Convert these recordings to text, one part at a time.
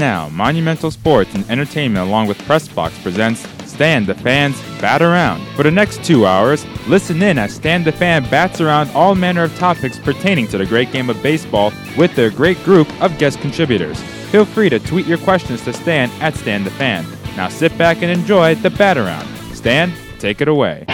Now, Monumental Sports and Entertainment along with Pressbox presents Stan the Fan's Bat Around. For the next two hours, listen in as Stan the Fan bats around all manner of topics pertaining to the great game of baseball with their great group of guest contributors. Feel free to tweet your questions to Stan at Stan the Fan. Now sit back and enjoy the Bat Around. Stan, take it away.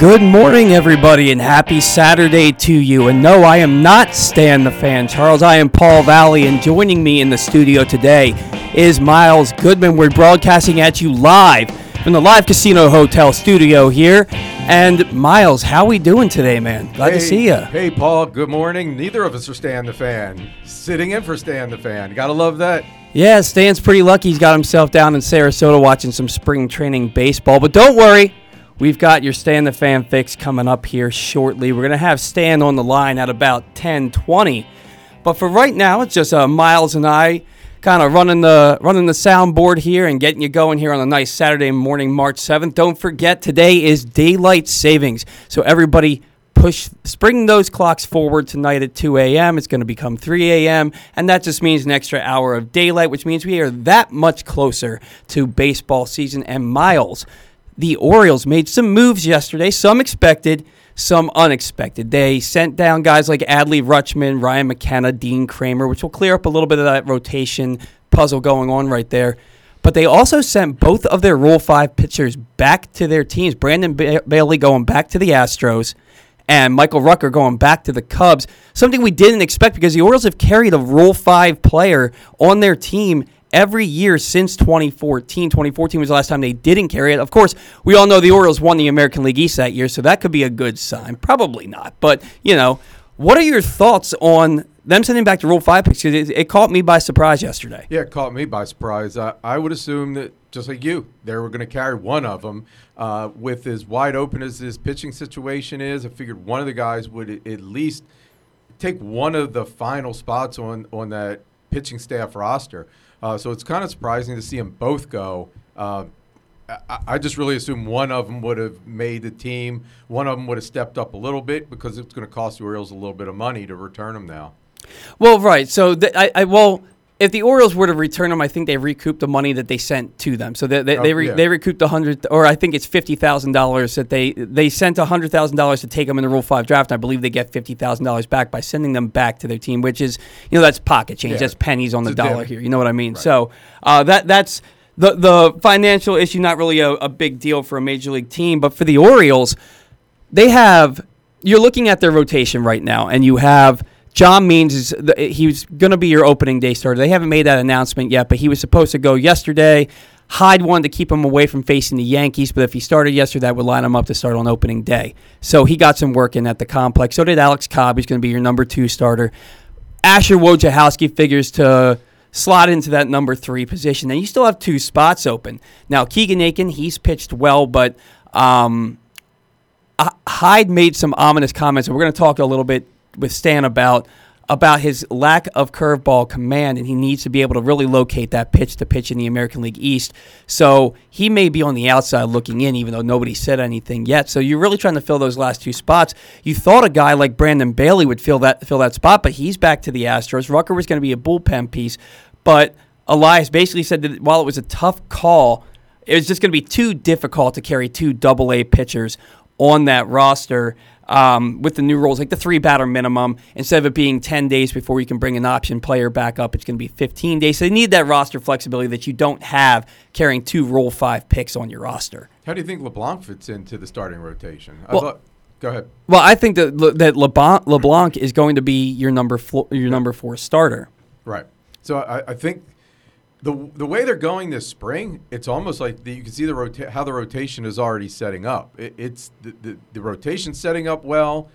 Good morning, everybody, and happy Saturday to you. And no, I am not Stan the Fan, Charles. I am Paul Valle, and joining me in the studio today is Miles Goodman. We're broadcasting at you live from the Live Casino Hotel studio here. And Miles, how we doing today, man? Glad hey, to see you. Hey, Paul. Good morning. Neither of us are Stan the Fan. Sitting in for Stan the Fan. Gotta love that. Yeah, Stan's pretty lucky. He's got himself down in Sarasota watching some spring training baseball. But don't worry, We've got your Stan the Fan fix coming up here shortly. We're going to have Stan on the line at about 10:20. But for right now, it's just uh, Miles and I kind of running the running the soundboard here and getting you going here on a nice Saturday morning, March 7th. Don't forget today is daylight savings. So everybody push spring those clocks forward tonight at 2 a.m. It's going to become 3 a.m. and that just means an extra hour of daylight, which means we are that much closer to baseball season and miles the Orioles made some moves yesterday, some expected, some unexpected. They sent down guys like Adley Rutschman, Ryan McKenna, Dean Kremer, which will clear up a little bit of that rotation puzzle going on right there. But they also sent both of their Rule 5 pitchers back to their teams. Brandon ba- Bailey going back to the Astros and Michael Rucker going back to the Cubs. Something we didn't expect because the Orioles have carried a Rule 5 player on their team every year since 2014. 2014 was the last time they didn't carry it. Of course, we all know the Orioles won the American League East that year, so that could be a good sign. Probably not, but you know, what are your thoughts on them sending back to Rule Five picks? It, it caught me by surprise yesterday. Yeah, it caught me by surprise. I, I would assume that just like you, they were going to carry one of them. Uh, with as wide open as this pitching situation is, I figured one of the guys would at least take one of the final spots on on that pitching staff roster. Uh, so it's kind of surprising to see them both go. Uh, I, I, just really assume one of them would have made the team. One of them would have stepped up a little bit because it's going to cost the Orioles a little bit of money to return them now. Well, right. So th- I, I well if the Orioles were to return them, I think they recouped the money that they sent to them. So they they, oh, they, re, yeah. they recouped a hundred, or I think it's fifty thousand dollars that they they sent a hundred thousand dollars to take them in the Rule Five draft. And I believe they get fifty thousand dollars back by sending them back to their team, which is you know that's pocket change, yeah. that's pennies on it's the dollar here. You know what I mean? Right. So uh, that that's the the financial issue, not really a, a big deal for a major league team, but for the Orioles, they have. You're looking at their rotation right now, and you have John Means is he was going to be your opening day starter. They haven't made that announcement yet, but he was supposed to go yesterday. Hyde wanted to keep him away from facing the Yankees, but if he started yesterday, that would line him up to start on opening day. So he got some work in at the complex. So did Alex Cobb. He's going to be your number two starter. Asher Wojciechowski figures to slot into that number three position. And you still have two spots open. Now, Keegan Akin, he's pitched well, but um, Hyde made some ominous comments, and we're going to talk a little bit with Stan about about his lack of curveball command, and he needs to be able to really locate that pitch to pitch in the American League East. So he may be on the outside looking in, even though nobody said anything yet. So you're really trying to fill those last two spots. You thought a guy like Brandon Bailey would fill that fill that spot, but he's back to the Astros. Rucker was going to be a bullpen piece, but Elias basically said that while it was a tough call, it was just going to be too difficult to carry two double A pitchers on that roster um, with the new rules, like the three batter minimum, instead of it being 10 days before you can bring an option player back up, it's going to be 15 days. So they need that roster flexibility that you don't have carrying two Rule 5 picks on your roster. How do you think LeBlanc fits into the starting rotation? Well, go ahead. Well, I think that that LeBlanc, LeBlanc is going to be your number four, your number four starter. Right. So I, I think the the way they're going this spring, it's almost like the, you can see the rota- how the rotation is already setting up. It, it's the, the the rotation setting up well,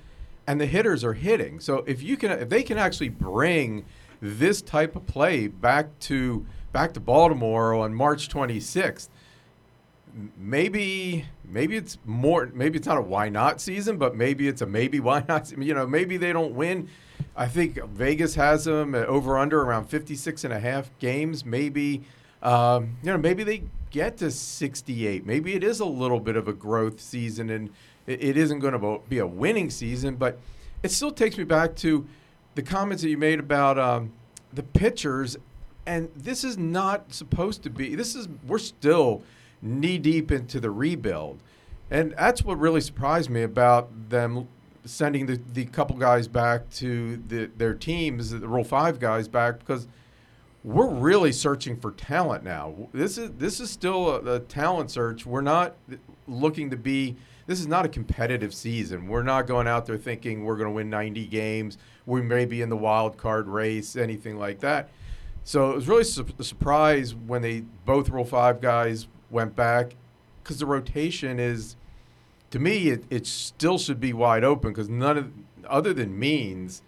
and the hitters are hitting. So if you can, if they can actually bring this type of play back to back to Baltimore on March 26th, maybe maybe it's more maybe it's not a why not season, but maybe it's a maybe why not. You know, maybe they don't win I think Vegas has them over under around 56 and a half games. Maybe, um, you know, maybe they get to 68. Maybe it is a little bit of a growth season and it, it isn't going to be a winning season, but it still takes me back to the comments that you made about um, the pitchers, and this is not supposed to be. This is we're still knee deep into the rebuild, and that's what really surprised me about them sending the, the couple guys back to the, their teams, the Rule Five guys back, because we're really searching for talent now. This is this is still a, a talent search. We're not looking to be. This is not a competitive season. We're not going out there thinking we're going to win 90 games. We may be in the wild card race, anything like that. So it was really su- a surprise when they both Rule Five guys went back because the rotation is, to me, it, it still should be wide open because none of other than Means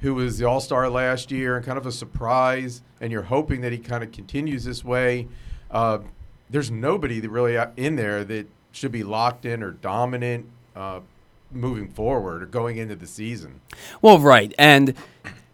who was the All Star last year and kind of a surprise, and you're hoping that he kind of continues this way. Uh, there's nobody that really uh, in there that should be locked in or dominant uh, moving forward or going into the season. Well, right, and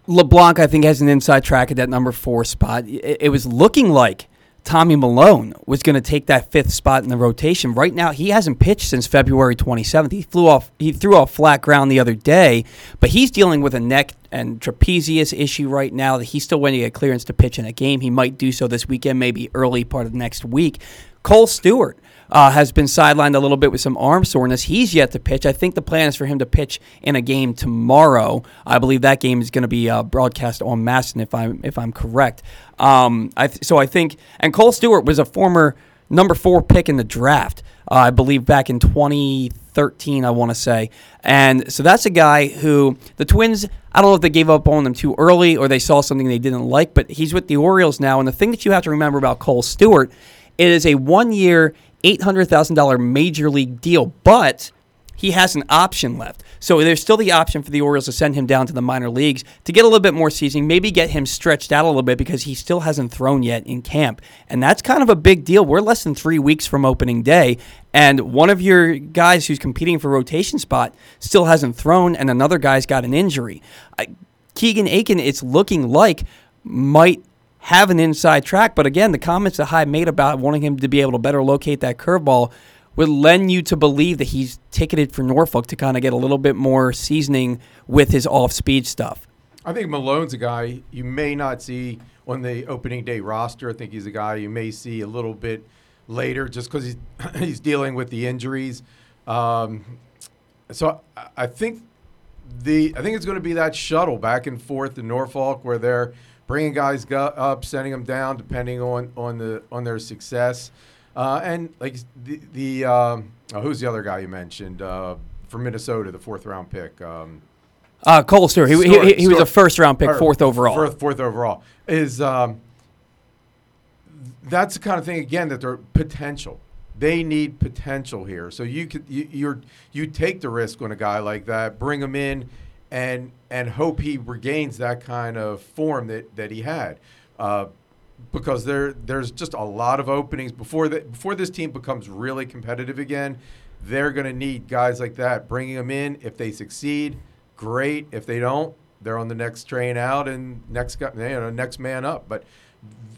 LeBlanc I think has an inside track at that number four spot. It, it was looking like Tommy Milone was going to take that fifth spot in the rotation. Right now, he hasn't pitched since February 27th. He flew off, he threw off flat ground the other day, but he's dealing with a neck and trapezius issue right now. That he's still waiting to get clearance to pitch in a game. He might do so this weekend, maybe early part of next week. Kohl Stewart uh, has been sidelined a little bit with some arm soreness. He's yet to pitch. I think the plan is for him to pitch in a game tomorrow. I believe that game is going to be uh, broadcast on MASN if I'm if I'm correct. Um, I th- so I think and Kohl Stewart was a former number four pick in the draft. Uh, I believe back in 2013, I want to say. And so that's a guy who the Twins, I don't know if they gave up on him too early or they saw something they didn't like, but he's with the Orioles now. And the thing that you have to remember about Kohl Stewart, it is a one year, $800,000 major league deal, but he has an option left. So there's still the option for the Orioles to send him down to the minor leagues to get a little bit more seasoning, maybe get him stretched out a little bit because he still hasn't thrown yet in camp. And that's kind of a big deal. We're less than three weeks from opening day, and one of your guys who's competing for rotation spot still hasn't thrown, and another guy's got an injury. Keegan Akin, it's looking like might have an inside track. But again, the comments that Hyde made about wanting him to be able to better locate that curveball would lend you to believe that he's ticketed for Norfolk to kind of get a little bit more seasoning with his off speed stuff. I think Milone's a guy you may not see on the opening day roster. I think he's a guy you may see a little bit later just because he's, he's dealing with the injuries. Um, so I think the I think it's going to be that shuttle back and forth to Norfolk where they're bringing guys up, sending them down, depending on on the on their success. Uh, and like the the um, oh, who's the other guy you mentioned uh, from Minnesota, the fourth round pick. Um, uh, Kohl Stewart. He, Stewart, he, he Stewart. was a first round pick, fourth overall. Fourth, fourth overall is um, that's the kind of thing again that they're potential. They need potential here. So you could you, you're you take the risk on a guy like that, bring him in, and and hope he regains that kind of form that, that he had. Uh, because there there's just a lot of openings before that before this team becomes really competitive again. They're going to need guys like that, bringing them in. If they succeed, great. If they don't, they're on the next train out and next you know next man up. But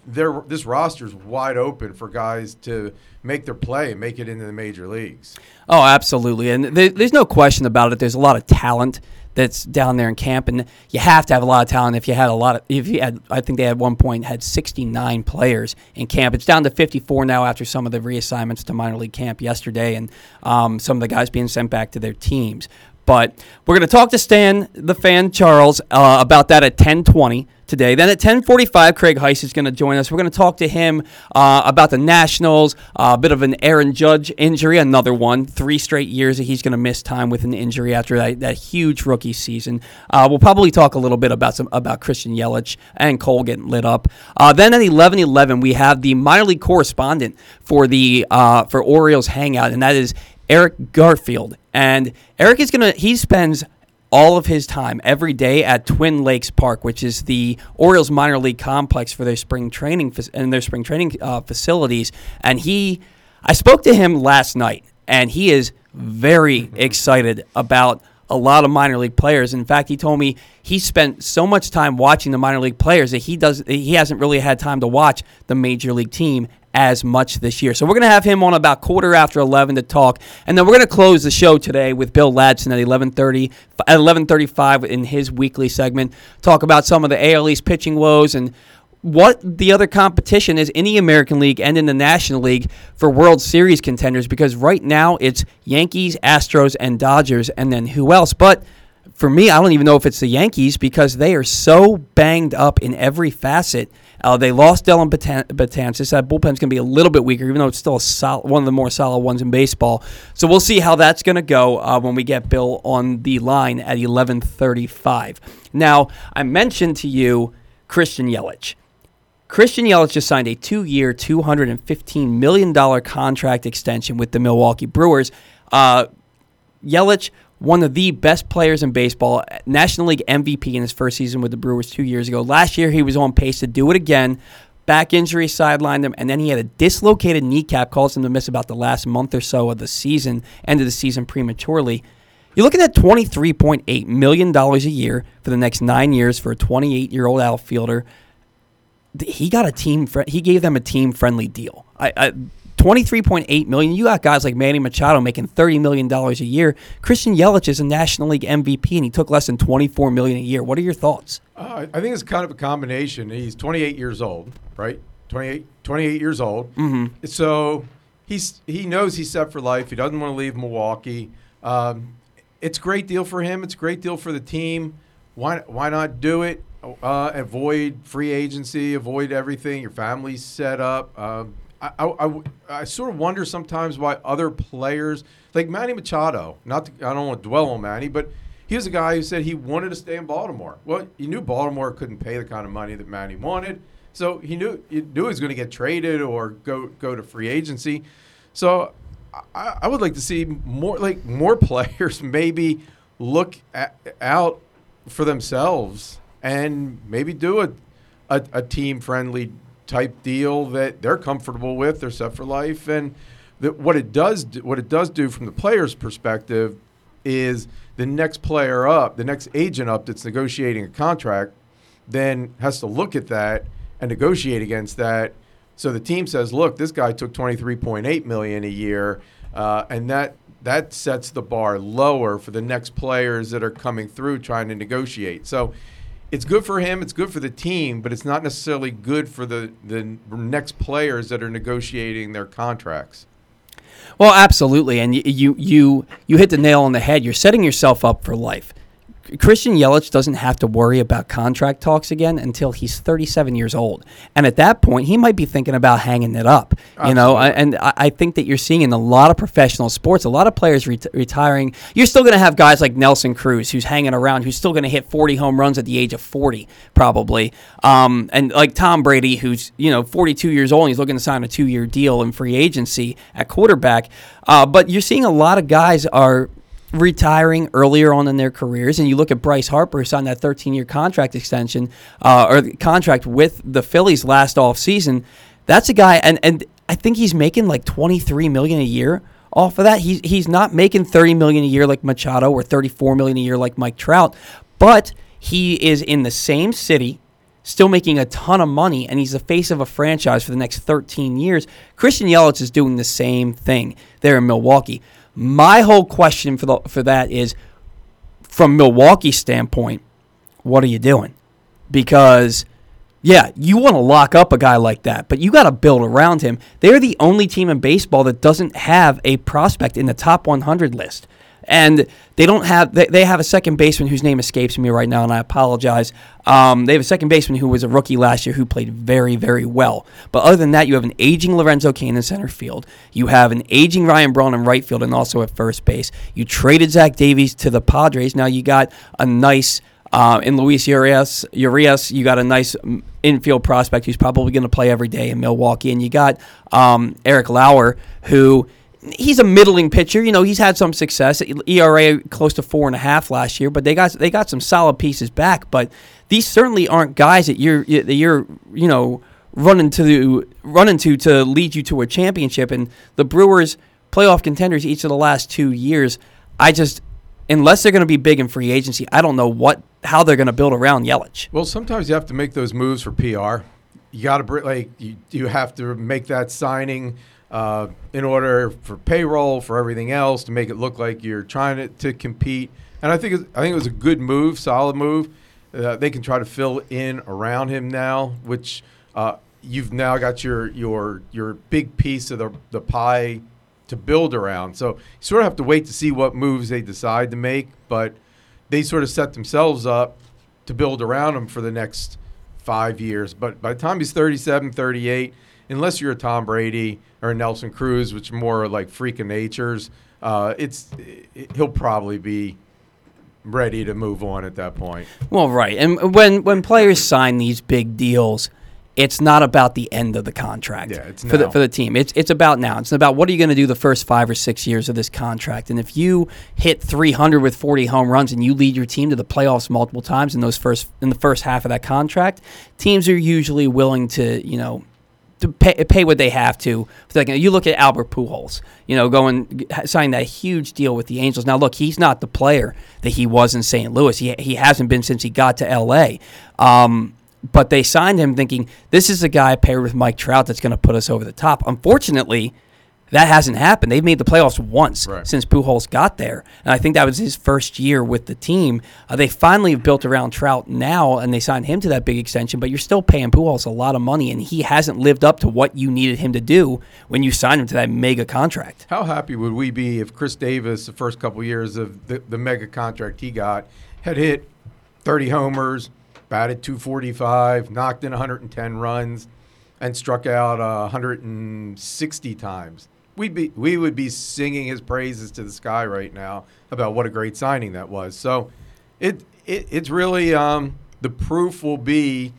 there this roster is wide open for guys to make their play and make it into the major leagues. Oh, absolutely, and there's no question about it. There's a lot of talent that's down there in camp, and you have to have a lot of talent. If you had a lot of, if you had, I think they at one point had 69 players in camp. It's down to 54 now after some of the reassignments to minor league camp yesterday, and um, some of the guys being sent back to their teams. But we're going to talk to Stan, the fan Charles, uh, about that at 1020 today. Then at 10:45, Craig Heist is going to join us. We're going to talk to him uh, about the Nationals, uh, a bit of an Aaron Judge injury, another one. Three straight years that he's going to miss time with an injury after that, that huge rookie season. Uh, we'll probably talk a little bit about some about Christian Yelich and Cole getting lit up. Uh, then at 11:11, we have the minor league correspondent for the uh, for Orioles Hangout, and that is Eric Garfield. And Eric is gonna he spends all of his time every day at Twin Lakes Park, which is the Orioles minor league complex for their spring training and their spring training uh, facilities. And he, I spoke to him last night, and he is very excited about a lot of minor league players. In fact, he told me he spent so much time watching the minor league players that he does he hasn't really had time to watch the major league team as much this year. So we're going to have him on about quarter after 11 to talk, and then we're going to close the show today with Bill Ladson at 11:30 at 11:35 in his weekly segment. Talk about some of the AL East pitching woes and what the other competition is in the American League and in the National League for World Series contenders because right now it's Yankees, Astros, and Dodgers, and then who else? But for me, I don't even know if it's the Yankees because they are so banged up in every facet. Uh, they lost Dellin Betances. That bullpen's going to be a little bit weaker, even though it's still a solid, one of the more solid ones in baseball. So we'll see how that's going to go uh, when we get Bill on the line at 11:35. Now, I mentioned to you Christian Yelich. Christian Yelich just signed a two-year, $215 million contract extension with the Milwaukee Brewers. Uh, Yelich, one of the best players in baseball, National League MVP in his first season with the Brewers two years ago. Last year, he was on pace to do it again. Back injury sidelined him, and then he had a dislocated kneecap, caused him to miss about the last month or so of the season, end of the season prematurely. You're looking at $23.8 million a year for the next nine years for a 28 year old outfielder he got a team. He gave them a team friendly deal. I, I 23.8 million. You got guys like Manny Machado making 30 million dollars a year. Christian Yelich is a National League MVP and he took less than 24 million a year. What are your thoughts? Uh, I think it's kind of a combination. He's 28 years old, right? 28, 28 years old. Mm-hmm. So he's he knows he's set for life. He doesn't want to leave Milwaukee. Um, it's a great deal for him. It's a great deal for the team. Why why not do it? uh, avoid free agency, avoid everything. Your family's set up. Um, I, I, I, sort of wonder sometimes why other players, like Manny Machado, not to, I don't want to dwell on Manny, but he was a guy who said he wanted to stay in Baltimore. Well, he knew Baltimore couldn't pay the kind of money that Manny wanted, so he knew he knew he was going to get traded or go go to free agency. So I, I would like to see more like more players maybe look at, out for themselves and maybe do a, a, a team friendly type deal that they're comfortable with. They're set for life, and that what it does do, what it does do from the player's perspective is the next player up, the next agent up that's negotiating a contract, then has to look at that and negotiate against that. So the team says, "Look, this guy took 23.8 million a year, uh, and that that sets the bar lower for the next players that are coming through trying to negotiate." So it's good for him. It's good for the team, but it's not necessarily good for the the next players that are negotiating their contracts. Well, absolutely, and you you you hit the nail on the head. You're setting yourself up for life. Christian Yelich doesn't have to worry about contract talks again until he's 37 years old, and at that point, he might be thinking about hanging it up. Absolutely. You know, and I think that you're seeing in a lot of professional sports, a lot of players retiring. You're still going to have guys like Nelson Cruz, who's hanging around, who's still going to hit 40 home runs at the age of 40, probably, um, and like Tom Brady, who's you know 42 years old, and he's looking to sign a two-year deal in free agency at quarterback. Uh, but you're seeing a lot of guys are retiring earlier on in their careers. And you look at Bryce Harper, who signed that 13 year contract extension uh, or contract with the Phillies last off season. That's a guy, and, and I think he's making like 23 million a year off of that. He's, he's not making 30 million a year like Machado or 34 million a year like Mike Trout, but he is in the same city still making a ton of money, and he's the face of a franchise for the next 13 years. Christian Yelich is doing the same thing there in Milwaukee. My whole question for the, for that is, from Milwaukee's standpoint, what are you doing? Because yeah, you want to lock up a guy like that, but you got to build around him. They're the only team in baseball that doesn't have a prospect in the top 100 list and they don't have they, they have a second baseman whose name escapes me right now, and I apologize. Um, they have a second baseman who was a rookie last year who played very very well. But other than that, you have an aging Lorenzo Cain in center field. You have an aging Ryan Braun in right field and also at first base. You traded Zach Davies to the Padres. Now you got a nice. Uh, in Luis Urias, Urias, you got a nice infield prospect who's probably going to play every day in Milwaukee, and you got um, Eric Lauer, who he's a middling pitcher. You know, he's had some success. ERA close to four and a half last year, but they got they got some solid pieces back. But these certainly aren't guys that you're that you're you know running to running to to lead you to a championship. And the Brewers playoff contenders each of the last two years. I just unless they're going to be big in free agency, I don't know what how they're going to build around Yelich. Well, sometimes you have to make those moves for PR. you got to like you, you have to make that signing uh, in order for payroll for everything else to make it look like you're trying to, to compete. And I think I think it was a good move, solid move. Uh, they can try to fill in around him now, which uh, you've now got your your your big piece of the the pie to build around. So you sort of have to wait to see what moves they decide to make, but they sort of set themselves up to build around him for the next five years. But by the time he's 37, 38, unless you're a Tom Brady or Nelson Cruz, which are more like freak of natures, uh, it's it, he'll probably be ready to move on at that point. Well, right, and when when players sign these big deals, it's not about the end of the contract yeah, for the for the team. It's it's about now. It's about what are you going to do the first five or six years of this contract. And if you hit 300 with 40 home runs and you lead your team to the playoffs multiple times in those first in the first half of that contract, teams are usually willing to you know to pay, pay what they have to. Like, you look at Albert Pujols, you know, going signing that huge deal with the Angels. Now, look, he's not the player that he was in St. Louis. He he hasn't been since he got to L.A. Um, but they signed him thinking this is a guy paired with Mike Trout that's going to put us over the top. Unfortunately, that hasn't happened. They've made the playoffs once right. since Pujols got there, and I think that was his first year with the team. Uh, they finally have built around Trout now, and they signed him to that big extension. But you're still paying Pujols a lot of money, and he hasn't lived up to what you needed him to do when you signed him to that mega contract. How happy would we be if Chris Davis, the first couple years of the, the mega contract he got, had hit 30 homers, batted 245, knocked in 110 runs, and struck out uh, 160 times. We'd be, we would be singing his praises to the sky right now about what a great signing that was. So it, it it's really um, the proof will be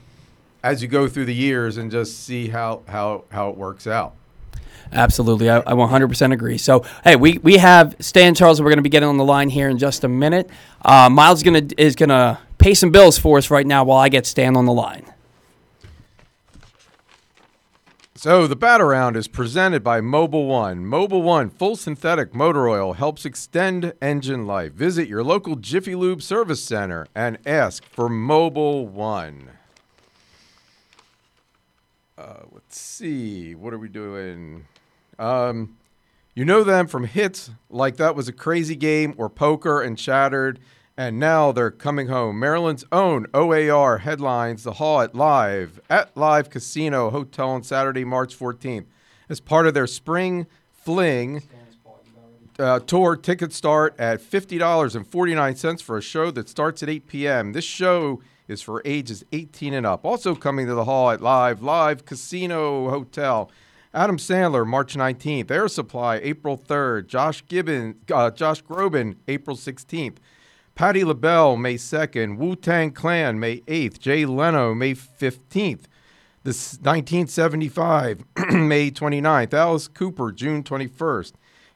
as you go through the years and just see how, how, how it works out. Absolutely, I, I 100% agree. So, hey, we, we have Stan Charles. And we're going to be getting on the line here in just a minute. Uh, Miles gonna is going to pay some bills for us right now while I get Stan on the line. So the bat around is presented by Mobil One. Mobil One full synthetic motor oil helps extend engine life. Visit your local Jiffy Lube service center and ask for Mobil One. Uh, let's see, what are we doing? Um, you know them from hits like that was a crazy game or poker and shattered and now they're coming home. Maryland's own OAR headlines the Hall at Live at Live Casino Hotel on Saturday, March 14th, as part of their spring fling. Uh, tour tickets start at $50.49 for a show that starts at 8 p.m. This show is for ages 18 and up. Also coming to the hall at Live, Live Casino Hotel. Adam Sandler, March 19th. Air Supply, April 3rd. Josh Gibbon, uh, Josh Groban, April 16th. Patti LaBelle, May 2nd. Wu Tang Clan, May 8th. Jay Leno, May 15th. This 1975, May 29th. Alice Cooper, June 21st.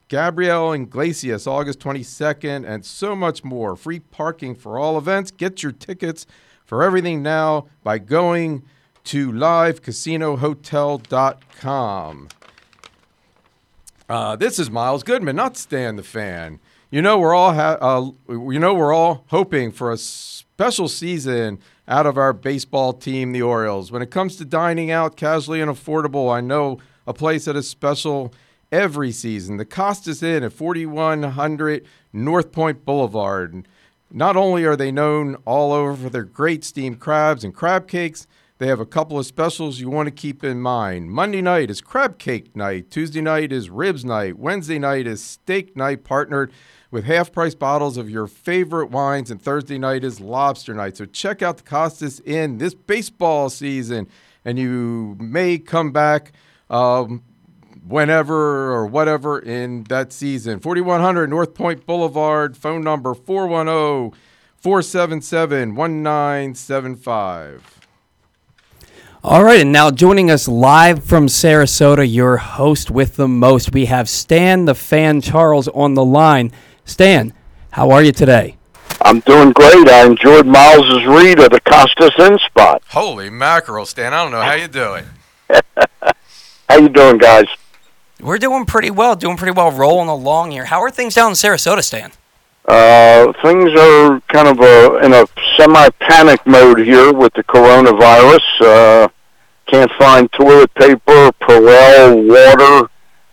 Gabriel Iglesias, August 22nd, and so much more. Free parking for all events. Get your tickets for everything now by going to livecasinohotel.com. Uh, this is Miles Goodman, not Stan the Fan. You know we're all ha- uh, you know we're all hoping for a special season out of our baseball team, the Orioles. When it comes to dining out casually and affordable, I know a place that is special every season. The Costas Inn at 4100 North Point Boulevard. Not only are they known all over for their great steamed crabs and crab cakes, they have a couple of specials you want to keep in mind. Monday night is crab cake night. Tuesday night is ribs night. Wednesday night is steak night, partnered with half price bottles of your favorite wines. And Thursday night is lobster night. So check out the Costas Inn this baseball season, and you may come back. Um, whenever or whatever in that season. 4100 North Point Boulevard, phone number 410 477 1975. All right, and now joining us live from Sarasota, your host with the most, we have Stan the Fan Charles on the line. Stan, how are you today? I'm doing great. I enjoyed Miles's read of the Costas Inn spot. Holy mackerel, Stan! I don't know how you doing. how you doing, guys? We're doing pretty well. Doing pretty well, rolling along here. How are things down in Sarasota, Stan? Uh, things are kind of a, in a semi-panic mode here with the coronavirus. Uh, can't find toilet paper, Purell, water.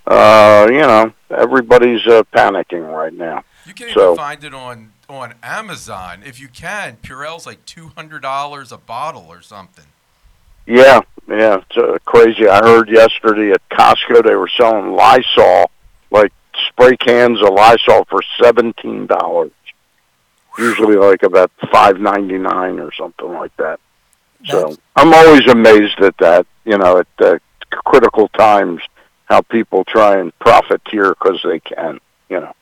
Uh, you know, everybody's uh, panicking right now. You can so, even find it on on Amazon if you can. Purell's like two hundred dollars a bottle or something. Yeah, yeah, it's uh, crazy. I heard yesterday at Costco they were selling Lysol, like spray cans of Lysol for seventeen dollars. Usually like about five ninety nine or something like that. So I'm always amazed at that. You know, at uh, critical times, how people try and profiteer because they can. You know.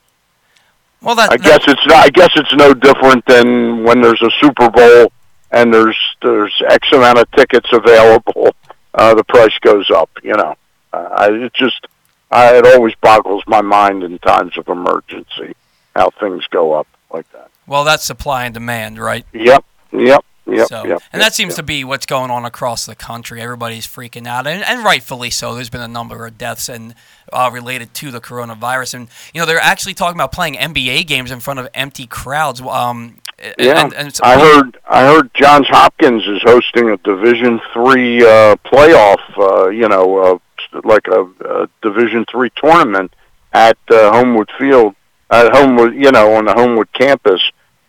Well, that, I guess it's not, I guess it's no different than when there's a Super Bowl and there's there's X amount of tickets available. Uh, the price goes up. You know, uh, I, it just I, it always boggles my mind in times of emergency how things go up like that. Well, that's supply and demand, right? Yep. Yep. Yep, so, yep, and that yep, seems to be what's going on across the country. Everybody's freaking out, and, and rightfully so. There's been a number of deaths and uh, related to the coronavirus, and you know they're actually talking about playing NBA games in front of empty crowds. Um, yeah, and, and I heard. I heard Johns Hopkins is hosting a Division three uh, playoff. Uh, you know, uh, like a, a Division three tournament at uh, Homewood Field, at Homewood. You know, on the Homewood campus,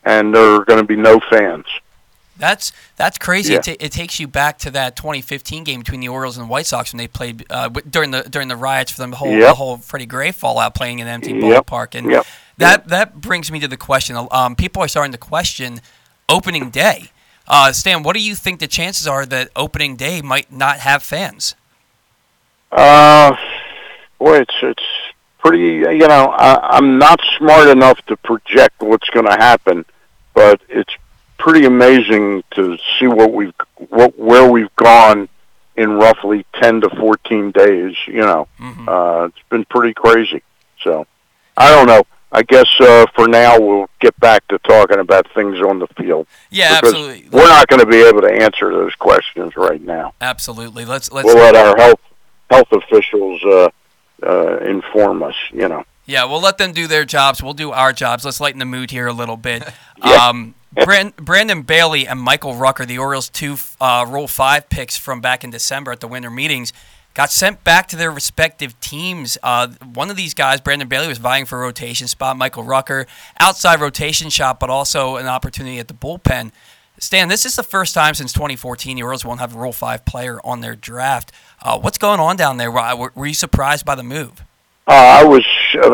and there are going to be no fans. That's that's crazy. Yeah. It, ta- it takes you back to that 2015 game between the Orioles and the White Sox when they played uh, w- during the during the riots for the whole Yep. the whole Freddie Gray fallout, playing in an empty Yep. ballpark, and Yep. that that brings me to the question. Um, people are starting to question opening day. Uh, Stan, what do you think the chances are that opening day might not have fans? Uh, boy, it's it's pretty. You know, I, I'm not smart enough to project what's going to happen, but it's pretty amazing to see what we've what where we've gone in roughly ten to fourteen days. You know, Mhm. uh, it's been pretty crazy. So, I don't know. I guess uh, for now we'll get back to talking about things on the field. Yeah, absolutely. We're not going to be able to answer those questions right now. Absolutely. Let's let's We'll let our health health officials uh, uh, inform us. You know. Yeah, we'll let them do their jobs. We'll do our jobs. Let's lighten the mood here a little bit. Yeah. Um, Brandon Bailey and Michael Rucker, the Orioles' two uh, Rule 5 picks from back in December at the winter meetings, got sent back to their respective teams. Uh, one of these guys, Brandon Bailey, was vying for a rotation spot. Michael Rucker, outside rotation shot, but also an opportunity at the bullpen. Stan, this is the first time since 2014 the Orioles won't have a Rule 5 player on their draft. Uh, what's going on down there? Were, were you surprised by the move? Uh, I was.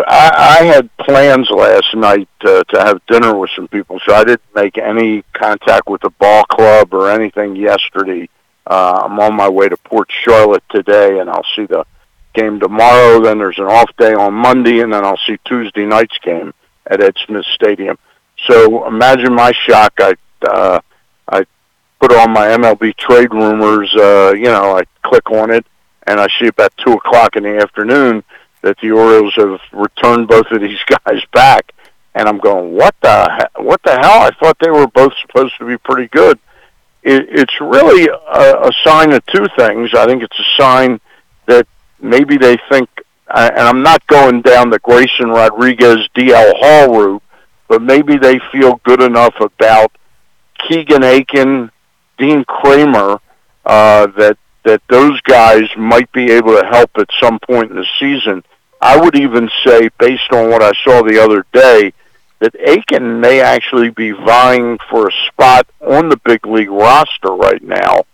I, I had plans last night uh, to have dinner with some people, so I didn't make any contact with the ball club or anything yesterday. Uh, I'm on my way to Port Charlotte today, and I'll see the game tomorrow. Then there's an off day on Monday, and then I'll see Tuesday night's game at Ed Smith Stadium. So imagine my shock. I uh, I put on my MLB trade rumors. Uh, you know, I click on it, and I see about two o'clock in the afternoon that the Orioles have returned both of these guys back, and I'm going, what the what the hell? I thought they were both supposed to be pretty good. It, it's really a, a sign of two things. I think it's a sign that maybe they think, and I'm not going down the Grayson Rodriguez DL Hall route, but maybe they feel good enough about Keegan Akin, Dean Kremer, uh, that that those guys might be able to help at some point in the season. I would even say, based on what I saw the other day, that Akin may actually be vying for a spot on the big league roster right now.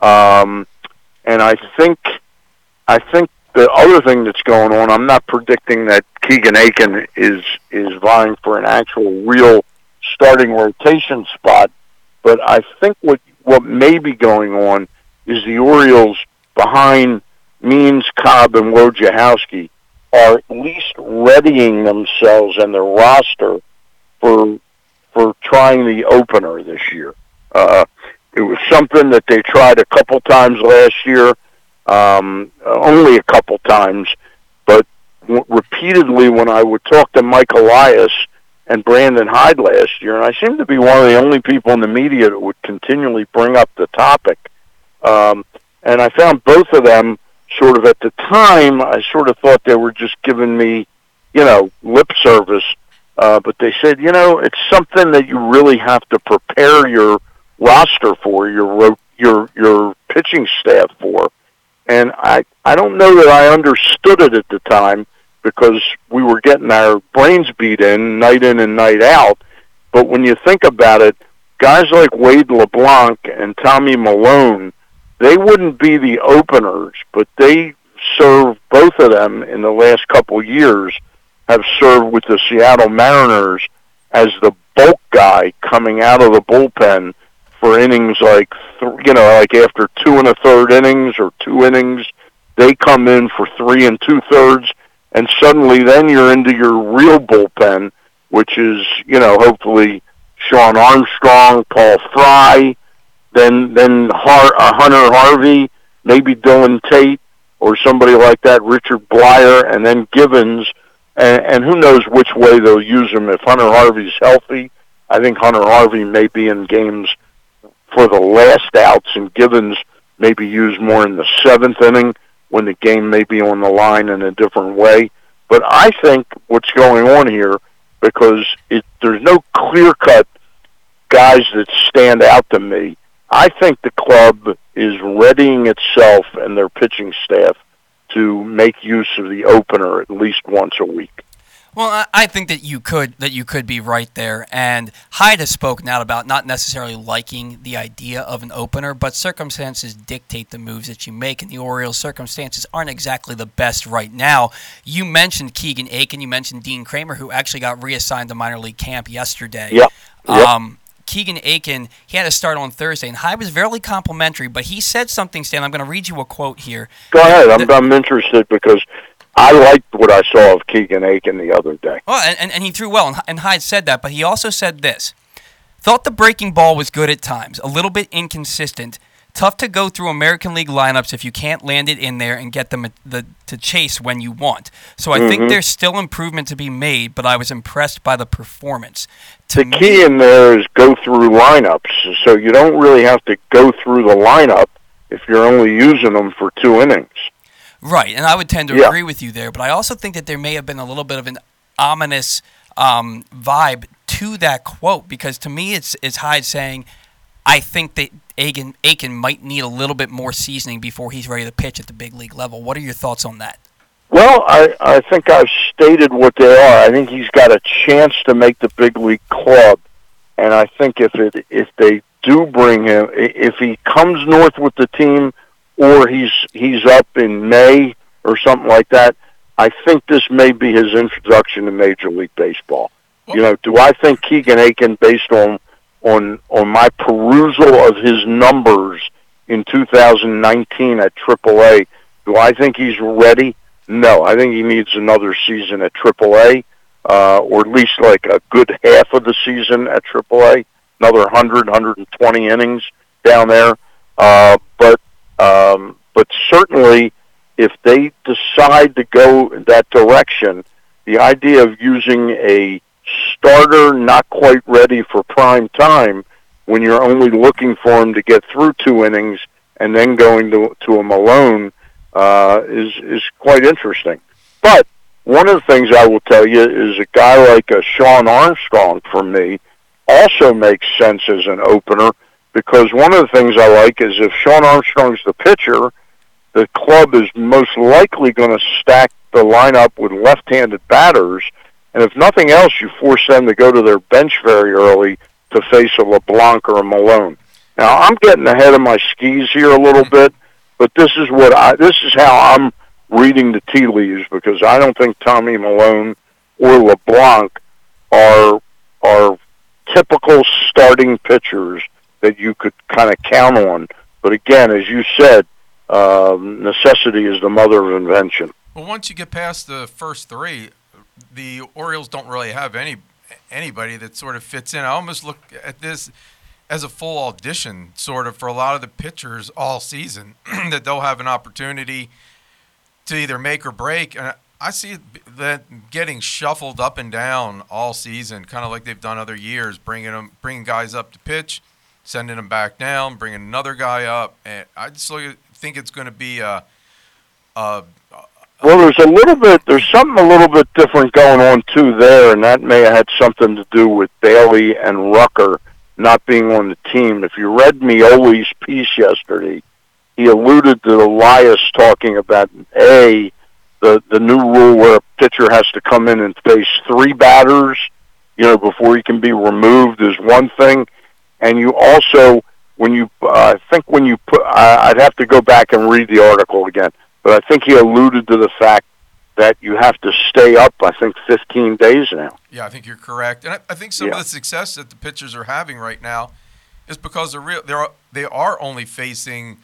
Um, and I think, I think the other thing that's going on, I'm not predicting that Keegan Akin is is vying for an actual real starting rotation spot, but I think what what may be going on is the Orioles behind Means, Cobb, and Wojciechowski are at least readying themselves and their roster for for trying the opener this year. Uh, it was something that they tried a couple times last year, um, only a couple times, but w- repeatedly when I would talk to Mike Elias and Brandon Hyde last year, and I seem to be one of the only people in the media that would continually bring up the topic. Um, and I found both of them sort of at the time, I sort of thought they were just giving me, you know, lip service. Uh, but they said, you know, it's something that you really have to prepare your roster for, your your your pitching staff for. And I, I don't know that I understood it at the time because we were getting our brains beat in night in and night out. But when you think about it, guys like Wade LeBlanc and Tommy Milone, they wouldn't be the openers, but they serve both of them in the last couple years have served with the Seattle Mariners as the bulk guy coming out of the bullpen for innings like th- you know like after two and a third innings or two innings they come in for three and two thirds and suddenly then you're into your real bullpen which is you know hopefully Shawn Armstrong, Paul Fry, then then Har- uh, Hunter Harvey, maybe Dylan Tate or somebody like that, Richard Bleier, and then Givens, and, and who knows which way they'll use him. If Hunter Harvey's healthy, I think Hunter Harvey may be in games for the last outs, and Givens may be used more in the seventh inning when the game may be on the line in a different way. But I think what's going on here because it, there's no clear cut guys that stand out to me. I think the club is readying itself and their pitching staff to make use of the opener at least once a week. Well, I think that you could that you could be right there. And Hyde has spoken out about not necessarily liking the idea of an opener, but circumstances dictate the moves that you make, and the Orioles' circumstances aren't exactly the best right now. You mentioned Keegan Akin, you mentioned Dean Kremer, who actually got reassigned to minor league camp yesterday. Yep. yep. Um, Keegan Akin, he had a start on Thursday, and Hyde was very complimentary, but he said something, Stan. I'm going to read you a quote here. Go ahead. I'm, the, I'm interested because I liked what I saw of Keegan Akin the other day. Well, and, and he threw well, and Hyde said that, but he also said this. Thought the breaking ball was good at times, a little bit inconsistent. Tough to go through American League lineups if you can't land it in there and get them the, to chase when you want. So I mm-hmm. think there's still improvement to be made, but I was impressed by the performance. To the me, key in there is go through lineups, so you don't really have to go through the lineup if you're only using them for two innings. Right, and I would tend to yeah. agree with you there, but I also think that there may have been a little bit of an ominous um, vibe to that quote because to me it's it's Hyde saying, I think that Aiken, Akin might need a little bit more seasoning before he's ready to pitch at the big league level. What are your thoughts on that? Well, I, I think I've stated what they are. I think he's got a chance to make the big league club, and I think if it if they do bring him, if he comes north with the team or he's he's up in May or something like that. I think this may be his introduction to Major League Baseball. You know, do I think Keegan Akin, based on on on my perusal of his numbers in 2019 at AAA, do I think he's ready? No, I think he needs another season at AAA, uh, or at least like a good half of the season at AAA, another 100, 120 innings down there. Uh, but um, but certainly, if they decide to go that direction, the idea of using a starter not quite ready for prime time when you're only looking for him to get through two innings and then going to to him alone uh, is is quite interesting. But one of the things I will tell you is a guy like a Shawn Armstrong for me also makes sense as an opener because one of the things I like is if Shawn Armstrong's the pitcher, the club is most likely going to stack the lineup with left-handed batters, and if nothing else, you force them to go to their bench very early to face a LeBlanc or a Milone. Now I'm getting ahead of my skis here a little bit, but this is what I this is how I'm reading the tea leaves because I don't think Tommy Milone or LeBlanc are are typical starting pitchers that you could kind of count on. But again, as you said, um, necessity is the mother of invention. Well, once you get past the first three, the Orioles don't really have any anybody that sort of fits in. I almost look at this as a full audition, sort of, for a lot of the pitchers all season, that they'll have an opportunity to either make or break. And I see that getting shuffled up and down all season, kind of like they've done other years, bringing them, bringing guys up to pitch sending them back down, bringing another guy up, and I just think it's going to be a, a. Well, there's a little bit. There's something a little bit different going on too there, and that may have had something to do with Bailey and Rucker not being on the team. If you read Meoli's piece yesterday, he alluded to Elias talking about a the the new rule where a pitcher has to come in and face three batters, you know, before he can be removed is one thing, and you also when you uh, I think when you put I, I'd have to go back and read the article again, but I think he alluded to the fact that you have to stay up. I think 15 days now. Yeah, I think you're correct, and I, I think some yeah. of the success that the pitchers are having right now is because they're real. They're they are only facing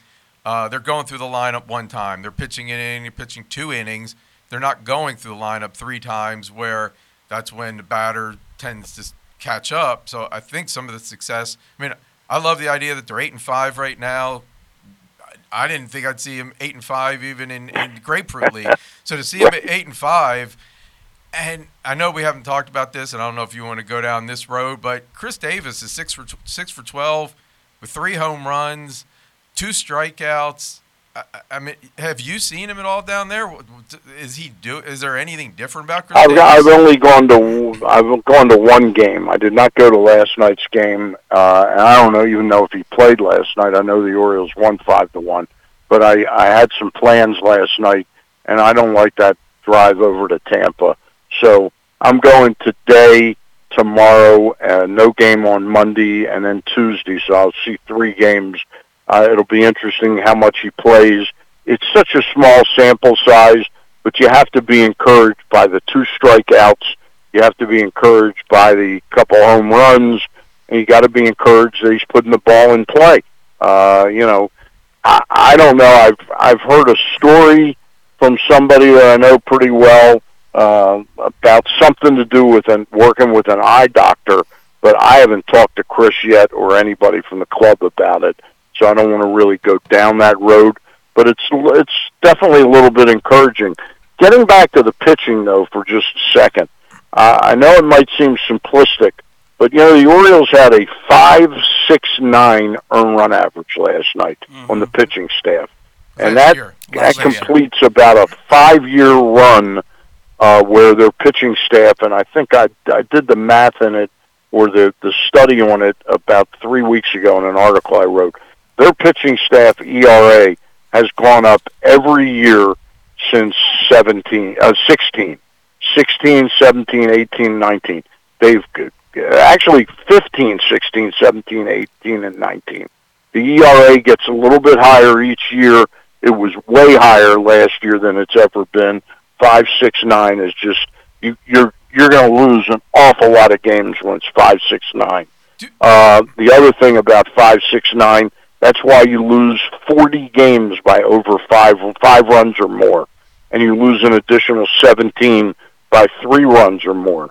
uh, they're going through the lineup one time. They're pitching an inning, pitching two innings. They're not going through the lineup three times, where that's when the batter tends to catch up. So I think some of the success. I mean, I love the idea that they're eight and five right now. I didn't think I'd see him eight and five even in, in Grapefruit League. So to see him at eight and five, and I know we haven't talked about this, and I don't know if you want to go down this road, but Chris Davis is six for six for twelve with three home runs two strikeouts. I, I, mean, have you seen him at all down there? Is he do? Is there anything different about Chris? I've, I've only gone to I've gone to one game. I did not go to last night's game, uh, and I don't know even know if he played last night. I know the Orioles won five to one, but I I had some plans last night, and I don't like that drive over to Tampa. So I'm going today, tomorrow, uh, no game on Monday, and then Tuesday. So I'll see three games uh, it'll be interesting how much he plays. It's such a small sample size, but you have to be encouraged by the two strikeouts. You have to be encouraged by the couple home runs, and you got to be encouraged that he's putting the ball in play. Uh, you know, I, I don't know. I've I've heard a story from somebody that I know pretty well uh, about something to do with an, working with an eye doctor, but I haven't talked to Chris yet or anybody from the club about it so I don't want to really go down that road. But it's it's definitely a little bit encouraging. Getting back to the pitching though for just a second, uh, I know it might seem simplistic, but you know the Orioles had a five six nine earn run average last night mm-hmm. on the pitching staff, and that that completes about a five year run uh, where their pitching staff, and I think I I did the math in it or the the study on it about three weeks ago in an article I wrote their pitching staff ERA has gone up every year since 17, uh, 16, 16, 17, 18, 19. They've actually 15, 16, 17, 18, and 19. The ERA gets a little bit higher each year. It was way higher last year than it's ever been. Five, six, nine is just you, you're you're going to lose an awful lot of games when it's five, six, nine. Uh, the other thing about five, six, nine that's why you lose 40 games by over five five runs or more, and you lose an additional 17 by three runs or more.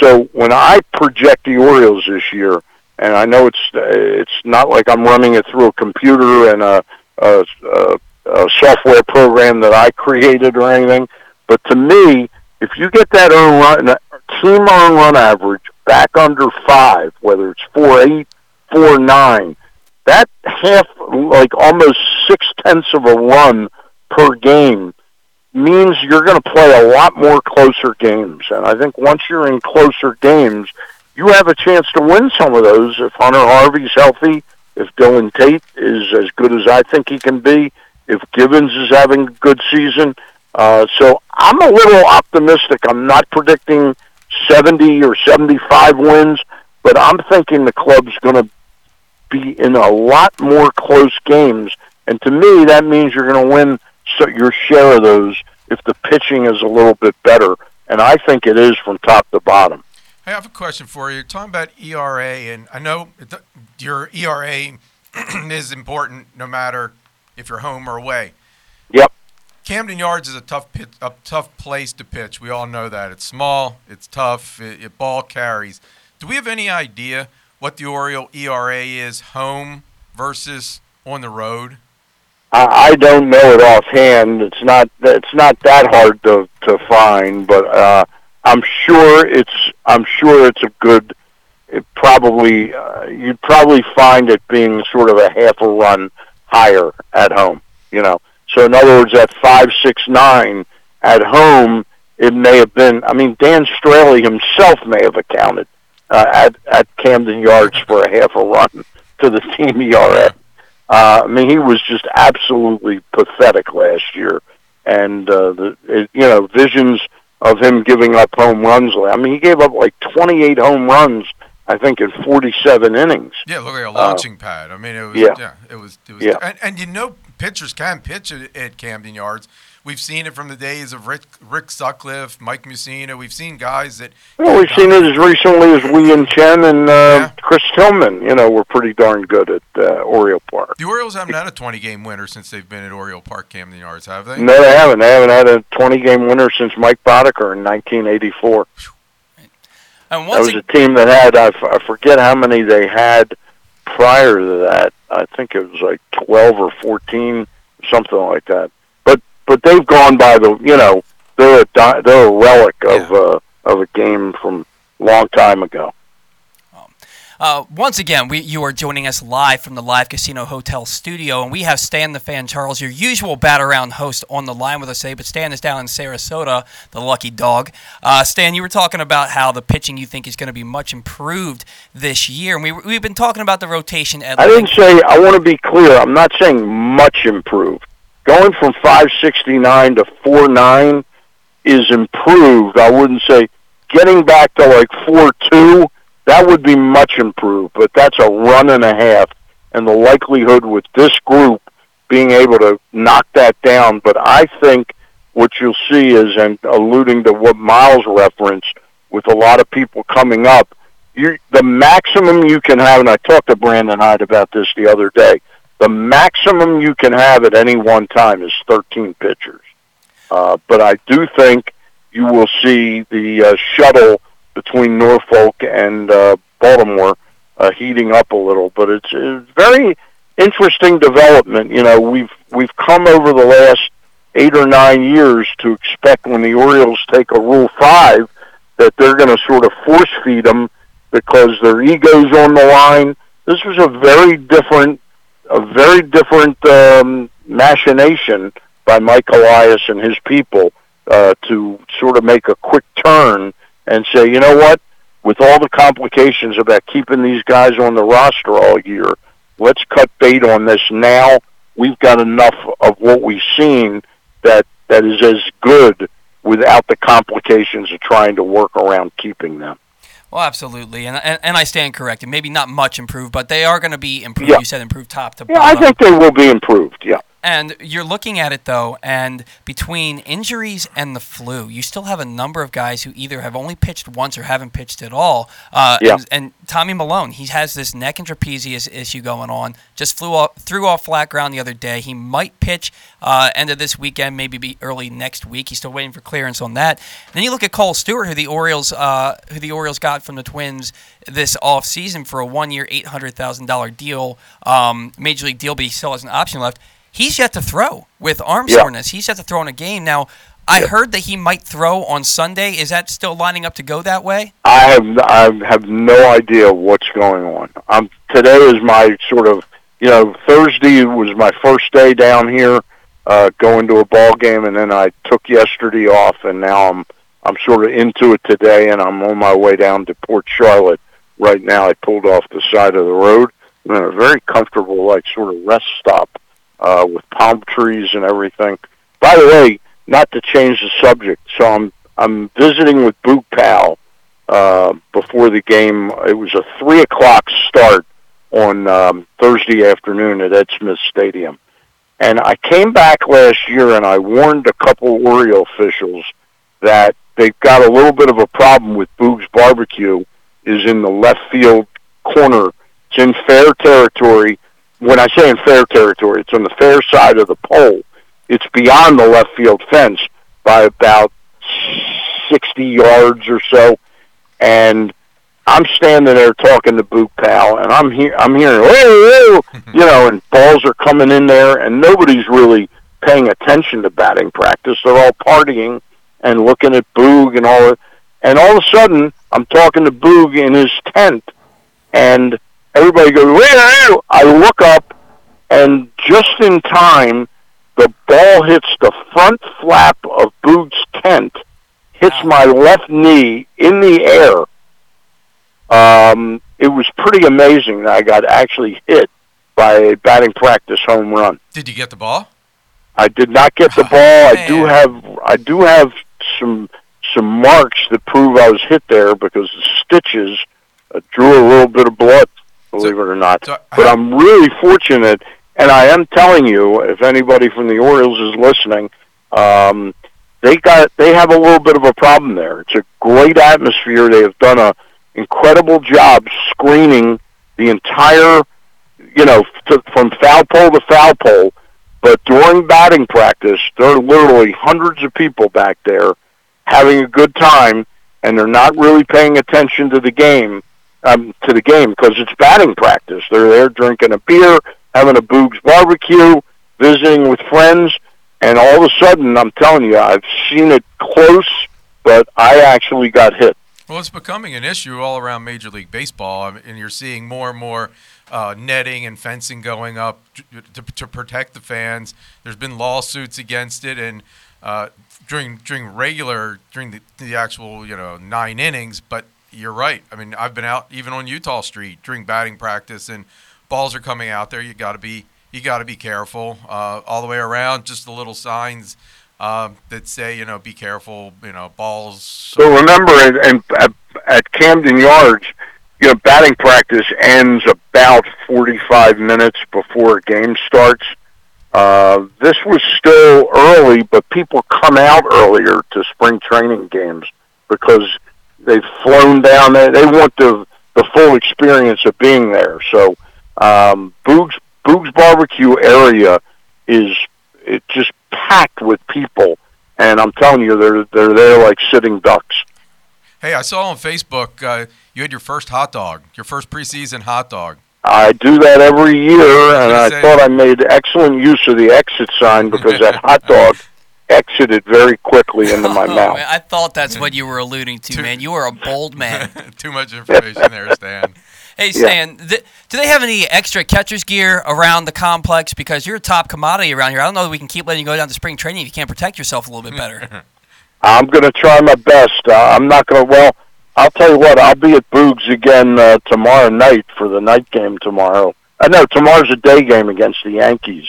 So when I project the Orioles this year, and I know it's it's not like I'm running it through a computer and a, a, a, a software program that I created or anything, but to me, if you get that earn run, team earn run average back under five, whether it's four eight, four nine that half, like almost six tenths of a run per game, means you're going to play a lot more closer games. And I think once you're in closer games, you have a chance to win some of those if Hunter Harvey's healthy, if Dylan Tate is as good as I think he can be, if Givens is having a good season. Uh, so I'm a little optimistic. I'm not predicting 70 or 75 wins, but I'm thinking the club's going to be in a lot more close games. And to me, that means you're going to win your share of those if the pitching is a little bit better. And I think it is from top to bottom. I have a question for you. You're talking about ERA, and I know your ERA is important no matter if you're home or away. Yep. Camden Yards is a tough pit, a tough place to pitch. We all know that. It's small, it's tough, it, it ball carries. Do we have any idea what the Oriole ERA is home versus on the road? I don't know it offhand. It's not it's not that hard to to find, but uh, I'm sure it's I'm sure it's a good. It probably uh, you'd probably find it being sort of a half a run higher at home. You know, so in other words, at five six nine at home, it may have been. I mean, Dan Straily himself may have accounted uh, at at Camden Yards for a half a run to the team ERA. Uh, I mean, he was just absolutely pathetic last year, and uh, the it, you know visions of him giving up home runs. I mean, he gave up like 28 home runs, I think, in 47 innings. Yeah, look like a launching uh, pad. I mean, it was yeah, yeah it was it was. Yeah. And, and you know, pitchers can pitch at, at Camden Yards. We've seen it from the days of Rick, Rick Sutcliffe, Mike Mussina. We've seen guys that. Well, we've seen it as recently as Wei-Yin Chen and uh, yeah. Chris Tillman. You know, were pretty darn good at uh, Oriole Park. The Orioles haven't had a 20-game winner since they've been at Oriole Park, Camden Yards, have they? No, they haven't. They haven't had a 20-game winner since Mike Boddicker in 1984. And that was a team that had I, f- I forget how many they had prior to that. I think it was like 12 or 14, something like that but they've gone by the you know they're a di- they're a relic of yeah. uh, of a game from a long time ago. Uh, once again, we, you are joining us live from the Live Casino Hotel studio, and we have Stan the Fan Charles, your usual bat around host, on the line with us today. But Stan is down in Sarasota, the lucky dog. Uh, Stan, you were talking about how the pitching you think is going to be much improved this year, and we, we've been talking about the rotation. At I didn't say. I want to be clear. I'm not saying much improved going from 569 to 49 is improved. I wouldn't say getting back to like 42, that would be much improved, but that's a run and a half. And the likelihood with this group being able to knock that down, but I think what you'll see is, and alluding to what Miles referenced, with a lot of people coming up, you the maximum you can have, and I talked to Brandon Hyde about this the other day the maximum you can have at any one time is 13 pitchers. Uh, but I do think you will see the uh, shuttle between Norfolk and uh, Baltimore uh, heating up a little. But it's a very interesting development. You know, we've we've come over the last eight or nine years to expect when the Orioles take a Rule Five that they're going to sort of force feed them because their egos on the line. This was a very different a very different um, machination by Mike Elias and his people uh, to sort of make a quick turn and say, you know what, with all the complications about keeping these guys on the roster all year, let's cut bait on this now. We've got enough of what we've seen that that is as good without the complications of trying to work around keeping them. Well, absolutely, and, and, and I stand corrected. Maybe not much improved, but they are going to be improved. Yeah. You said improved top to bottom. Yeah, I think they will be improved. Yeah. And you're looking at it though, and between injuries and the flu, you still have a number of guys who either have only pitched once or haven't pitched at all. Uh, yeah. And, and, Tommy Milone, he has this neck and trapezius issue going on. Just flew off, threw off flat ground the other day. He might pitch uh, end of this weekend, maybe be early next week. He's still waiting for clearance on that. then you look at Kohl Stewart, who the Orioles, uh, who the Orioles got from the Twins this offseason for a one-year, eight hundred thousand dollar deal, um, major league deal, but he still has an option left he's yet to throw with arm yeah. soreness. He's yet to throw in a game. Now, I yeah. heard that he might throw on Sunday. Is that still lining up to go that way? I have I have no idea what's going on. Um, today is my sort of you know Thursday was my first day down here, uh, going to a ball game, and then I took yesterday off, and now I'm I'm sort of into it today, and I'm on my way down to Port Charlotte right now. I pulled off the side of the road. I'm in a very comfortable like sort of rest stop uh, with palm trees and everything. By the way, not to change the subject, so I'm I'm visiting with Boog Powell uh, before the game. It was a three o'clock start on um, Thursday afternoon at Ed Smith Stadium, and I came back last year and I warned a couple Oriole officials that they've got a little bit of a problem with Boog's Barbecue is in the left field corner. It's in fair territory when I say in fair territory, it's on the fair side of the pole. It's beyond the left field fence by about 60 yards or so. And I'm standing there talking to Boog Powell, and I'm here. I'm hearing, whoa, whoa, you know, and balls are coming in there, and nobody's really paying attention to batting practice. They're all partying and looking at Boog and all. And all of a sudden, I'm talking to Boog in his tent, and Everybody goes, where I look up, and just in time, the ball hits the front flap of Boog's tent, hits my left knee in the air. Um, it was pretty amazing that I got actually hit by a batting practice home run. Did you get the ball? I did not get the Oh, ball. I do have I do have some some marks that prove I was hit there because the stitches uh, drew a little bit of blood. Believe it or not, so but I'm really fortunate, and I am telling you, if anybody from the Orioles is listening, um, they got they have a little bit of a problem there. It's a great atmosphere. They have done a incredible job screening the entire, you know, to, from foul pole to foul pole. But during batting practice, there are literally hundreds of people back there having a good time, and they're not really paying attention to the game, um, to the game because it's batting practice. They're there drinking a beer, having a Boogs barbecue, visiting with friends, and all of a sudden, I'm telling you, I've seen it close, but I actually got hit. Well, it's becoming an issue all around Major League Baseball, and you're seeing more and more uh, netting and fencing going up to, to, to protect the fans. There's been lawsuits against it, and uh, during during regular during the, the actual you know nine innings. But you're right. I mean, I've been out even on Eutaw Street during batting practice, and balls are coming out there. You got to be you got to be careful uh, all the way around. Just the little signs. Uh, that say, you know, be careful, you know, balls. So remember, and, at, at- at Camden Yards, you know, batting practice ends about 45 minutes before a game starts. Uh, this was still early, but people come out earlier to spring training games because they've flown down there. They want the the full experience of being there. So, um, Boogs Boogs Barbecue area is it just packed with people, and I'm telling you, they're they're there like sitting ducks. Hey, I saw on Facebook uh, you had your first hot dog, your first preseason hot dog. I do that every year, and I thought I made excellent use of the exit sign because that hot dog exited very quickly into my Oh, mouth. man, I thought that's what you were alluding to, Two- man. You are a bold man. Too much information there, Stan. Hey, Stan, th- do they have any extra catcher's gear around the complex? Because you're a top commodity around here. I don't know that we can keep letting you go down to spring training if you can't protect yourself a little bit better. I'm going to try my best. Uh, I'm not going to. Well, I'll tell you what. I'll be at Boogs again uh, tomorrow night for the night game tomorrow. Uh, no, tomorrow's a day game against the Yankees.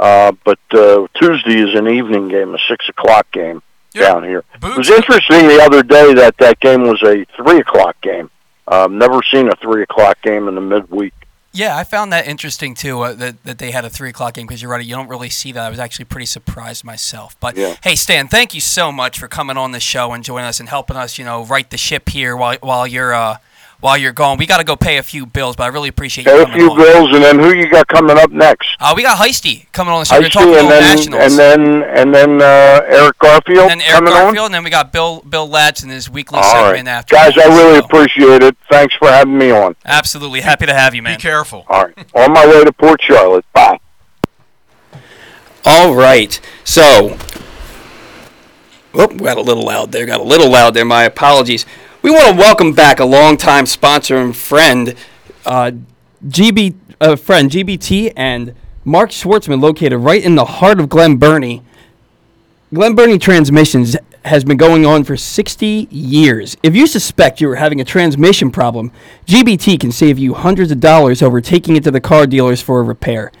Uh, but uh, Tuesday is an evening game, a six o'clock game Yeah, down here. It was interesting the other day that that game was a three o'clock game. Um, never seen a three o'clock game in the midweek. yeah, I found that interesting too. Uh, that that they had a three o'clock game because you're right. You don't really see that. I was actually pretty surprised myself. But Yeah. hey, Stan, thank you so much for coming on the show and joining us and helping us. You know, right the ship here while while you're uh, while you're gone. We got to go pay a few bills, but I really appreciate you Pay a few on. bills, and then who you got coming up next? Uh, we got Heisty coming on the show. I We're talking and then Nationals. and then and then uh, Eric Garfield coming on. and then Eric coming Garfield, on. and then we got Bill Bill Ladson his weekly All segment right, after. guys, I really so- appreciate it. Thanks for having me on. Absolutely happy to have you, man. Be careful. All right, on my way to Port Charlotte. Bye. All right, so. Oh, got a little loud there. Got a little loud there. My apologies. We want to welcome back a longtime sponsor and friend, uh, GB uh, friend GBT and Mark Schwartzman, located right in the heart of Glen Burnie. Glen Burnie Transmissions has been going on for 60 years. If you suspect you are having a transmission problem, GBT can save you hundreds of dollars over taking it to the car dealers for a repair.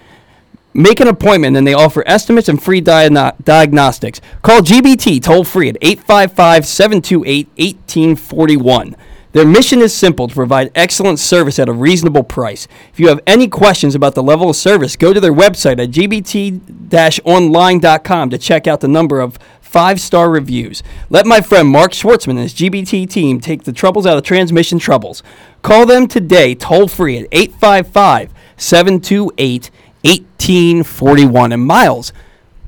Make an appointment and they offer estimates and free diagno- diagnostics. Call GBT toll free at 855 728 1841. Their mission is simple to provide excellent service at a reasonable price. If you have any questions about the level of service, go to their website at gbt online.com to check out the number of five star reviews. Let my friend Mark Schwartzman and his GBT team take the troubles out of transmission troubles. Call them today toll free at 855 728 1841. And Miles,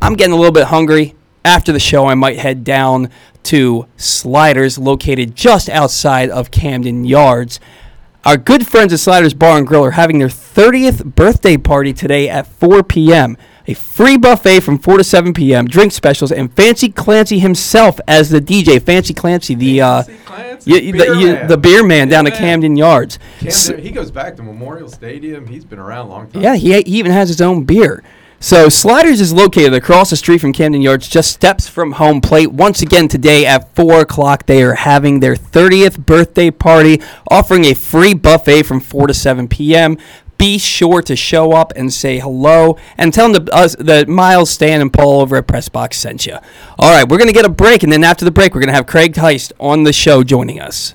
I'm getting a little bit hungry. After the show, I might head down to Sliders, located just outside of Camden Yards. Our good friends at Sliders Bar and Grill are having their 30th birthday party today at 4 p.m. A free buffet from 4 to 7 p.m., drink specials, and Fancy Clancy himself as the DJ. Fancy Clancy, the uh, Clancy, y- the, beer y- man. the beer man down Yeah, at. Camden Yards. Camden, he goes back to Memorial Stadium. He's been around a long time. Yeah, he, he even has his own beer. So Sliders is located across the street from Camden Yards, just steps from home plate. Once again today at four o'clock, they are having their 30th birthday party, offering a free buffet from 4 to 7 p.m. be sure to show up and say hello and tell them us, that Miles, Stan, and Paul over at Pressbox sent you. All right, we're going to get a break, and then after the break, we're going to have Craig Heist on the show joining us.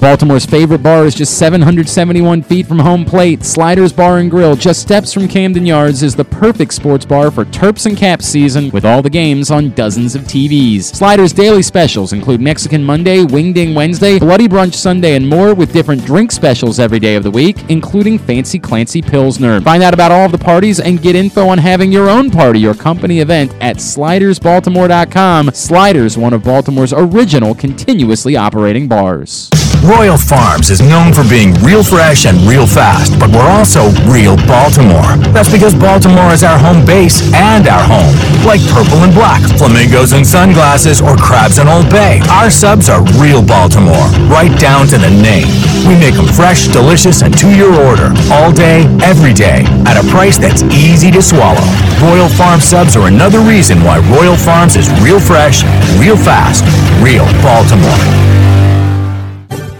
Baltimore's favorite bar is just 771 feet from home plate. Sliders Bar and Grill, just steps from Camden Yards, is the perfect sports bar for Terps and Caps season with all the games on dozens of TVs. Sliders' daily specials include Mexican Monday, Wingding Wednesday, Bloody Brunch Sunday, and more with different drink specials every day of the week, including Fancy Clancy Pilsner. Find out about all of the parties and get info on having your own party or company event at slidersbaltimore.com. Sliders, one of Baltimore's original continuously operating bars. Royal Farms is known for being real fresh and real fast, but we're also real Baltimore. That's because Baltimore is our home base and our home. Like purple and black, flamingos and sunglasses, or crabs in Old Bay. Our subs are real Baltimore, right down to the name. We make them fresh, delicious, and to your order, all day, every day, at a price that's easy to swallow. Royal Farm subs are another reason why Royal Farms is real fresh, real fast, real Baltimore.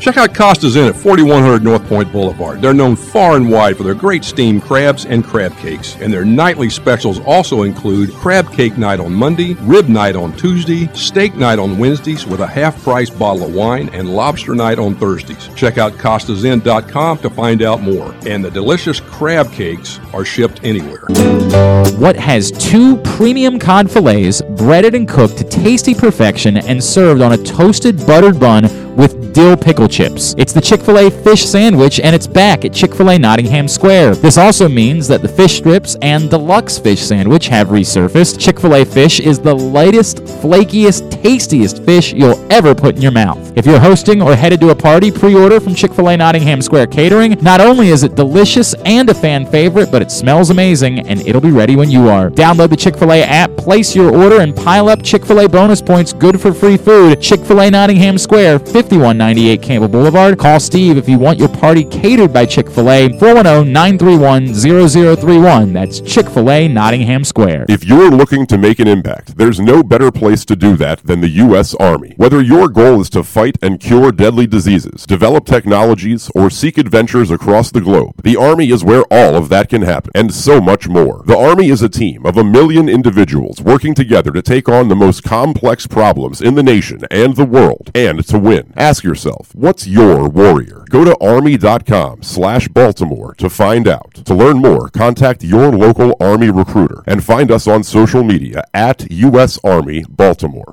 Check out Costa's Inn at 4100 North Point Boulevard. They're known far and wide for their great steamed crabs and crab cakes, and their nightly specials also include crab cake night on Monday, rib night on Tuesday, steak night on Wednesdays with a half price bottle of wine, and lobster night on Thursdays. Check out costasinn.com to find out more. And the delicious crab cakes are shipped anywhere. What has two premium cod fillets, breaded and cooked to tasty perfection, and served on a toasted buttered bun with dill pickle chips. It's the Chick fil A fish sandwich, and it's back at Chick fil A Nottingham Square. This also means that the fish strips and deluxe fish sandwich have resurfaced. Chick fil A fish is the lightest, flakiest, tastiest fish you'll ever put in your mouth. If you're hosting or headed to a party, pre order from Chick fil A Nottingham Square Catering. Not only is it delicious and a fan favorite, but it smells amazing, and it'll be ready when you are. Download the Chick fil A app, place your order, and pile up Chick fil A bonus points good for free food. Chick fil A Nottingham Square, 5198 Campbell Boulevard. Call Steve if you want your party catered by Chick fil A, 410 931 0031. That's Chick fil A Nottingham Square. If you're looking to make an impact, there's no better place to do that than the U.S. Army. Whether your goal is to fight and cure deadly diseases, develop technologies, or seek adventures across the globe, the Army is where all of that can happen, and so much more. The Army is a team of a million individuals working together to take on the most complex problems in the nation and the world, and to win. Ask yourself, what's your warrior? Go to army.com slash Baltimore to find out. To learn more, contact your local Army recruiter and find us on social media at U.S. Army Baltimore.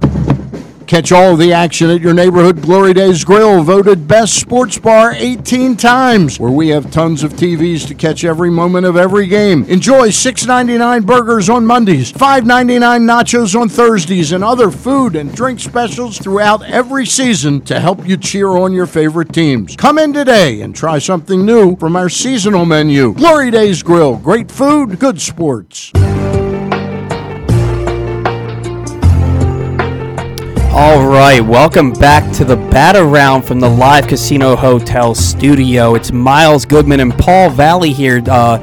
Catch all the action at your neighborhood Glory Days Grill, voted best sports bar 18 times, where we have tons of TVs to catch every moment of every game. Enjoy $6.99 burgers on Mondays, $5.99 nachos on Thursdays, and other food and drink specials throughout every season to help you cheer on your favorite teams. Come in today and try something new from our seasonal menu. Glory Days Grill, great food, good sports. All right, welcome back to the Bat Around from the Live Casino Hotel studio. It's Miles Goodman and Paul Valle here, uh,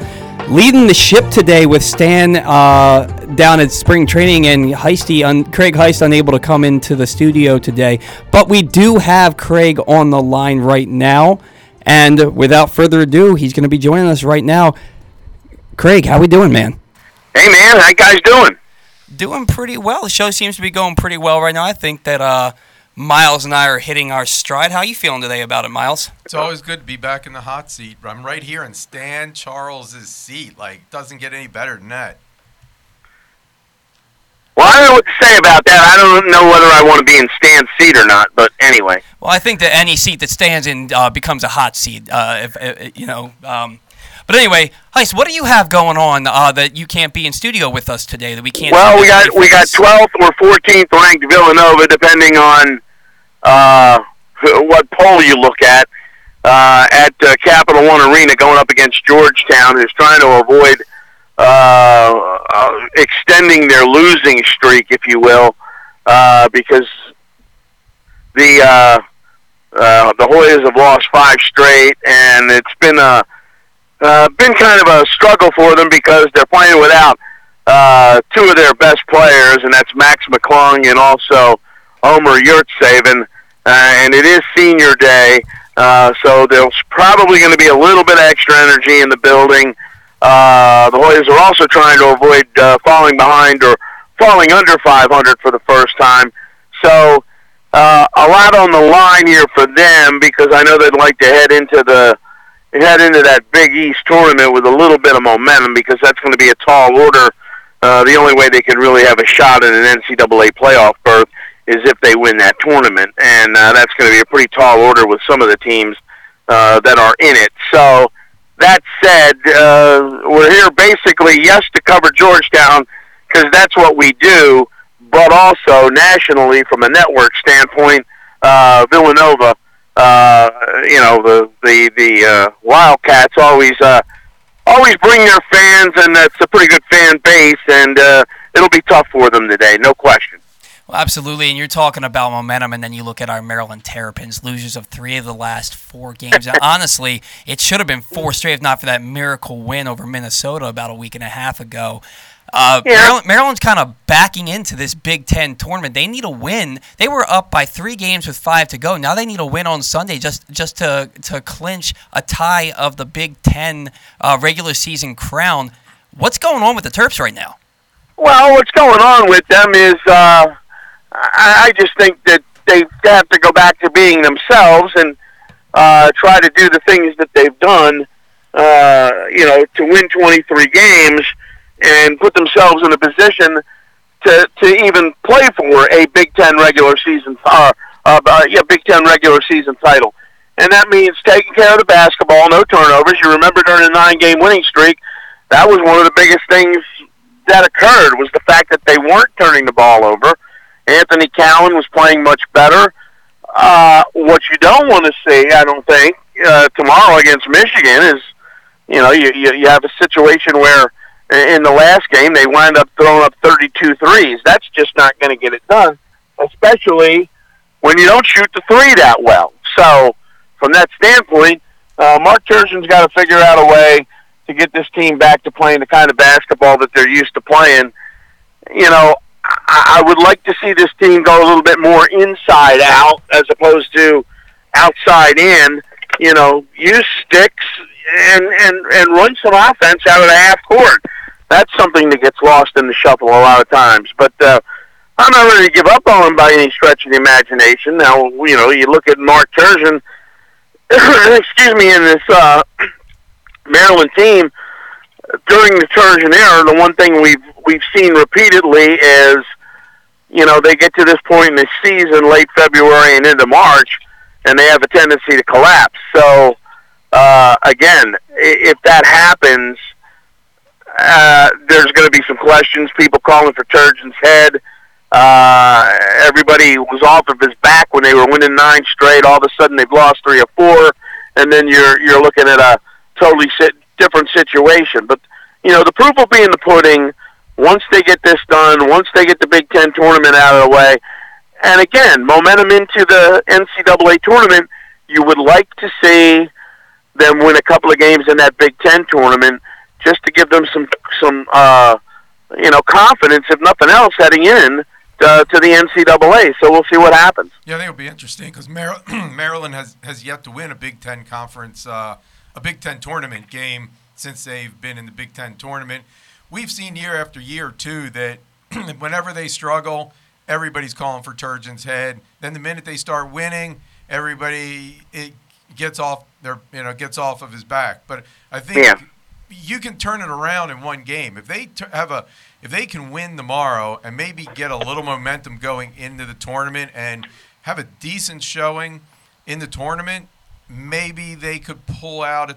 leading the ship today with Stan uh, down at spring training and Heisty, un- Craig Heist unable to come into the studio today. But we do have Craig on the line right now, and without further ado, he's going to be joining us right now. Craig, how we doing, man? Hey, man, how you guys doing? Doing pretty well. The show seems to be going pretty well right now. I think that uh, Miles and I are hitting our stride. How are you feeling today about it, Miles? It's always good to be back in the hot seat. I'm right here in Stan Charles's seat. Like, doesn't get any better than that. Well, I don't know what to say about that. I don't know whether I want to be in Stan's seat or not. But anyway. Well, I think that any seat that stands in uh, becomes a hot seat. Uh, if, if, you know. Um, but anyway, Heist, what do you have going on uh, that you can't be in studio with us today? That we can't. Well, we got we got 12th or 14th ranked Villanova, depending on uh, what poll you look at. Uh, at uh, Capital One Arena, going up against Georgetown, who's trying to avoid uh, uh, extending their losing streak, if you will, uh, because the uh, uh, the Hoyas have lost five straight, and it's been a uh, been kind of a struggle for them because they're playing without uh, two of their best players, and that's Mac McClung and also Omer Yurtseven. Uh, and it is senior day. Uh, so there's probably going to be a little bit of extra energy in the building. Uh, the Hoyas are also trying to avoid uh, falling behind or falling under 500 for the first time. So uh, a lot on the line here for them because I know they'd like to head into the head into that Big East tournament with a little bit of momentum because that's going to be a tall order. Uh, the only way they can really have a shot at an NCAA playoff berth is if they win that tournament, and uh, that's going to be a pretty tall order with some of the teams uh, that are in it. So that said, uh, we're here basically yes to cover Georgetown because that's what we do, but also nationally from a network standpoint, uh, Villanova. Uh, you know the the the uh, Wildcats always uh, always bring their fans, and that's a pretty good fan base, and uh, it'll be tough for them today, no question. Well, absolutely, and you're talking about momentum, and then you look at our Maryland Terrapins, losers of three of the last four games. honestly, it should have been four straight, if not for that miracle win over Minnesota about a week and a half ago. Uh, yeah. Maryland, Maryland's kind of backing into this Big Ten tournament. They need a win. They were up by three games with five to go. Now they need a win on Sunday just just to to clinch a tie of the Big Ten uh, regular season crown. What's going on with the Terps right now? Well, what's going on with them is uh, I, I just think that they have to go back to being themselves and uh, try to do the things that they've done. Uh, you know, to win 23 games and put themselves in a position to to even play for a Big Ten regular season uh, uh, uh, yeah Big Ten regular season title, and that means taking care of the basketball, no turnovers. You remember during the nine game winning streak, that was one of the biggest things that occurred was the fact that they weren't turning the ball over Anthony Cowan was playing much better. Uh, what you don't want to see, I don't think, uh, tomorrow against Michigan is, you know, you, you, you have a situation where in the last game they wind up throwing up 32 threes. That's just not going to get it done, especially when you don't shoot the three that well. So, from that standpoint, uh, Mark Turgeon's got to figure out a way to get this team back to playing the kind of basketball that they're used to playing. You know, I would like to see this team go a little bit more inside out as opposed to outside in. You know, use sticks and and and run some offense out of the half court. That's something that gets lost in the shuffle a lot of times. But uh, I'm not ready to give up on them by any stretch of the imagination. Now, you know, you look at Mark Turgeon, excuse me, in this uh, Maryland team during the Turgeon era. The one thing we've we've seen repeatedly is, you know, they get to this point in the season, late February and into March, and they have a tendency to collapse. So, uh, again, if that happens, uh, there's going to be some questions. People calling for Turgeon's head. Uh, everybody was off of his back when they were winning nine straight. All of a sudden, they've lost three or four, and then you're you're looking at a totally sit, different situation. But you know, the proof will be in the pudding once they get this done, once they get the Big Ten tournament out of the way, and again, momentum into the NCAA tournament, you would like to see them win a couple of games in that Big Ten tournament just to give them some some uh, you know confidence, if nothing else, heading in to, to the NCAA. So we'll see what happens. Yeah, I think it'll be interesting because Maryland has has yet to win a Big Ten conference, uh, a Big Ten tournament game since they've been in the Big Ten tournament we've seen year after year too that whenever they struggle, everybody's calling for Turgeon's head. Then the minute they start winning, everybody it gets off their you know gets off of his back. But I think yeah. You can turn it around in one game if they t- have a if they can win tomorrow and maybe get a little momentum going into the tournament and have a decent showing in the tournament, maybe they could pull out a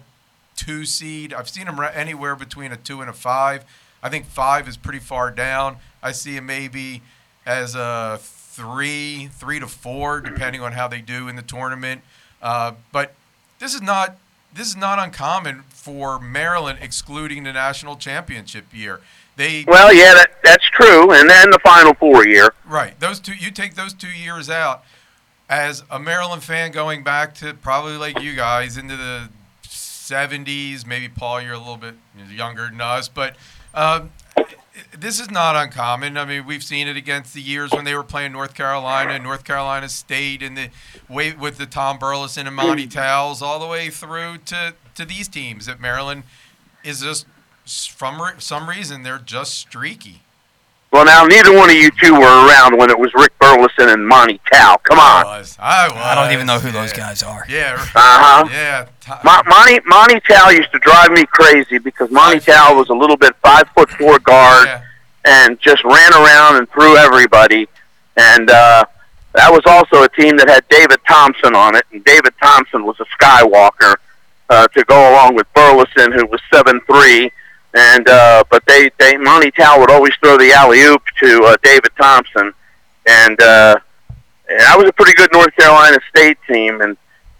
two seed. I've seen them anywhere between a two and a five. I think five is pretty far down. I see him maybe as a three, three to four, depending on how they do in the tournament. Uh, but this is not this is not uncommon for Maryland, excluding the national championship year. They well, yeah, that, that's true, and then the Final Four year. Right, those two. You take those two years out. As a Maryland fan, going back to probably like you guys into the 70s, maybe Paul, you're a little bit younger than us, but um, this is not uncommon. I mean, we've seen it against the years when they were playing North Carolina, North Carolina State, and the way with the Tom Burleson and Monty mm. Towels, all the way through to to these teams. That Maryland is just from some reason they're just streaky. Well, now neither one of you two were around when it was Rick Burleson and Monty Tal. Come on. I was. I was. I don't even know who yeah. those guys are. Yeah. Uh huh. Yeah. Mo- Monty Monty Tal used to drive me crazy because Monty Tal was a little bit five foot four guard yeah. and just ran around and threw everybody. And uh, that was also a team that had David Thompson on it, and David Thompson was a Skywalker uh, to go along with Burleson, who was seven three and uh, but they they Monty Tal would always throw the alley oop to uh, David Thompson, and uh, and that was a pretty good North Carolina State team. And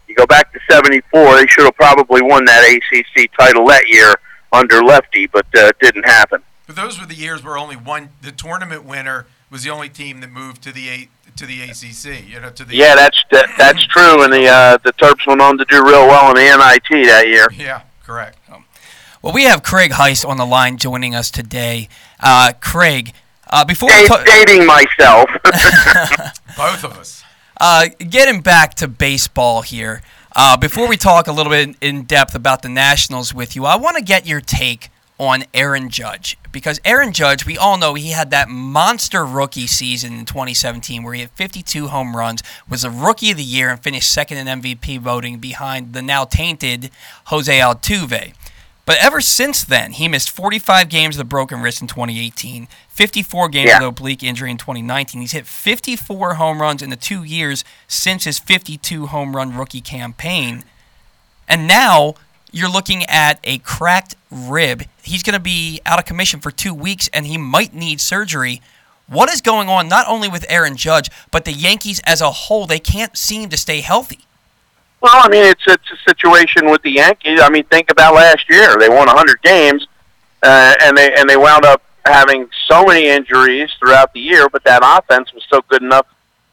you go back to '74, they should have probably won that ACC title that year under Lefty, but uh, it didn't happen. But those were the years where only one the tournament winner was the only team that moved to the A, to the ACC. You know, to the yeah, that's that, that's true. And the uh, the Terps went on to do real well in the NIT that year. Yeah, correct. Well, we have Craig Heist on the line joining us today. Uh, Craig, uh, before we ta- dating myself, both of us. Uh, getting back to baseball here. Uh, before we talk a little bit in depth about the Nationals with you, I want to get your take on Aaron Judge because Aaron Judge, we all know he had that monster rookie season in 2017 where he had 52 home runs, was a rookie of the year, and finished second in MVP voting behind the now tainted Jose Altuve. But ever since then, he missed 45 games with a broken wrist in 2018, 54 games yeah. with oblique injury in 2019. He's hit 54 home runs in the two years since his 52 home run rookie campaign. And now you're looking at a cracked rib. He's going to be out of commission for two weeks and he might need surgery. What is going on not only with Aaron Judge, but the Yankees as a whole? They can't seem to stay healthy. Well, I mean, it's it's a situation with the Yankees. I mean, think about last year; they won 100 games, uh, and they and they wound up having so many injuries throughout the year. But that offense was so good enough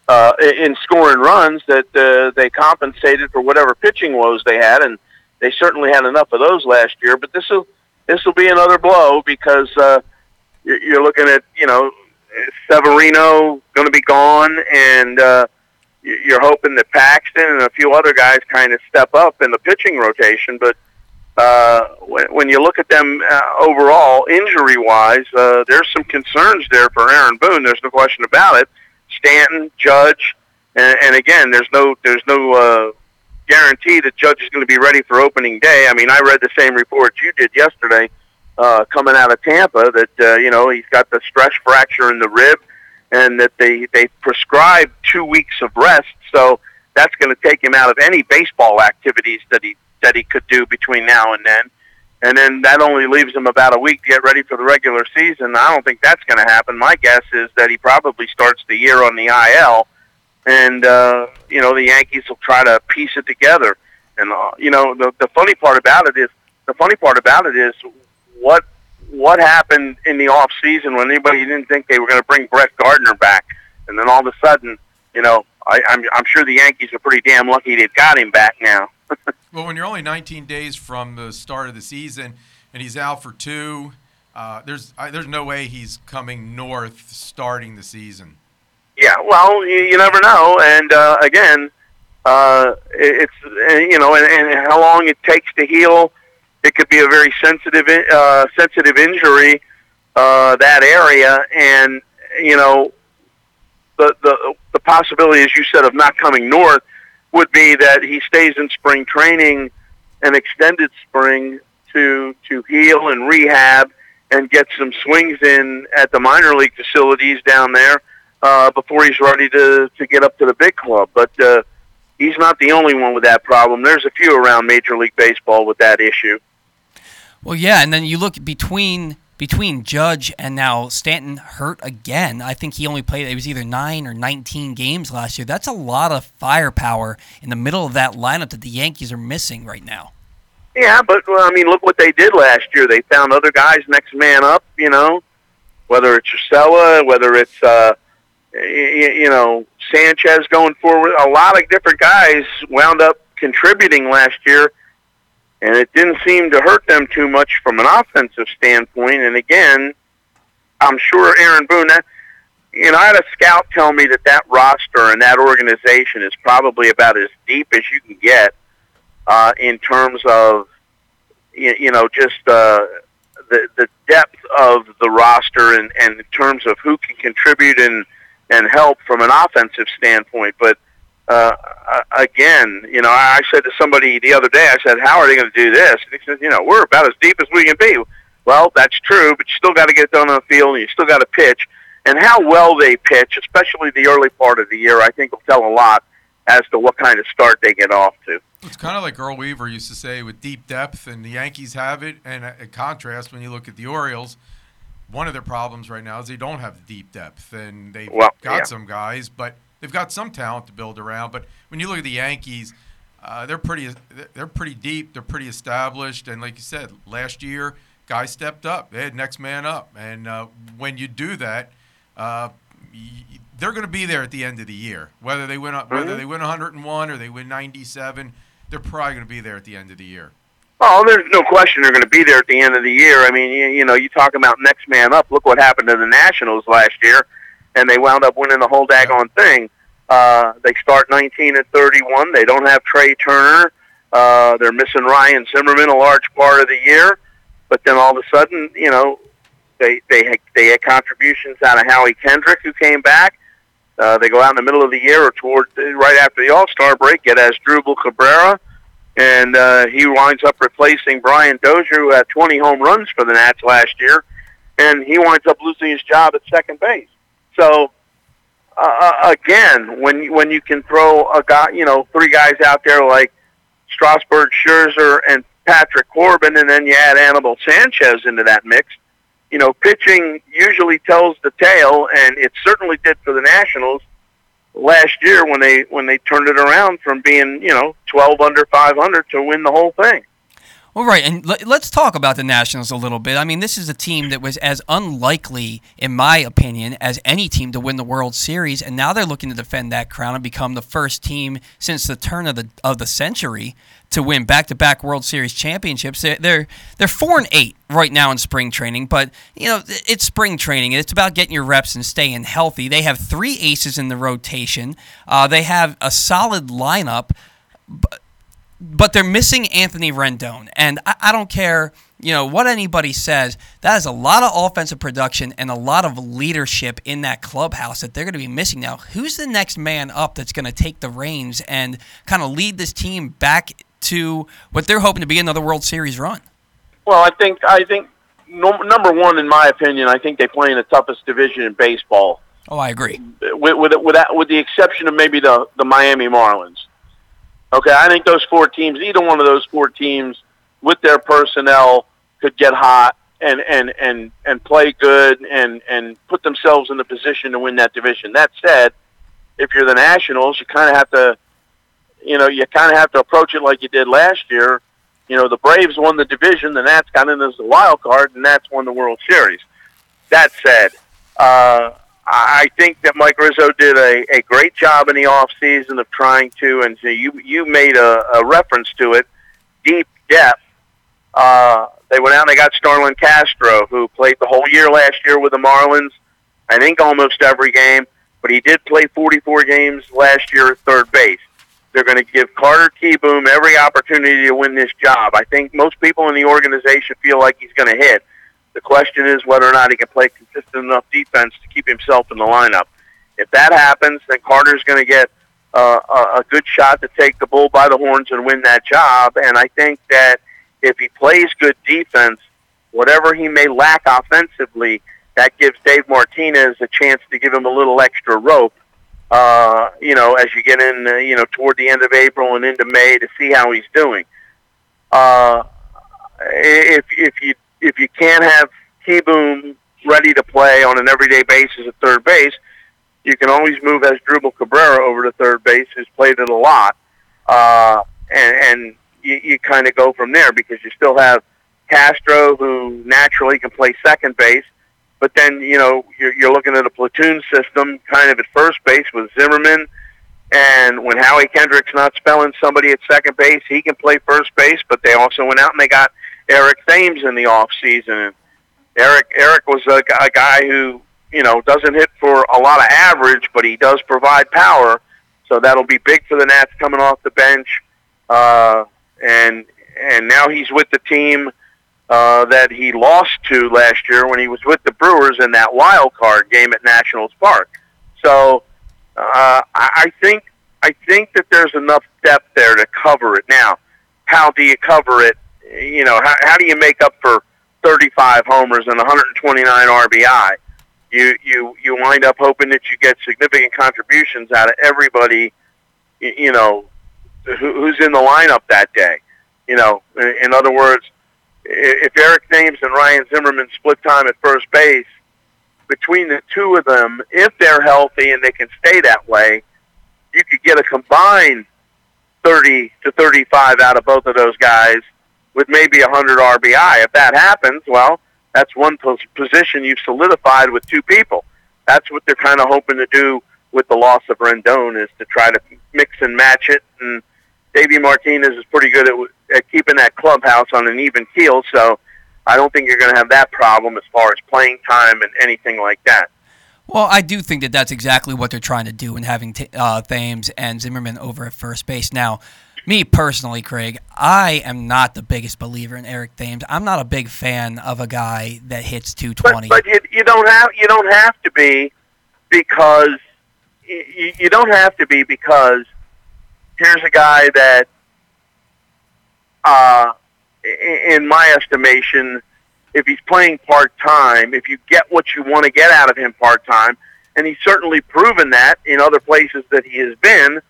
uh, in scoring runs that uh, they compensated for whatever pitching woes they had, and they certainly had enough of those last year. But this will this will be another blow because uh, you're, looking at you know Severino going to be gone, and uh, you're hoping that Paxton and a few other guys kind of step up in the pitching rotation. But uh, when, when you look at them uh, overall, injury wise, uh, there's some concerns there for Aaron Boone. There's no question about it. Stanton, Judge, and, and again, there's no there's no uh, guarantee that Judge is going to be ready for opening day. I mean, I read the same report you did yesterday, uh, coming out of Tampa, that uh, you know he's got the stress fracture in the rib and that they they prescribe two weeks of rest. So that's going to take him out of any baseball activities that he that he could do between now and then. And then that only leaves him about a week to get ready for the regular season. I don't think that's going to happen. My guess is that he probably starts the year on the IL, and uh, you know the Yankees will try to piece it together. And uh, you know the the funny part about it is the funny part about it is what what happened in the off season when anybody didn't think they were going to bring Brett Gardner back, and then all of a sudden, you know, I, I'm I'm sure the Yankees are pretty damn lucky they've got him back now. well, when you're only 19 days from the start of the season and he's out for two, uh, there's I, there's no way he's coming north starting the season. Yeah, well, you, you never know, and uh, again, uh, it's you know, and, and how long it takes to heal it could be a very sensitive uh, sensitive injury uh, that area, and you know the the the possibility, as you said, of not coming north would be that he stays in spring training, an extended spring to to heal and rehab and get some swings in at the minor league facilities down there uh, before he's ready to to get up to the big club. But uh, he's not the only one with that problem. There's a few around Major League Baseball with that issue. Well, yeah, and then you look between between Judge and now Stanton hurt again. I think he only played it was either 9 or 19 games last year. That's a lot of firepower in the middle of that lineup that the Yankees are missing right now. Yeah, but well, I mean, look what they did last year. They found other guys next man up, you know, whether it's Urshela, whether it's uh you know, Sanchez going forward. A lot of different guys wound up contributing last year and it didn't seem to hurt them too much from an offensive standpoint. And again, I'm sure Aaron Boone. That, you know, I had a scout tell me that that roster and that organization is probably about as deep as you can get uh, in terms of, you, you know, just uh, the the depth of the roster and, and in terms of who can contribute and and help from an offensive standpoint. But uh, again, you know, I said to somebody the other day, I said, "How are they going to do this?" And he said, "You know, we're about as deep as we can be." Well, that's true, but you still got to get it done on the field, and you still got to pitch. And how well they pitch, especially the early part of the year, I think will tell a lot as to what kind of start they get off to. It's kind of like Earl Weaver used to say with deep depth, and the Yankees have it. And in contrast, when you look at the Orioles, one of their problems right now is they don't have deep depth, and they've well, got yeah. some guys, but they've got some talent to build around. But when you look at the Yankees, uh, they're pretty they're pretty deep, they're pretty established, and like you said, last year guys stepped up, they had next man up, and uh, when you do that. Uh, they're going to be there at the end of the year, whether they win mm-hmm. whether they win 101 or they win 97. They're probably going to be there at the end of the year. Oh, there's no question they're going to be there at the end of the year. I mean, you, you know, you talk about next man up. Look what happened to the Nationals last year, and they wound up winning the whole daggone thing. Uh, they start 19 and 31. They don't have Trea Turner. Uh, they're missing Ryan Zimmerman a large part of the year, but then all of a sudden, you know, they they had, they had contributions out of Howie Kendrick who came back. Uh, they go out in the middle of the year or toward right after the All Star break, get Asdrubal Cabrera and uh, he winds up replacing Brian Dozier, who had 20 home runs for the Nats last year, and he winds up losing his job at second base. So uh, uh again, when when you can throw a guy, you know, three guys out there like Strasburg, Scherzer, and Patrick Corbin, and then you add Anibal Sanchez into that mix, you know, pitching usually tells the tale, and it certainly did for the Nationals last year when they when they turned it around from being you know 12 under 500 to win the whole thing. Well, right, and l- let's talk about the Nationals a little bit. I mean, this is a team that was as unlikely, in my opinion, as any team to win the World Series, and now they're looking to defend that crown and become the first team since the turn of the of the century to win back-to-back World Series championships. They're, they're they're four and eight right now in spring training, but you know it's spring training. It's about getting your reps and staying healthy. They have three aces in the rotation. Uh, they have a solid lineup, but, but they're missing Anthony Rendon, and I, I don't care you know what anybody says that is a lot of offensive production and a lot of leadership in that clubhouse that they're going to be missing now who's the next man up that's going to take the reins and kind of lead this team back to what they're hoping to be another World Series run? Well, I think I think no, number one, in my opinion, I think they play in the toughest division in baseball. Oh, I agree. With with with, that, with the exception of maybe the the Miami Marlins. Okay, I think those four teams, either one of those four teams, with their personnel, could get hot and and and and play good and and put themselves in the position to win that division. That said, if you're the Nationals, you kind of have to you know, you kind of have to approach it like you did last year. You know, the Braves won the division, the Nats got in as the wild card, and Nats won the World Series. That said, uh, I think that Mike Rizzo did a, a great job in the off season of trying to, and so you you made a, a reference to it, deep depth. Uh, they went out and they got Starlin Castro, who played the whole year last year with the Marlins. I think almost every game, but he did play 44 games last year at third base. They're going to give Carter Kieboom every opportunity to win this job. I think most people in the organization feel like he's going to hit. The question is whether or not he can play consistent enough defense to keep himself in the lineup. If that happens, then Carter's going to get uh, a, good shot to take the bull by the horns and win that job. And I think that if he plays good defense, whatever he may lack offensively, that gives Dave Martinez a chance to give him a little extra rope uh, you know, as you get in, uh, you know, toward the end of April and into May to see how he's doing. Uh, if if you if you can't have Kieboom ready to play on an everyday basis at third base, you can always move Asdrubal Cabrera over to third base, who's played it a lot, uh, and, and you, you kind of go from there because you still have Castro, who naturally can play second base, but then, you know, you're, you're looking at a platoon system kind of at first base with Zimmerman. And when Howie Kendrick's not spelling somebody at second base, he can play first base. But they also went out and they got Eric Thames in the off season. Eric Eric was a, a guy who you know doesn't hit for a lot of average, but he does provide power. So that'll be big for the Nats coming off the bench. Uh, and and now he's with the team uh, that he lost to last year when he was with the Brewers in that wild card game at Nationals Park. So uh, I think I think that there's enough depth there to cover it. Now, how do you cover it? You know, how, how do you make up for 35 homers and 129 RBI? You you you wind up hoping that you get significant contributions out of everybody. You know, who, who's in the lineup that day. You know, in, in other words, if Eric Thames and Ryan Zimmerman split time at first base, between the two of them, if they're healthy and they can stay that way, you could get a combined 30 to 35 out of both of those guys with maybe 100 RBI. If that happens, well, that's one position you've solidified with two people. That's what they're kind of hoping to do with the loss of Rendon is to try to mix and match it. And Davey Martinez is pretty good at, at keeping that clubhouse on an even keel. So I don't think you're going to have that problem as far as playing time and anything like that. Well, I do think that that's exactly what they're trying to do in having t- uh, Thames and Zimmerman over at first base. Now, me personally, Craig, I am not the biggest believer in Eric Thames. I'm not a big fan of a guy that hits 220. But, but you, you don't have you don't have to be because you, you don't have to be because here's a guy that, uh, in my estimation, if he's playing part time, if you get what you want to get out of him part time, and he's certainly proven that in other places that he has been,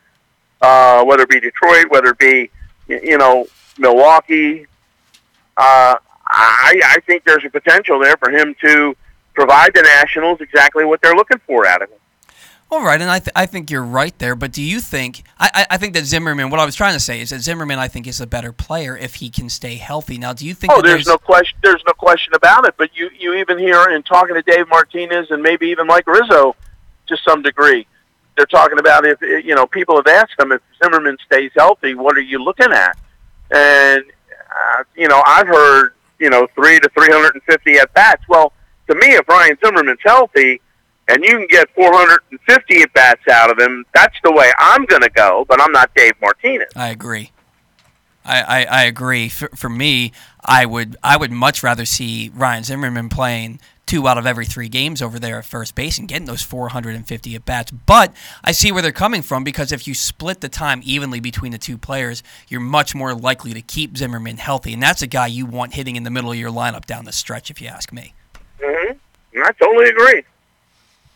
uh, whether it be Detroit, whether it be you know Milwaukee. Uh, I, I think there's a potential there for him to provide the Nationals exactly what they're looking for out of him. All right, and I, th- I think you're right there. But do you think I, I think that Zimmerman? What I was trying to say is that Zimmerman, I think, is a better player if he can stay healthy. Now, do you think? Oh, there's, there's, no question. There's no question about it. But you you even hear in talking to Dave Martinez and maybe even Mike Rizzo, to some degree, they're talking about if you know people have asked them if Zimmerman stays healthy, what are you looking at? And uh, you know, I've heard you know three to three hundred and fifty at bats. Well, to me, if Ryan Zimmerman's healthy and you can get 450 at bats out of him, that's the way I'm going to go. But I'm not Dave Martinez. I agree. I, I, I agree. For, for me, I would I would much rather see Ryan Zimmerman playing two out of every three games over there at first base and getting those 450 at bats. But I see where they're coming from because if you split the time evenly between the two players, you're much more likely to keep Zimmerman healthy, and that's a guy you want hitting in the middle of your lineup down the stretch, if you ask me. Mm-hmm. I totally agree.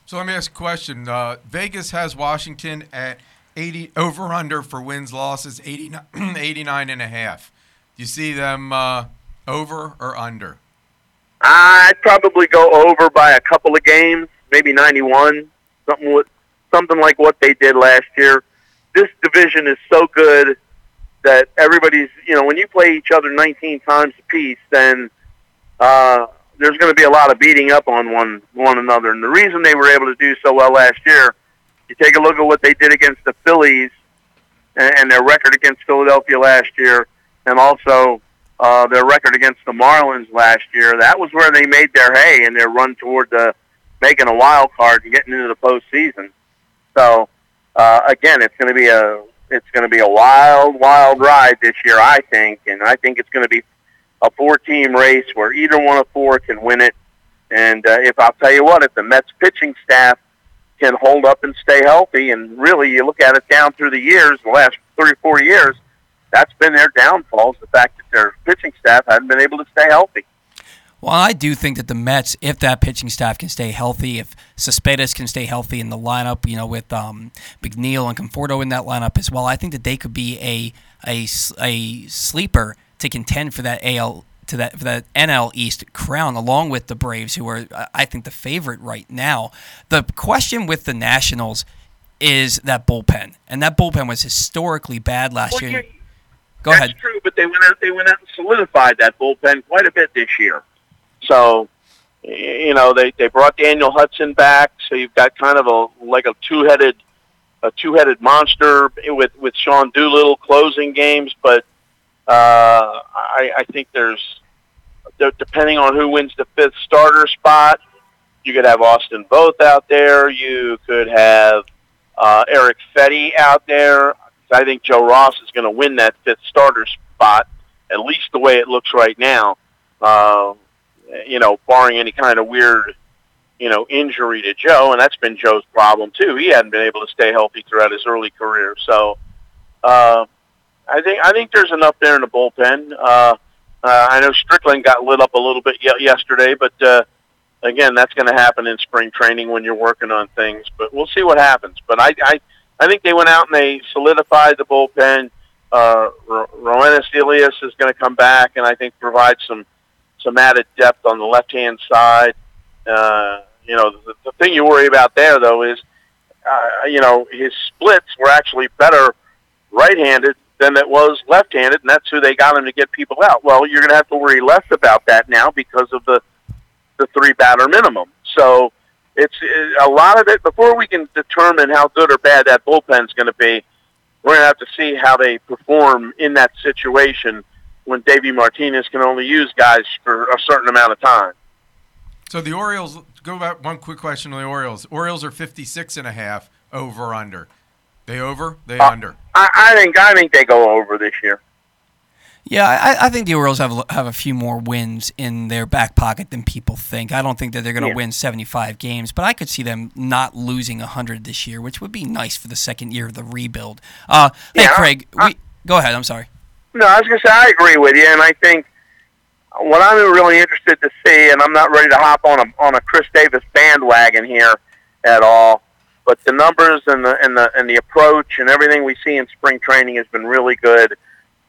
So let me ask a question. Uh, Vegas has Washington at 80 over under for wins losses 89, 89 and a half. Do you see them uh, over or under? I'd probably go over by a couple of games, maybe 91, something with something like what they did last year. This division is so good that everybody's, you know, when you play each other 19 times apiece, then uh, there's going to be a lot of beating up on one one another. And the reason they were able to do so well last year, you take a look at what they did against the Phillies and, and their record against Philadelphia last year, and also uh, their record against the Marlins last year. That was where they made their hay and their run toward the making a wild card and getting into the postseason. So uh, again, it's going to be a it's going to be a wild, wild ride this year, I think, and I think it's going to be a four-team race where either one of four can win it. And uh, if I'll tell you what, if the Mets pitching staff can hold up and stay healthy, and really you look at it down through the years, the last three or four years, that's been their downfall is The fact that their pitching staff hasn't been able to stay healthy. Well, I do think that the Mets, if that pitching staff can stay healthy, if Cespedes can stay healthy in the lineup, you know, with um, McNeil and Conforto in that lineup as well, I think that they could be a a, a sleeper to contend for that AL to that for that NL East crown, along with the Braves, who are I think the favorite right now. The question with the Nationals is that bullpen, and that bullpen was historically bad last well, year. You, Go that's ahead. true, but they went out they went out and solidified that bullpen quite a bit this year. So, you know, they they brought Daniel Hudson back, so you've got kind of a like a two headed a two headed monster with with Sean Doolittle closing games, but uh, I, I think there's depending on who wins the fifth starter spot, you could have Austin Voth out there. You could have uh, Erick Fedde out there. I think Joe Ross is going to win that fifth starter spot, at least the way it looks right now. Uh, you know, barring any kind of weird, you know, injury to Joe, and that's been Joe's problem too. He hadn't been able to stay healthy throughout his early career. So, uh, I think I think there's enough there in the bullpen. Uh, uh, I know Strickland got lit up a little bit y- yesterday, but uh, again, that's going to happen in spring training when you're working on things. But we'll see what happens. But I, I, I think they went out and they solidified the bullpen. Uh, Roenis Elias is going to come back and I think provide some some added depth on the left hand side. Uh, you know, the, the thing you worry about there though is, uh, you know, his splits were actually better right-handed than it was left-handed, and that's who they got him to get people out. Well, you're going to have to worry less about that now because of the the three batter minimum. So it's a lot of it. Before we can determine how good or bad that bullpen's going to be, we're going to have to see how they perform in that situation when Davey Martinez can only use guys for a certain amount of time. So the Orioles go back one quick question on the Orioles. Orioles are 56 and a half over under. They over, they Uh, under. I, I think I think they go over this year. Yeah, I, I think the Orioles have a- have a few more wins in their back pocket than people think. I don't think that they're going to Yeah. win 75 games, but I could see them not losing 100 this year, which would be nice for the second year of the rebuild. Uh, hey, Yeah, Craig, we, go ahead. I'm sorry. No, I was going to say I agree with you, and I think what I'm really interested to see, and I'm not ready to hop on a on a Chris Davis bandwagon here at all, but the numbers and the and the and the approach and everything we see in spring training has been really good.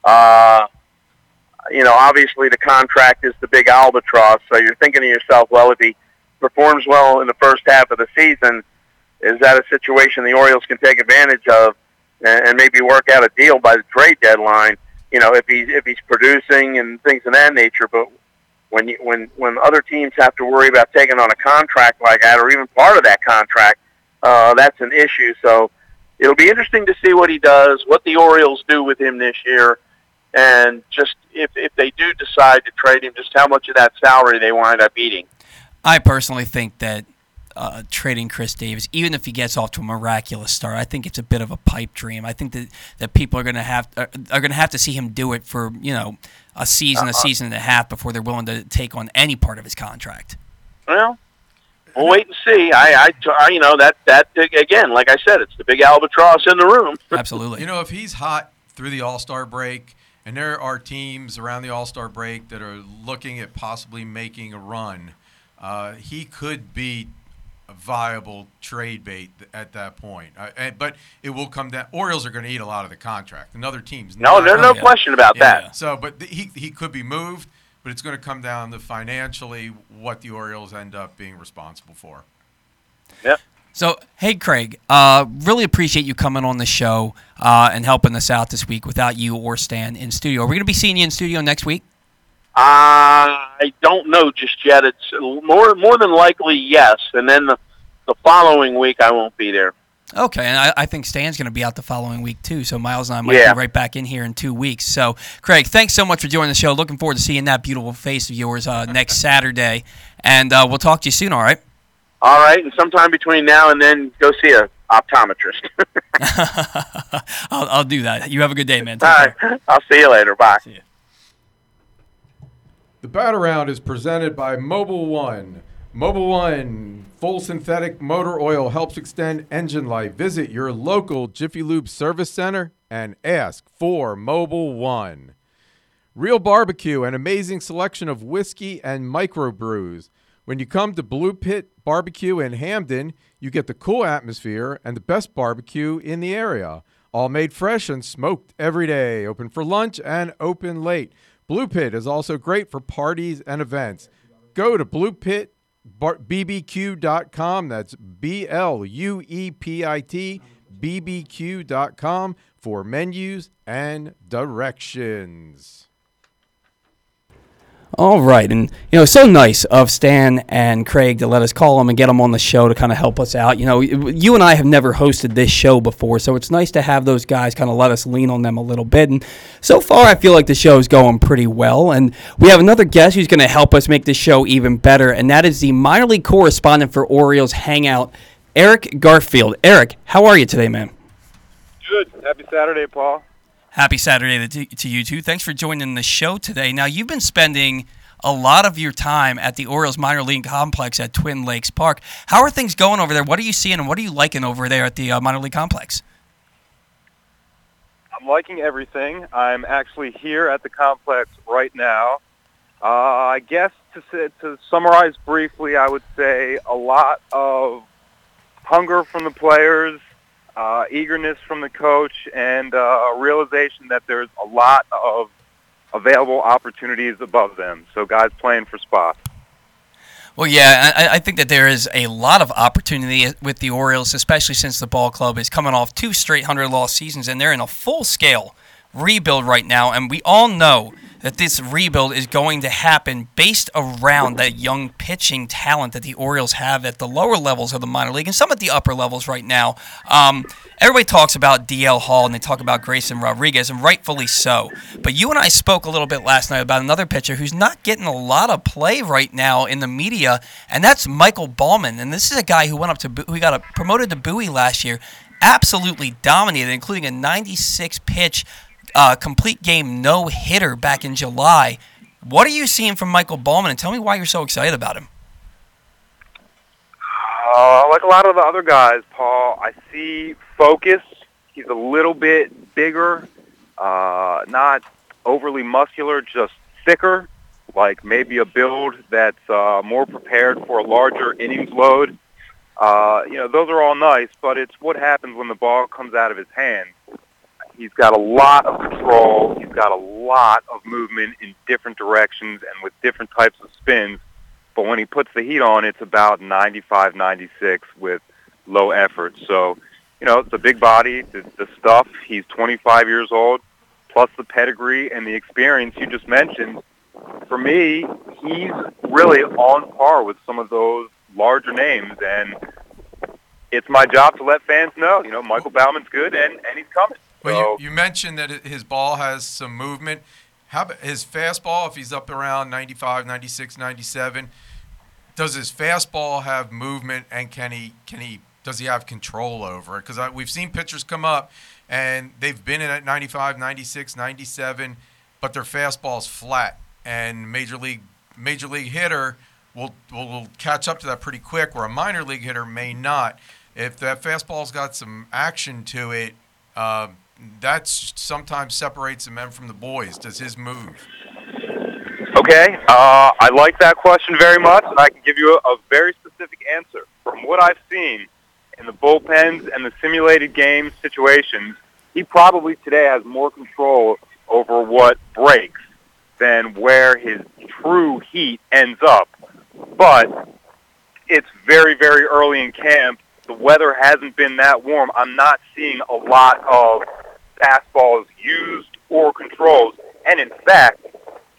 Uh, you know, obviously the contract is the big albatross, so you're thinking to yourself, well, if he performs well in the first half of the season, is that a situation the Orioles can take advantage of and, maybe work out a deal by the trade deadline? You know, if he's if he's producing and things of that nature. But when you, when when other teams have to worry about taking on a contract like that, or even part of that contract, uh, that's an issue. So it'll be interesting to see what he does, what the Orioles do with him this year, and just if if they do decide to trade him, just how much of that salary they wind up eating. I personally think that uh, trading Chris Davis, even if he gets off to a miraculous start, I think it's a bit of a pipe dream. I think that, that people are going to have are, are going to have to see him do it for you know a season, a Uh-uh. season and a half before they're willing to take on any part of his contract. Well, we'll wait and see. I, I, I, you know, that that again, like I said, it's the big albatross in the room. Absolutely. You know, if he's hot through the All Star break, and there are teams around the All Star break that are looking at possibly making a run, uh, he could be a viable trade bait at that point. Uh, and, but it will come down. Orioles are going to eat a lot of the contract, and other teams. No, there's no question about that. So, but th- he he could be moved, but it's going to come down to financially what the Orioles end up being responsible for. Yep. So, hey, Craig, uh, really appreciate you coming on the show uh, and helping us out this week without you or Stan in studio. Are we going to be seeing you in studio next week? I don't know just yet. It's more more than likely yes, and then the the following week I won't be there. Okay, and I, I think Stan's going to be out the following week too. So Miles and I might Yeah. be right back in here in two weeks. So, Craig, thanks so much for joining the show. Looking forward to seeing that beautiful face of yours uh, next Saturday, and uh, we'll talk to you soon. All right. All right, and sometime between now and then, go see a optometrist. I'll, I'll do that. You have a good day, man. All right, I'll see you later. Bye. The Bat Around is presented by Mobil One. Mobil One full synthetic motor oil helps extend engine life. Visit your local Jiffy Lube service center and ask for Mobil One. Real barbecue, an amazing selection of whiskey and microbrews. When you come to Blue Pit Barbecue in Hampden, you get the cool atmosphere and the best barbecue in the area. All made fresh and smoked every day. Open for lunch and open late. Blue Pit is also great for parties and events. Go to bluepitbbq.com. That's B L U E P I T bbq.com for menus and directions. All right, and you know, so nice of Stan and Craig to let us call them and get them on the show to kind of help us out. You know, you and I have never hosted this show before, so it's nice to have those guys kind of let us lean on them a little bit. And so far, I feel like the show is going pretty well. And we have another guest who's going to help us make the show even better, and that is the minor league correspondent for Orioles Hangout, Eric Garfield. Eric, how are you today, man? Good. Happy Saturday, Paul. Happy Saturday to, to you too. Thanks for joining the show today. Now, you've been spending a lot of your time at the Orioles minor league complex at Twin Lakes Park. How are things going over there? What are you seeing and what are you liking over there at the uh, minor league complex? I'm liking everything. I'm actually here at the complex right now. Uh, I guess to, to summarize briefly, I would say a lot of hunger from the players, uh, eagerness from the coach, and uh, a realization that there's a lot of available opportunities above them. So guys playing for spots. Well, yeah, I, I, think that there is a lot of opportunity with the Orioles, especially since the ball club is coming off two straight hundred loss seasons, and they're in a full scale rebuild right now. And we all know that this rebuild is going to happen based around that young pitching talent that the Orioles have at the lower levels of the minor league and some at the upper levels right now. Um, everybody talks about DL Hall and they talk about Grayson Rodriguez, and rightfully so. But you and I spoke a little bit last night about another pitcher who's not getting a lot of play right now in the media, and that's Michael Baumann. And this is a guy who went up to who got promoted to Bowie last year, absolutely dominated, including a 96 pitch uh, complete game no hitter back in July. What are you seeing from Michael Baumann? and tell me why you're so excited about him? Uh, like a lot of the other guys, Paul, I see focus. He's a little bit bigger, uh, not overly muscular, just thicker, like maybe a build that's uh, more prepared for a larger innings load. Uh, you know, those are all nice, but it's what happens when the ball comes out of his hand. He's got a lot of control. He's got a lot of movement in different directions and with different types of spins. But when he puts the heat on, it's about 95, 96 with low effort. So, you know, the big body, the, the stuff. He's 25 years old, plus the pedigree and the experience you just mentioned. For me, he's really on par with some of those larger names, and it's my job to let fans know, you know, Michael Baumann's good, and, and he's coming. Well, you, you mentioned that his ball has some movement. How about his fastball? If he's up around 95, 96, 97, does his fastball have movement, and can he can he does he have control over it? Because we've seen pitchers come up and they've been in at 95, 96, 97, but their fastball's flat, and major league major league hitter will will catch up to that pretty quick, where a minor league hitter may not. If that fastball's got some action to it. Uh, that sometimes separates the men from the boys. Does his move? Okay, uh, I like that question very much, and I can give you a, a very specific answer. From what I've seen in the bullpens and the simulated game situations, he probably today has more control over what breaks than where his true heat ends up. But it's very, very early in camp. The weather hasn't been that warm. I'm not seeing a lot of fastballs used or controls. And in fact,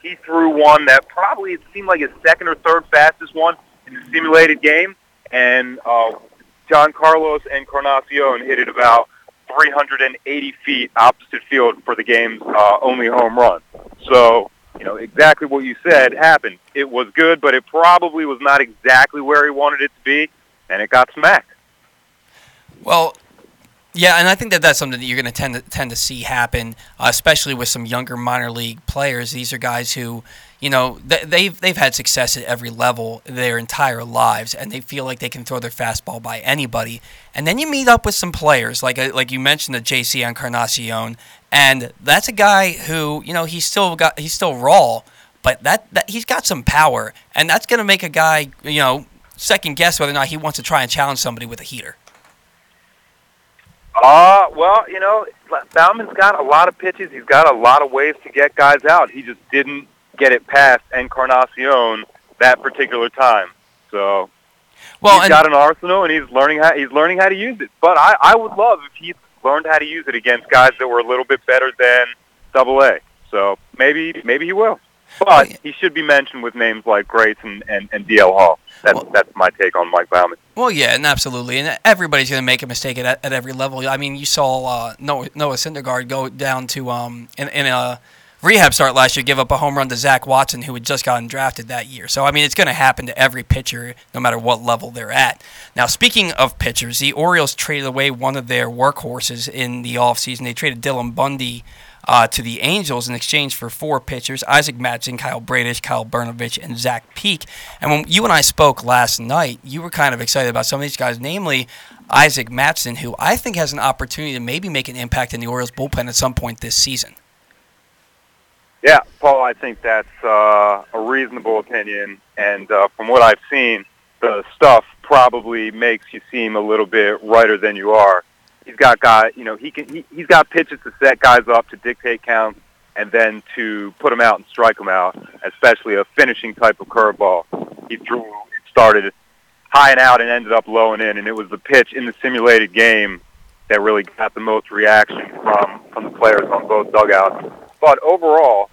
he threw one that probably seemed like his second or third fastest one in the simulated game. And uh, Giancarlo Encarnacion hit it about 380 feet opposite field for the game's uh, only home run. So, you know, exactly what you said happened. It was good, but it probably was not exactly where he wanted it to be, and it got smacked. Well, yeah, and I think that that's something that you're going to tend to tend to see happen, uh, especially with some younger minor league players. These are guys who, you know, th- they've they've had success at every level their entire lives, and they feel like they can throw their fastball by anybody. And then you meet up with some players, like uh, like you mentioned, the JC Encarnacion, and that's a guy who, you know, he's still got he's still raw, but that, that he's got some power, and that's going to make a guy, you know, second guess whether or not he wants to try and challenge somebody with a heater. Uh, well, you know, Baumann's got a lot of pitches. He's got a lot of ways to get guys out. He just didn't get it past Encarnacion that particular time. So well, he's got an arsenal, and he's learning how he's learning how to use it. But I, I would love if he learned how to use it against guys that were a little bit better than Double A. So maybe maybe he will. But he should be mentioned with names like Grace and, and, and DL Hall. That's, well, that's my take on Mike Baumann. Well, yeah, and absolutely. And everybody's going to make a mistake at, at every level. I mean, you saw uh, Noah, Noah Syndergaard go down to um, in, in a rehab start last year, give up a home run to Zach Watson, who had just gotten drafted that year. So, I mean, it's going to happen to every pitcher, no matter what level they're at. Now, speaking of pitchers, the Orioles traded away one of their workhorses in the offseason. They traded Dylan Bundy uh, to the Angels in exchange for four pitchers Isaac Mattson, Kyle Bradish, Kyle Brnovich, and Zach Peek. And when you and I spoke last night, you were kind of excited about some of these guys, namely Isaac Mattson, who I think has an opportunity to maybe make an impact in the Orioles bullpen at some point this season. Yeah, Paul, I think that's uh, a reasonable opinion. And uh, from what I've seen, the stuff probably makes you seem a little bit righter than you are. He's got guy, you know, he can he, he's got pitches to set guys up to dictate counts and then to put them out and strike them out, especially a finishing type of curveball. He threw, started high and out and ended up low and in, and it was the pitch in the simulated game that really got the most reaction from from the players on both dugouts. But overall,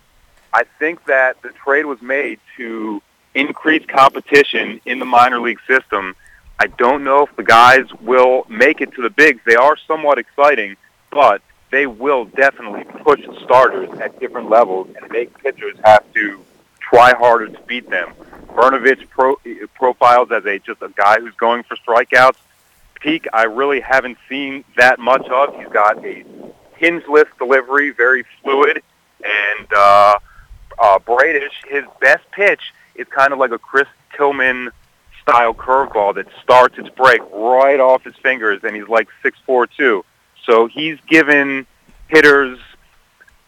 I think that the trade was made to increase competition in the minor league system. I don't know if the guys will make it to the bigs. They are somewhat exciting, but they will definitely push starters at different levels and make pitchers have to try harder to beat them. Brnovich pro, profiles as a just a guy who's going for strikeouts. Peek, I really haven't seen that much of. He's got a hingeless delivery, very fluid, and uh, uh, Bradish, his best pitch is kind of like a Chris Tillman style curveball that starts its break right off his fingers, and he's like six four two. So he's given hitters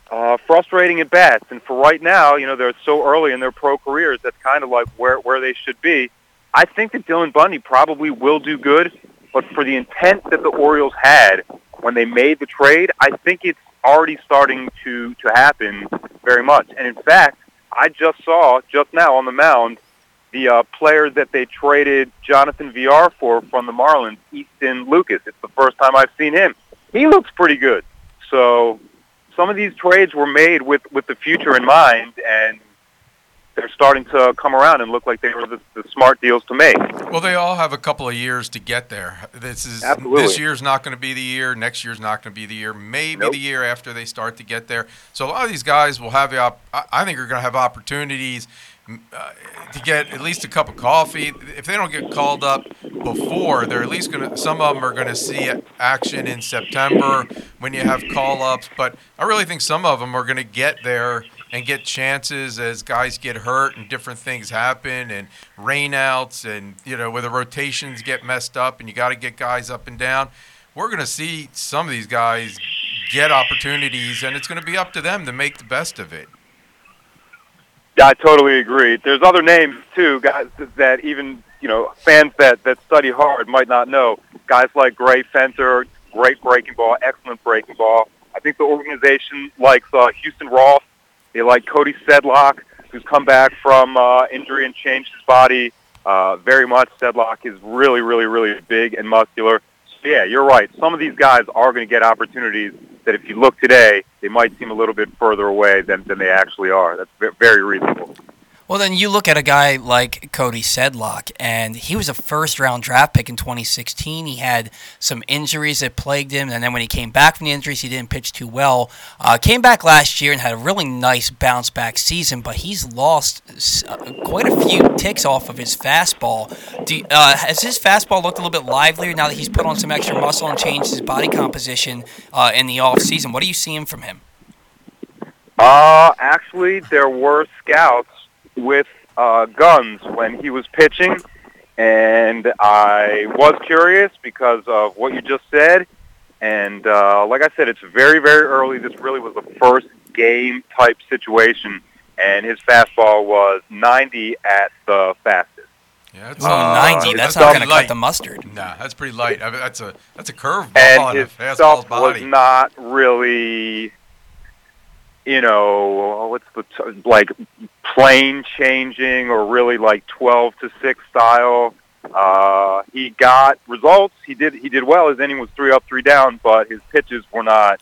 uh, frustrating at bats, and for right now, you know they're so early in their pro careers. That's kind of like where where they should be. I think that Dylan Bundy probably will do good, but for the intent that the Orioles had when they made the trade, I think it's already starting to to happen very much. And in fact, I just saw just now on the mound the uh, player that they traded Jonathan Villar for from the Marlins, Easton Lucas. It's the first time I've seen him. He looks pretty good. So some of these trades were made with with the future in mind, and they're starting to come around and look like they were the, the, smart deals to make. Well, they all have a couple of years to get there. This is Absolutely. this year's not going to be the year. Next year's not going to be the year. Maybe nope. the year after they start to get there. So a lot of these guys will have the. Op- I think are going to have opportunities. Uh, to get at least a cup of coffee. If they don't get called up before, they're at least going to. Some of them are going to see action in September when you have call ups. But I really think some of them are going to get there and get chances as guys get hurt and different things happen and rainouts and you know where the rotations get messed up and you got to get guys up and down. We're going to see some of these guys get opportunities and it's going to be up to them to make the best of it. Yeah, I totally agree. There's other names too, guys that even you know fans that that study hard might not know. Guys like Gray Fenter, great breaking ball, excellent breaking ball. I think the organization likes uh, Houston Roth they like Cody Sedlock, who's come back from uh, injury and changed his body uh, very much. Sedlock is really, really, really big and muscular. So yeah, you're right. Some of these guys are going to get opportunities that if you look today, they might seem a little bit further away than, than they actually are. That's very reasonable. Well, then you look at a guy like Cody Sedlock, and he was a first round draft pick in 2016. He had some injuries that plagued him, and then when he came back from the injuries, he didn't pitch too well. Uh, came back last year and had a really nice bounce back season, but he's lost uh, quite a few ticks off of his fastball. Uh, has his fastball looked a little bit livelier now that he's put on some extra muscle and changed his body composition uh, in the off season? What are you seeing from him? Uh, actually, there were scouts with uh, guns when he was pitching, and I was curious because of what you just said. And uh, like I said, it's very, very early. This really was the first game type situation, and his fastball was 90 at the fastest. Yeah, that's, oh, uh, 90. That's, that's not going to cut the mustard. Nah, that's pretty light. I mean, that's a that's a curveball and on his a fastball's stuff body. was not really you know, what's the t- like plane changing or really like 12 to 6 style. Uh, he got results. He did he did well. His inning was three up, three down, but his pitches were not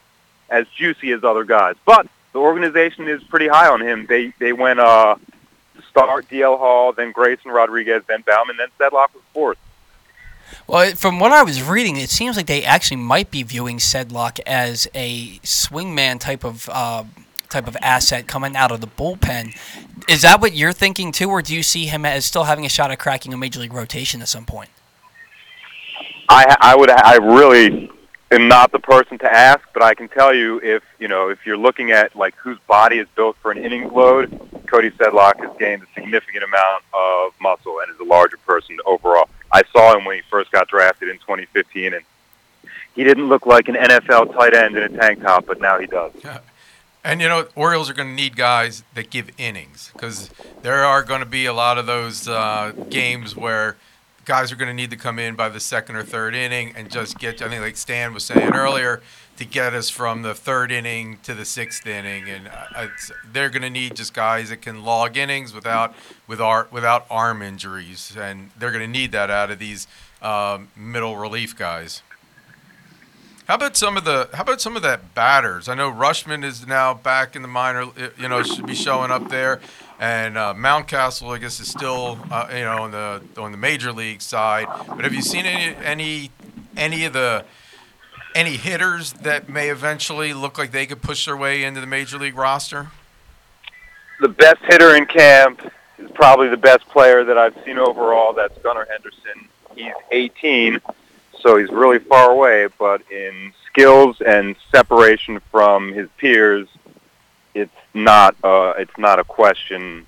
as juicy as other guys. But the organization is pretty high on him. They they went uh, start DL Hall, then Grayson Rodriguez, then Baumann, then Sedlock was fourth. Well, from what I was reading, it seems like they actually might be viewing Sedlock as a swingman type of uh, type of asset coming out of the bullpen. Is that what you're thinking too, or do you see him as still having a shot at cracking a major league rotation at some point? I I would I really am not the person to ask, but I can tell you if you know if you're looking at like whose body is built for an innings load, Cody Sedlock has gained a significant amount of muscle and is a larger person overall. I saw him when he first got drafted in 2015, and he didn't look like an NFL tight end in a tank top, but now he does. And you know, Orioles are going to need guys that give innings because there are going to be a lot of those uh, games where guys are going to need to come in by the second or third inning and just get. I think, like Stan was saying earlier, to get us from the third inning to the sixth inning, and uh, they're going to need just guys that can log innings without with our, without arm injuries, and they're going to need that out of these um, middle relief guys. How about some of the how about some of that batters? I know Rutschman is now back in the minor. You know, should be showing up there and uh, Mountcastle, I guess, is still uh, you know on the on the major league side. But have you seen any any any of the any hitters that may eventually look like they could push their way into the major league roster? The best hitter in camp is probably the best player that I've seen overall. That's Gunnar Henderson. He's 18, so he's really far away. But in skills and separation from his peers, it's not uh, it's not a question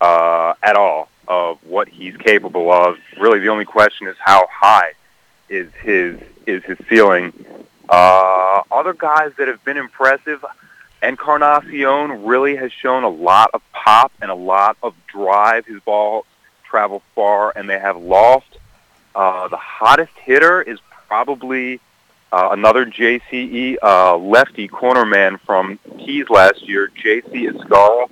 uh, at all of what he's capable of. Really, the only question is how high is his is his ceiling. Uh, other guys that have been impressive, Encarnacion really has shown a lot of pop and a lot of drive. His ball travel far, and they have lost. Uh, the hottest hitter is probably uh, another JCE uh, lefty cornerman from Keys last year, JC Escarra.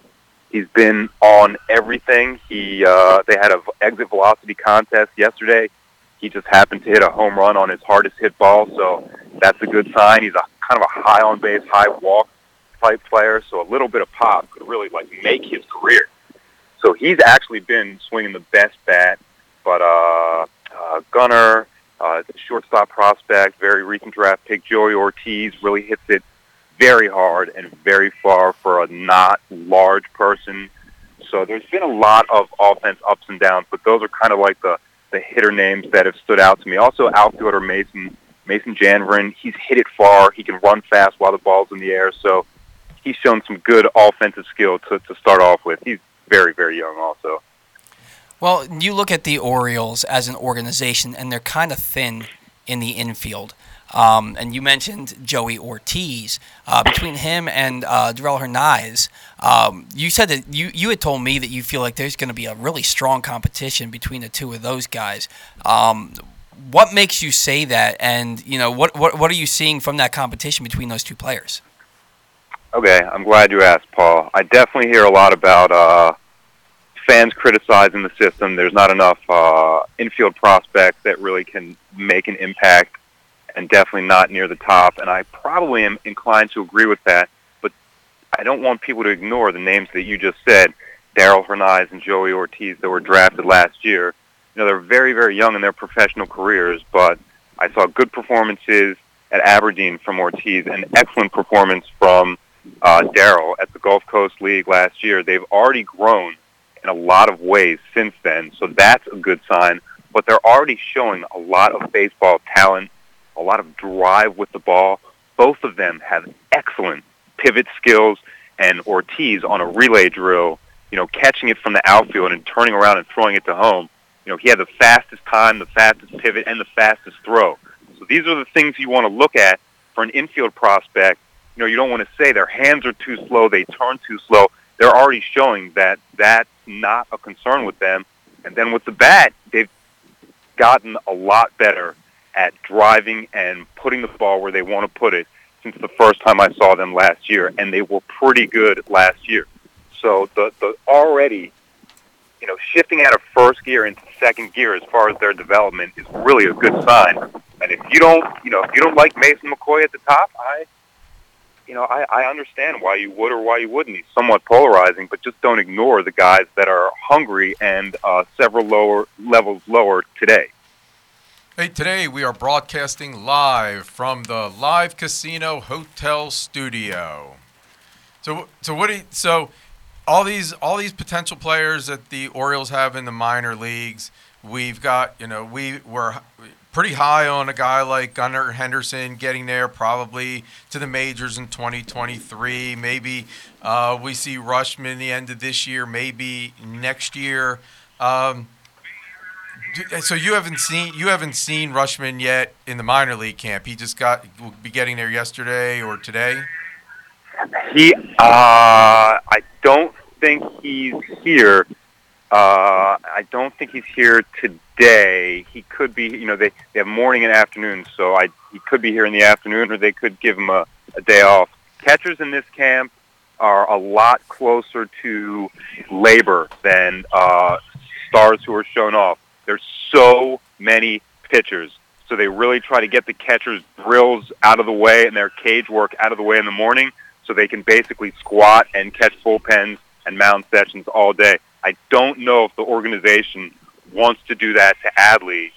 He's been on everything. He uh, they had a exit velocity contest yesterday. He just happened to hit a home run on his hardest hit ball, so that's a good sign. He's a kind of a high on base, high walk type player, so a little bit of pop could really like make his career. So he's actually been swinging the best bat, but uh, uh, Gunnar, uh, shortstop prospect, very recent draft pick. Joey Ortiz really hits it very hard and very far for a not large person. So there's been a lot of offense ups and downs, but those are kind of like the the hitter names that have stood out to me. Also, outfielder Mason Mason Janvrin. He's hit it far. He can run fast while the ball's in the air. So he's shown some good offensive skill to to start off with. He's very very young also. Well, you look at the Orioles as an organization, and they're kind of thin in the infield. Um, and you mentioned Joey Ortiz. Uh, between him and uh, Darell Hernaiz, um, you said that you, you had told me that you feel like there's going to be a really strong competition between the two of those guys. Um, what makes you say that? And you know, what, what what are you seeing from that competition between those two players? Okay, I'm glad you asked, Paul. I definitely hear a lot about uh, fans criticizing the system. There's not enough uh, infield prospects that really can make an impact, and definitely not near the top. And I probably am inclined to agree with that. But I don't want people to ignore the names that you just said, Darell Hernaiz and Joey Ortiz, that were drafted last year. You know, they're very, very young in their professional careers, but I saw good performances at Aberdeen from Ortiz, and excellent performance from uh, Darell at the Gulf Coast League last year. They've already grown in a lot of ways since then. So that's a good sign. But they're already showing a lot of baseball talent, a lot of drive with the ball. Both of them have excellent pivot skills, and Ortiz on a relay drill, you know, catching it from the outfield and turning around and throwing it to home. You know, he had the fastest time, the fastest pivot, and the fastest throw. So these are the things you want to look at for an infield prospect. You know, you don't want to say their hands are too slow, they turn too slow. They're already showing that that's not a concern with them. And then with the bat, they've gotten a lot better at driving and putting the ball where they want to put it since the first time I saw them last year, and they were pretty good last year. So the the already, you know, shifting out of first gear into second gear as far as their development is really a good sign. And if you don't, you know, if you don't like Mason McCoy at the top, I you know, I, I understand why you would or why you wouldn't. He's somewhat polarizing, but just don't ignore the guys that are hungry and uh, several lower levels lower today. Hey, today we are broadcasting live from the Live Casino Hotel Studio. So, so what do you, so all these all these potential players that the Orioles have in the minor leagues, we've got you know we were pretty high on a guy like Gunnar Henderson getting there probably to the majors in 2023. Maybe uh, we see Rutschman the end of this year, maybe next year. Um, so you haven't seen you haven't seen Rutschman yet in the minor league camp. He just got will be getting there yesterday or today. He, uh, I don't think he's here. Uh, I don't think he's here today. He could be. You know, they, they have morning and afternoon, so I he could be here in the afternoon, or they could give him a, a day off. Catchers in this camp are a lot closer to labor than uh, stars who are shown off. There's so many pitchers. So they really try to get the catcher's drills out of the way and their cage work out of the way in the morning so they can basically squat and catch bullpens and mound sessions all day. I don't know if the organization wants to do that to Adley,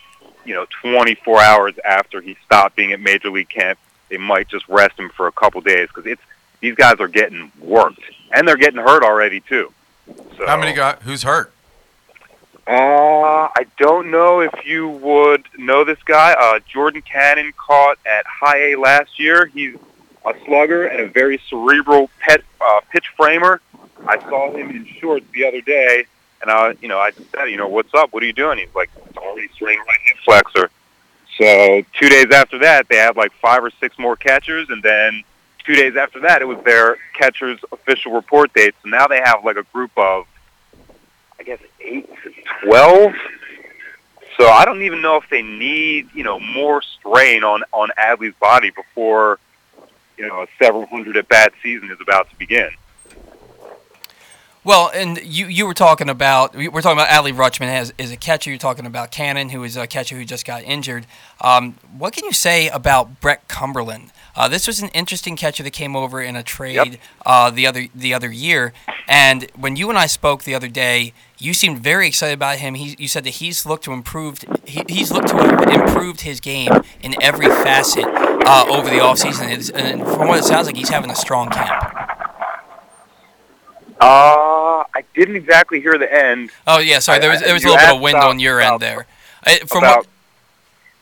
you know, 24 hours after he stopped being at Major League Camp. They might just rest him for a couple days because it's these guys are getting worked and they're getting hurt already too. So, How many guys? Who's hurt? Uh, I don't know if you would know this guy. Uh, Jordan Cannon caught at High A last year. He's a slugger and a very cerebral pet uh, pitch framer. I saw him in shorts the other day, and I, you know, I just said, you know, what's up? What are you doing? He's like, already swing right hip flexor. So two days after that, they had like five or six more catchers, and then two days after that, it was their catcher's official report date. So now they have like a group of I guess eight to twelve. So I don't even know if they need you know more strain on on Adley's body before you know a several hundred at bat season is about to begin. Well, and you, you were talking about we're talking about Adley Rutschman as is a catcher. You're talking about Cannon, who is a catcher who just got injured. Um, what can you say about Brett Cumberland? Uh, this was an interesting catcher that came over in a trade yep. uh, the other the other year. And when you and I spoke the other day, you seemed very excited about him. He, you said that he's looked to improved he, he's looked to improved his game in every facet uh, over the offseason. And from what it sounds like, he's having a strong camp. Uh, I didn't exactly hear the end. Oh yeah, sorry. There was there was a little bit of wind on your end there. From what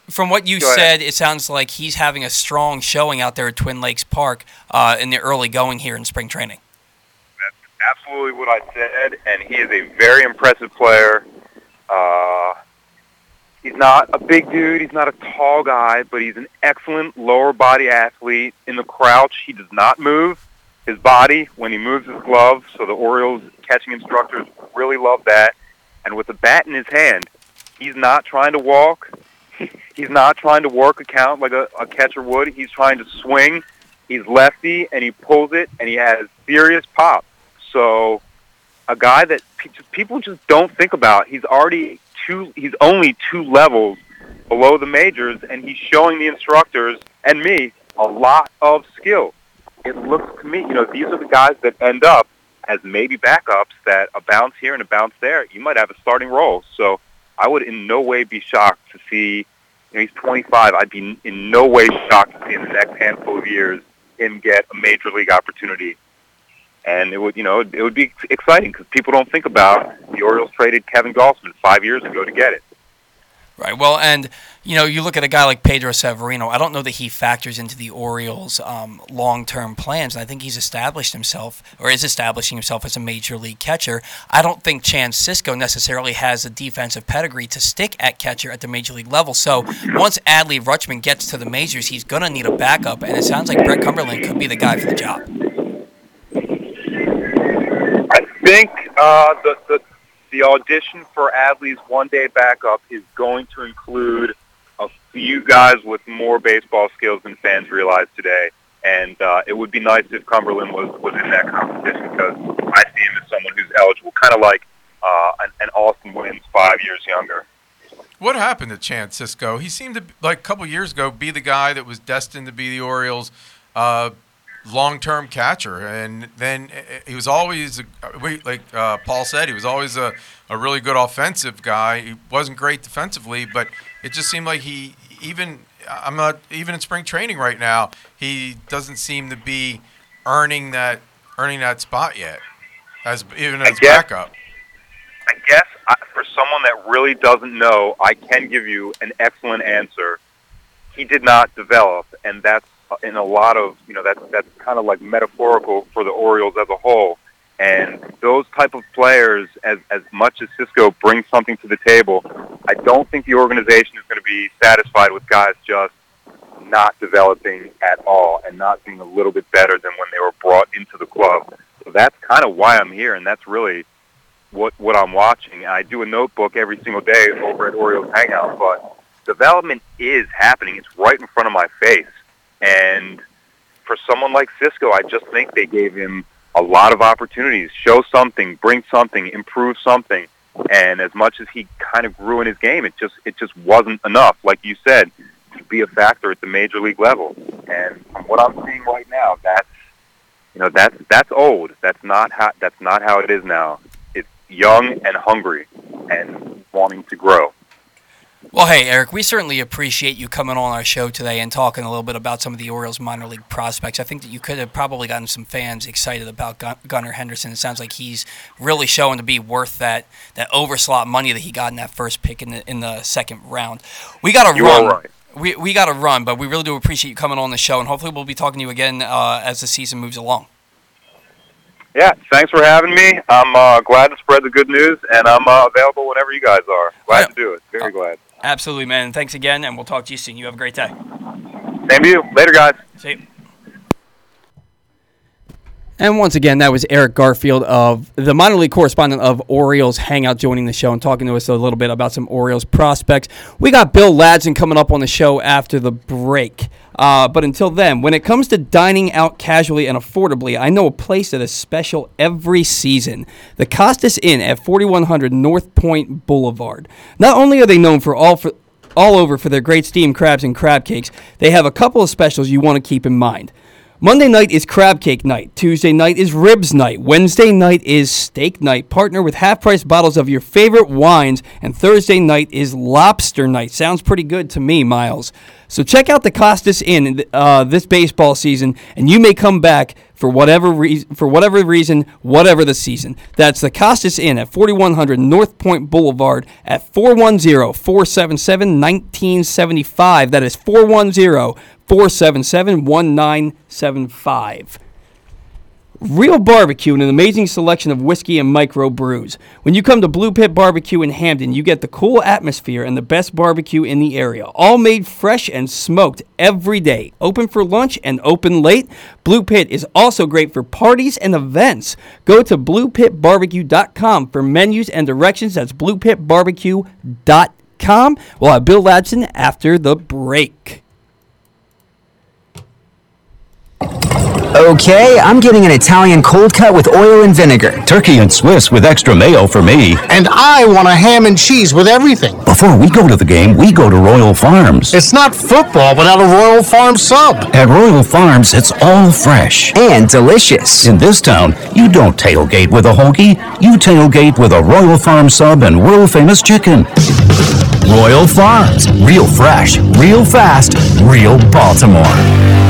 from what you said, ahead. it sounds like he's having a strong showing out there at Twin Lakes Park uh, in the early going here in spring training. That's absolutely what I said, and he is a very impressive player. Uh, he's not a big dude. He's not a tall guy, but he's an excellent lower body athlete. In the crouch, he does not move his body when he moves his glove, so the Orioles catching instructors really love that. And with the bat in his hand, he's not trying to walk he's not trying to work a count like a, a catcher would. He's trying to swing. He's lefty and he pulls it and he has serious pop. So a guy that people just don't think about. He's already two. He's only two levels below the majors, and he's showing the instructors and me a lot of skill. It looks to me, you know, these are the guys that end up as maybe backups that a bounce here and a bounce there. You might have a starting role. So I would in no way be shocked to see you know, he's 25. I'd be in no way shocked to see in the next handful of years him get a major league opportunity. And it would, you know, it would be exciting because people don't think about the Orioles traded Kevin Gausman five years ago to get it. Right. Well, and you know, you look at a guy like Pedro Severino. I don't know that he factors into the Orioles' um, long-term plans. And I think he's established himself, or is establishing himself as a major league catcher. I don't think Chance Sisco necessarily has a defensive pedigree to stick at catcher at the major league level. So once Adley Rutschman gets to the majors, he's going to need a backup, and it sounds like Brett Cumberland could be the guy for the job. I think uh, the, the the audition for Adley's one-day backup is going to include a few guys with more baseball skills than fans realize today. And uh, it would be nice if Cumberland was, was in that competition because I see him as someone who's eligible, kind of like uh, an, an Austin Wynns five years younger. What happened to Chance Sisco? He seemed to, like a couple years ago, be the guy that was destined to be the Orioles' uh, long-term catcher, and then he was always like uh, Paul said, he was always a, a really good offensive guy. He wasn't great defensively, but it just seemed like he even I'm not even in spring training right now. He doesn't seem to be earning that earning that spot yet, as even as guess, backup. I guess I, for someone that really doesn't know, I can give you an excellent answer. He did not develop, and that's Uh, in a lot of you know that's that's kind of like metaphorical for the Orioles as a whole. And those type of players, as as much as Sisco brings something to the table, I don't think the organization is going to be satisfied with guys just not developing at all and not being a little bit better than when they were brought into the club. So that's kind of why I'm here, and that's really what what I'm watching. I do a notebook every single day over at Orioles Hangout, but development is happening. It's right in front of my face. And for someone like Sisco, I just think they gave him a lot of opportunities. Show something, bring something, improve something. And as much as he kind of grew in his game, it just it just wasn't enough. Like you said, to be a factor at the major league level. And from what I'm seeing right now, that's you know that's that's old. That's not how that's not how it is now. It's young and hungry and wanting to grow. Well, hey, Eric, we certainly appreciate you coming on our show today and talking a little bit about some of the Orioles minor league prospects. I think that you could have probably gotten some fans excited about Gunnar Henderson. It sounds like he's really showing to be worth that that overslot money that he got in that first pick in the in the second round. We got to run. Right. We, we got to run, but we really do appreciate you coming on the show, and hopefully we'll be talking to you again uh, as the season moves along. Yeah, thanks for having me. I'm uh, glad to spread the good news, and I'm uh, available whenever you guys are. Glad to do it. Very glad. Absolutely, man. Thanks again, and we'll talk to you soon. You have a great day. Same to you. Later, guys. See you. And once again, that was Eric Garfield of the minor league correspondent of Orioles Hangout joining the show and talking to us a little bit about some Orioles prospects. We got Bill Ladson coming up on the show after the break. Uh, but until then, when it comes to dining out casually and affordably, I know a place that is special every season the Costas Inn at 4100 North Point Boulevard. Not only are they known for all for all over for their great steamed crabs and crab cakes, they have a couple of specials you want to keep in mind. Monday night is crab cake night. Tuesday night is ribs night. Wednesday night is steak night. Partner with half price bottles of your favorite wines. And Thursday night is lobster night. Sounds pretty good to me, Miles. So check out the Costas Inn uh, this baseball season, and you may come back for whatever reason, for whatever reason, whatever the season. That's the Costas Inn at 4100 North Point Boulevard at 410-477-1975. That is 410 477 1975. Real barbecue and an amazing selection of whiskey and micro brews. When you come to Blue Pit Barbecue in Hampden, you get the cool atmosphere and the best barbecue in the area. All made fresh and smoked every day. Open for lunch and open late. Blue Pit is also great for parties and events. Go to bluepitbarbecue.com for menus and directions. That's bluepitbarbecue.com. We'll have Bill Ladson after the break. Okay, I'm getting an Italian cold cut with oil and vinegar. Turkey and Swiss with extra mayo for me. And I want a ham and cheese with everything. Before we go to the game, we go to Royal Farms. It's not football without a Royal Farms sub. At Royal Farms, it's all fresh and delicious. In this town, you don't tailgate with a hoagie, you tailgate with a Royal Farms sub and world famous chicken. Royal Farms, real fresh, real fast, real Baltimore.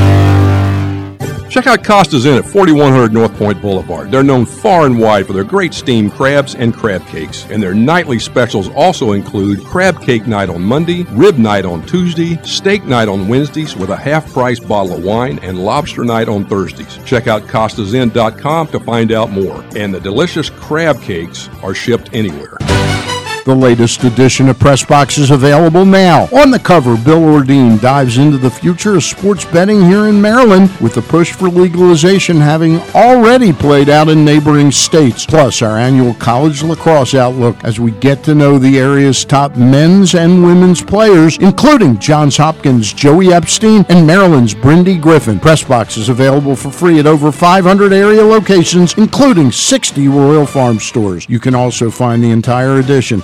Check out Costa's Inn at 4100 North Point Boulevard. They're known far and wide for their great steamed crabs and crab cakes, and their nightly specials also include crab cake night on Monday, rib night on Tuesday, steak night on Wednesdays with a half price bottle of wine, and lobster night on Thursdays. Check out costasinn.com to find out more. And the delicious crab cakes are shipped anywhere. The latest edition of Press Box is available now. On the cover, Bill Ordine dives into the future of sports betting here in Maryland, with the push for legalization having already played out in neighboring states. Plus, our annual college lacrosse outlook as we get to know the area's top men's and women's players, including Johns Hopkins' Joey Epstein and Maryland's Brindi Griffin. Press Box is available for free at over 500 area locations, including 60 Royal Farm stores. You can also find the entire edition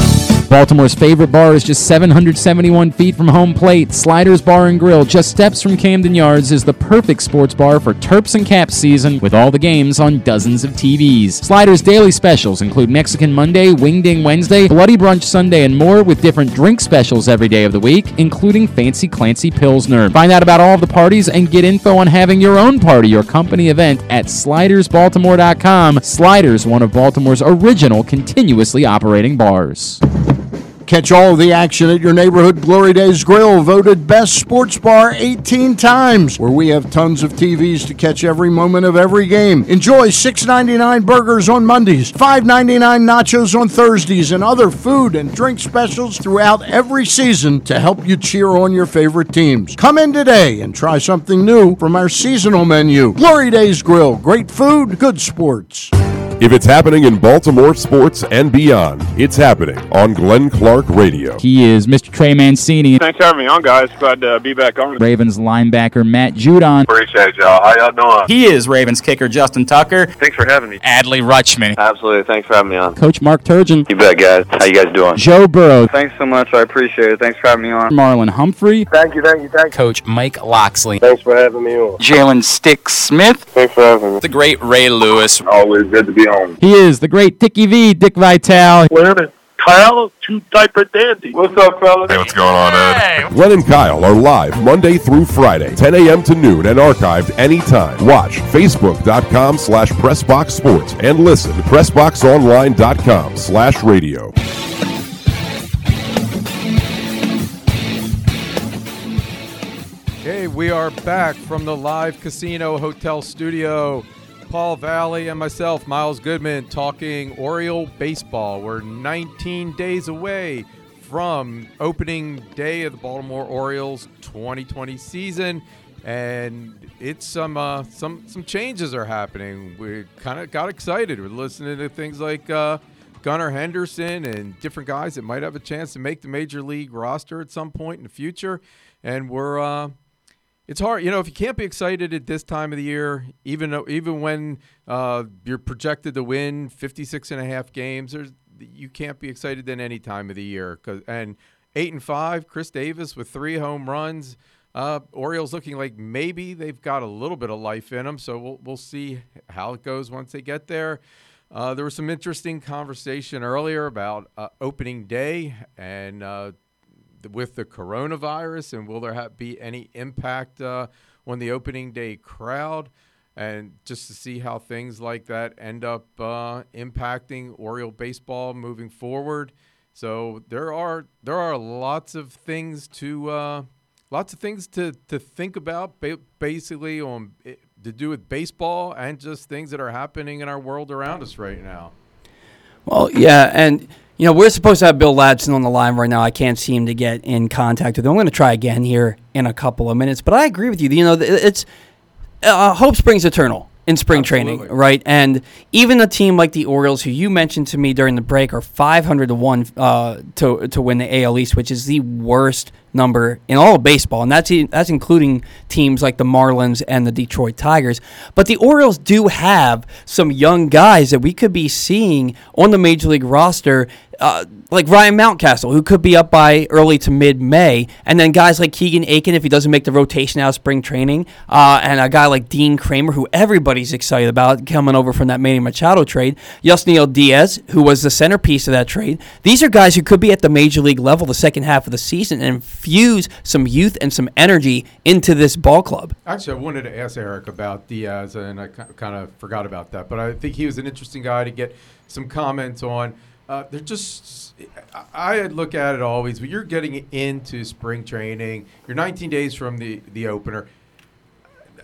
Baltimore's favorite bar is just 771 feet from home plate. Sliders Bar and Grill, just steps from Camden Yards, is the perfect sports bar for Terps and Caps season with all the games on dozens of TVs. Sliders daily specials include Mexican Monday, Wing Ding Wednesday, Bloody Brunch Sunday, and more with different drink specials every day of the week, including Fancy Clancy Pilsner. Find out about all the parties and get info on having your own party or company event at slidersbaltimore.com. Sliders, one of Baltimore's original continuously operating bars. Catch all of the action at your neighborhood Glory Days Grill, voted best sports bar 18 times, where we have tons of TVs to catch every moment of every game. Enjoy $6.99 burgers on Mondays, $5.99 nachos on Thursdays, and other food and drink specials throughout every season to help you cheer on your favorite teams. Come in today and try something new from our seasonal menu. Glory Days Grill, great food, good sports. If it's happening in Baltimore sports and beyond, it's happening on Glenn Clark Radio. He is Mr. Trey Mancini. Thanks for having me on, guys. Glad to be back on. Ravens linebacker Matt Judon. Appreciate y'all. How y'all doing? He is Ravens kicker Justin Tucker. Thanks for having me. Adley Rutschman. Absolutely. Thanks for having me on. Coach Mark Turgeon. You bet, guys. How you guys doing? Joe Burrow. Thanks so much. I appreciate it. Thanks for having me on. Marlon Humphrey. Thank you, thank you, thank you. Coach Mike Locksley. Thanks for having me on. Jalen Stick Smith. Thanks for having me. The great Ray Lewis. Always good to be on. He is the great Dickie V, Dick Vitale. Leonard. Kyle, two diaper dandy. What's up, fellas? Hey, what's going on, Ed? Glenn and Kyle are live Monday through Friday, 10 a.m. to noon, and archived anytime. Watch facebook.com slash pressboxsports and listen to pressboxonline.com slash radio. Hey, we are back from the live casino hotel studio. Paul Valle and myself, Miles Goodman, talking Oriole baseball. We're 19 days away from opening day of the Baltimore Orioles 2020 season, and it's some uh, some some changes are happening. We kind of got excited. We're listening to things like uh, Gunnar Henderson and different guys that might have a chance to make the major league roster at some point in the future, and we're. Uh, it's hard, you know, if you can't be excited at this time of the year, even though, even when uh, you're projected to win 56 and a half games, there's, you can't be excited then any time of the year. Cause, and eight and five, Chris Davis with three home runs. Uh, Orioles looking like maybe they've got a little bit of life in them, so we'll we'll see how it goes once they get there. Uh, there was some interesting conversation earlier about uh, opening day and uh, with the coronavirus, and will there have, be any impact uh, on the opening day crowd? And just to see how things like that end up uh, impacting Oriole baseball moving forward. So there are there are lots of things to uh, lots of things to, to think about, basically on to do with baseball and just things that are happening in our world around us right now. Well, yeah, and you know, we're supposed to have Bill Ladson on the line right now. I can't seem to get in contact with him. I'm going to try again here in a couple of minutes. But I agree with you. You know, it's uh, hope springs eternal in spring Absolutely. training, right? And even a team like the Orioles, who you mentioned to me during the break, are 500 to one uh, to to win the AL East, which is the worst number in all of baseball, and that's that's including teams like the Marlins and the Detroit Tigers. But the Orioles do have some young guys that we could be seeing on the major league roster. Uh, like Ryan Mountcastle, who could be up by early to mid May, and then guys like Keegan Akin if he doesn't make the rotation out of spring training, uh, and a guy like Dean Kremer, who everybody's excited about coming over from that Manny Machado trade, Yusniel Diaz, who was the centerpiece of that trade. These are guys who could be at the major league level the second half of the season and infuse some youth and some energy into this ball club. Actually, I wanted to ask Eric about Diaz, and I kind of forgot about that. But I think he was an interesting guy to get some comments on. Uh, they're just, I look at it always. but you're getting into spring training, you're 19 days from the the opener.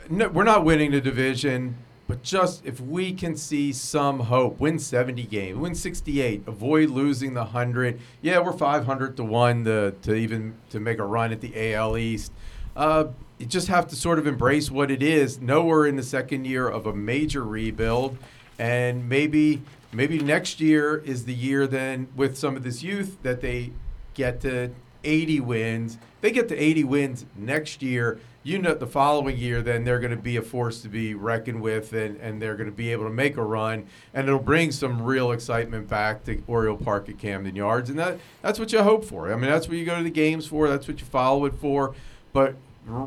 No, we're not winning the division, but just if we can see some hope, win 70 games, win 68, avoid losing the 100. Yeah, we're 500 to one to, to even to make a run at the AL East. Uh, you just have to sort of embrace what it is. Know we're in the second year of a major rebuild, and maybe maybe next year is the year then with some of this youth that they get to 80 wins. They get to 80 wins next year. You know the following year, then they're going to be a force to be reckoned with, and, and they're going to be able to make a run, and it'll bring some real excitement back to Oriole Park at Camden Yards, and that that's what you hope for. I mean, that's what you go to the games for. That's what you follow it for. But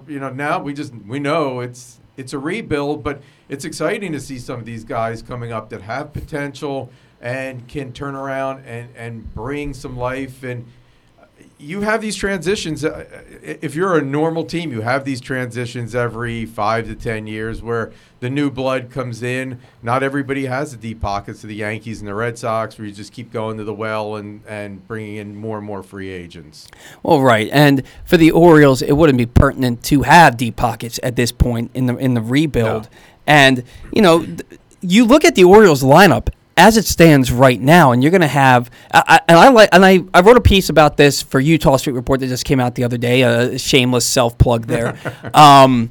you know, now we just we know it's it's a rebuild, but it's exciting to see some of these guys coming up that have potential and can turn around and, and bring some life. And you have these transitions. uh, If you're a normal team, you have these transitions every five to 10 years where the new blood comes in. Not everybody has the deep pockets of the Yankees and the Red Sox where you just keep going to the well and, and bringing in more and more free agents. Well, right, and for the Orioles, it wouldn't be pertinent to have deep pockets at this point in the in the rebuild. And you know, th- you look at the Orioles lineup as it stands right now, and you're going to have. I, I, and I like, and I, I wrote a piece about this for Eutaw Street Report that just came out the other day. A shameless self plug there. um,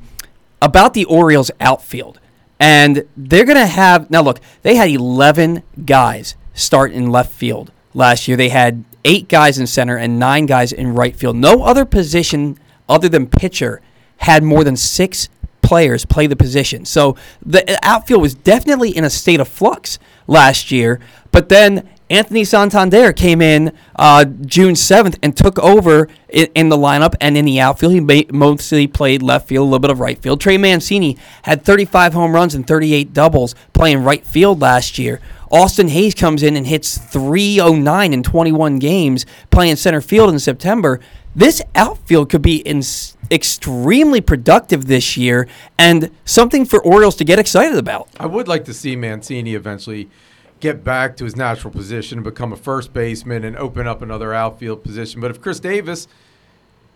about the Orioles outfield. And they're going to have now look, they had 11 guys start in left field last year. They had 8 guys in center and 9 guys in right field. No other position other than pitcher had more than 6 players play the position. So the outfield was definitely in a state of flux last year, but then Anthony Santander came in uh, June 7th and took over in, in, the lineup and in the outfield. He mostly played left field, a little bit of right field. Trey Mancini had 35 home runs and 38 doubles playing right field last year. Austin Hays comes in and hits 309 in 21 games playing center field in September. This outfield could be in, extremely productive this year and something for Orioles to get excited about. I would like to see Mancini eventually get back to his natural position and become a first baseman and open up another outfield position. But if Chris Davis,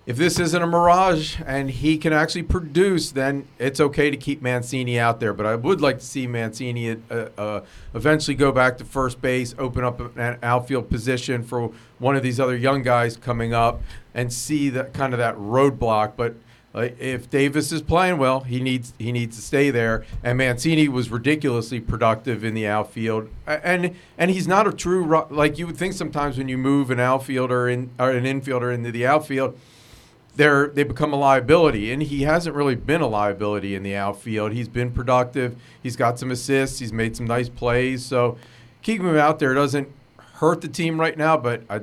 if this isn't a mirage and he can actually produce, then it's okay to keep Mancini out there. But I would like to see Mancini uh, uh, eventually go back to first base, open up an outfield position for one of these other young guys coming up, and see that kind of that roadblock. But Uh, if Davis is playing well, he needs he needs to stay there. And Mancini was ridiculously productive in the outfield, and and he's not a true like you would think sometimes when you move an outfielder in or an infielder into the outfield, they're they become a liability, and he hasn't really been a liability in the outfield. He's been productive. He's got some assists. He's made some nice plays. So keeping him out there doesn't hurt the team right now, but I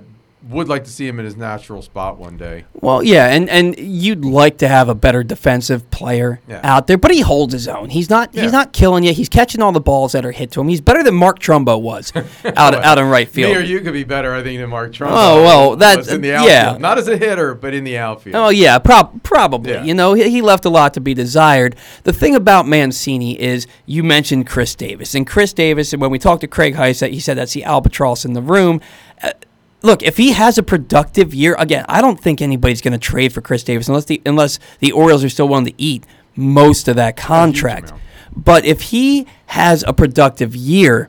would like to see him in his natural spot one day. Well, yeah, and, and you'd like to have a better defensive player Yeah. out there, but he holds his own. He's not Yeah. he's not killing you. He's catching all the balls that are hit to him. He's better than Mark Trumbo was out out in right field. Me or you could be better, I think, than Mark Trumbo. Oh, well, that's- in the yeah. Not as a hitter, but in the outfield. Oh yeah, prob- probably. Yeah. You know, he, he left a lot to be desired. The thing about Mancini is you mentioned Chris Davis, and Chris Davis, and when we talked to Craig Heist, he said that's the albatross in the room. Uh, look, if he has a productive year, again, I don't think anybody's going to trade for Chris Davis unless the unless the Orioles are still willing to eat most of that contract. But if he has a productive year,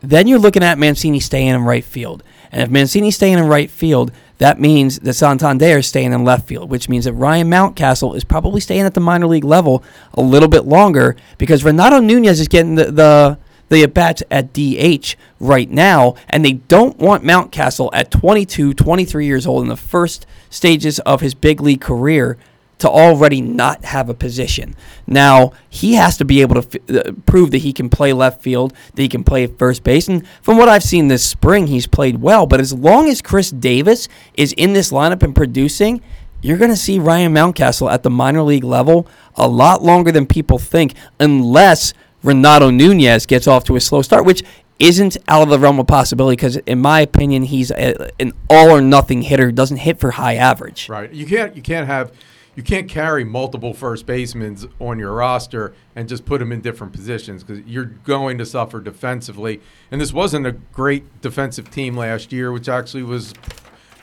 then you're looking at Mancini staying in right field. And if Mancini's staying in right field, that means that Santander is staying in left field, which means that Ryan Mountcastle is probably staying at the minor league level a little bit longer because Renato Nunez is getting the, the the at bats at DH right now, and they don't want Mountcastle at 22, 23 years old in the first stages of his big league career to already not have a position. Now, he has to be able to f- uh, prove that he can play left field, that he can play first base. And from what I've seen this spring, he's played well. But as long as Chris Davis is in this lineup and producing, you're going to see Ryan Mountcastle at the minor league level a lot longer than people think, unless Renato Nunez gets off to a slow start, which isn't out of the realm of possibility because, in my opinion, he's a, an all or nothing hitter doesn't hit for high average. Right. You can't you can't have you can't carry multiple first basemen on your roster and just put them in different positions because you're going to suffer defensively. And this wasn't a great defensive team last year, which actually was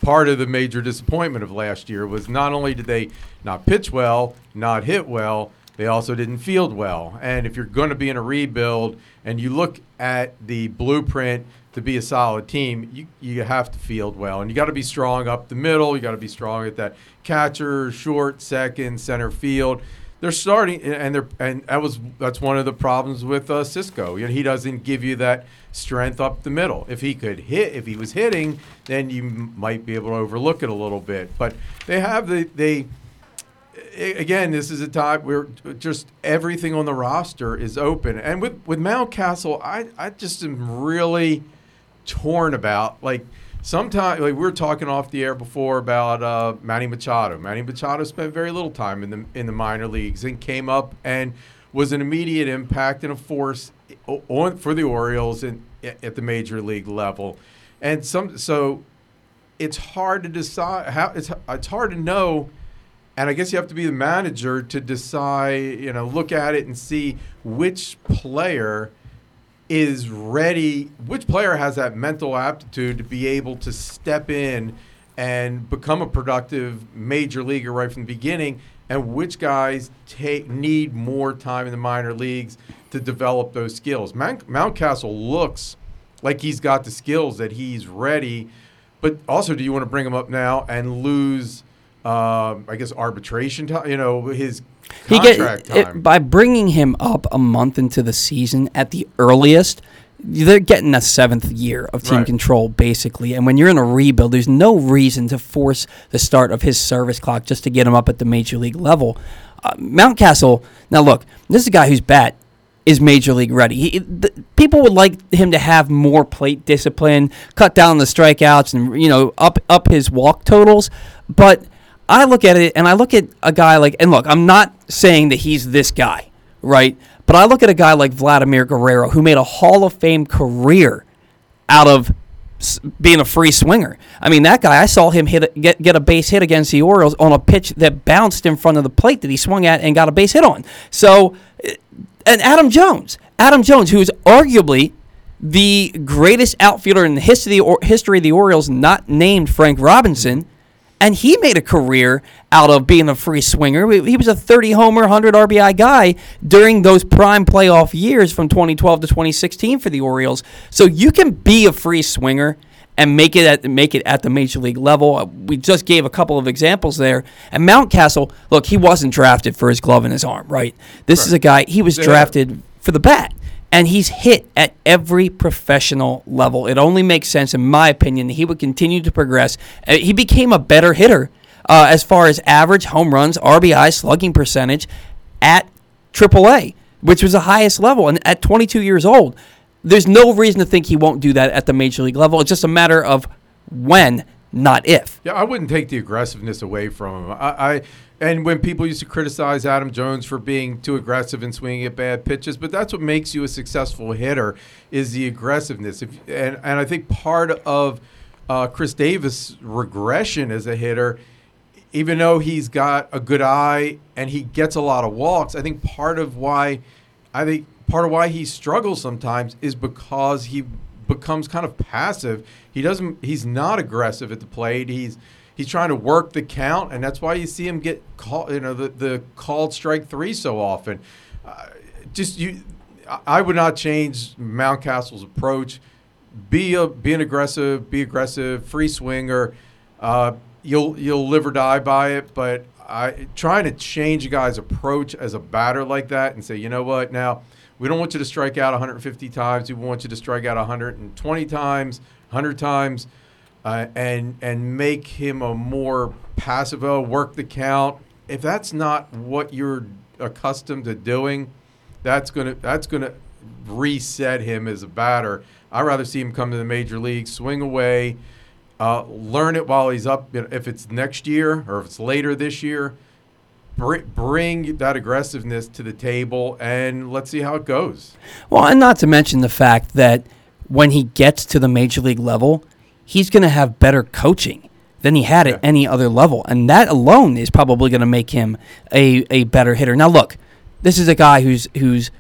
part of the major disappointment of last year was not only did they not pitch well, not hit well, they also didn't field well. And if you're going to be in a rebuild and you look at the blueprint to be a solid team, you, you have to field well. And you got to be strong up the middle. You got to be strong at that catcher, short, second, center field. They're starting, and they're and that was that's one of the problems with uh, Sisco. You know, he doesn't give you that strength up the middle. If he could hit, if he was hitting, then you might be able to overlook it a little bit. But they have the they again, this is a time where just everything on the roster is open, and with with Mountcastle, I I just am really torn about like. Sometimes, like we were talking off the air before about uh, Manny Machado. Manny Machado spent very little time in the in the minor leagues and came up and was an immediate impact and a force on for the Orioles in, at the major league level. And some so it's hard to decide how it's it's hard to know and I guess you have to be the manager to decide, you know, look at it and see which player is ready, which player has that mental aptitude to be able to step in and become a productive major leaguer right from the beginning, and which guys take need more time in the minor leagues to develop those skills. Mount, Mountcastle looks like he's got the skills that he's ready, but also, do you want to bring him up now and lose? Um, I guess arbitration time. You know his He contract get time. it, by bringing him up a month into the season at the earliest. They're getting a seventh year of team Right. control, basically. And when you're in a rebuild, there's no reason to force the start of his service clock just to get him up at the major league level. Uh, Mountcastle. Now, look, this is a guy whose bat is major league ready. He, the, people would like him to have more plate discipline, cut down the strikeouts, and you know up up his walk totals. But I look at it and I look at a guy like, and look, I'm not saying that he's this guy, right? But I look at a guy like Vladimir Guerrero, who made a Hall of Fame career out of being a free swinger. I mean, that guy, I saw him hit get get a base hit against the Orioles on a pitch that bounced in front of the plate that he swung at and got a base hit on. So, eh, and Adam Jones, Adam Jones, who is arguably the greatest outfielder in the history or, history of the Orioles, not named Frank Robinson. And he made a career out of being a free swinger. He was a 30 homer, 100 RBI guy during those prime playoff years from 2012 to 2016 for the Orioles. So you can be a free swinger and make it at make it at the major league level. Uh, We just gave a couple of examples there. And Mountcastle, look, he wasn't drafted for his glove and his arm, right? This is a guy he was drafted for the bat and he's hit at every professional level. It only makes sense, in my opinion, that he would continue to progress. Uh, He became a better hitter uh, as far as average home runs, RBI, slugging percentage at AAA, which was the highest level. And at 22 years old, there's no reason to think he won't do that at the major league level. It's just a matter of when, not if. Yeah, I wouldn't take the aggressiveness away from him. I, I and when people used to criticize Adam Jones for being too aggressive and swinging at bad pitches, but that's what makes you a successful hitter is the aggressiveness. If, and and I think part of uh, Chris Davis' regression as a hitter, even though he's got a good eye and he gets a lot of walks, I think part of why I think part of why he struggles sometimes is because he becomes kind of passive. He doesn't he's not aggressive at the plate. He's he's trying to work the count and that's why you see him get call, you know the the called strike 3 so often. Uh, just you I- I would not change Mountcastle's approach. Be a be an aggressive, be aggressive, free swinger. Uh, you'll you'll live or die by it, but I trying to change a guy's approach as a batter like that and say, you know what, now we don't want you to strike out 150 times. We want you to strike out 120 times, 100 times, uh, and and make him a more passive. Oh, work the count. If that's not what you're accustomed to doing, that's gonna that's gonna reset him as a batter. I'd rather see him come to the major league, swing away, uh, learn it while he's up. If it's next year or if it's later this year, bring that aggressiveness to the table and let's see how it goes. Well, and not to mention the fact that when he gets to the major league level, he's going to have better coaching than he had at any other level. And that alone is probably going to make him a, a better hitter. Now, look, this is a guy who's who's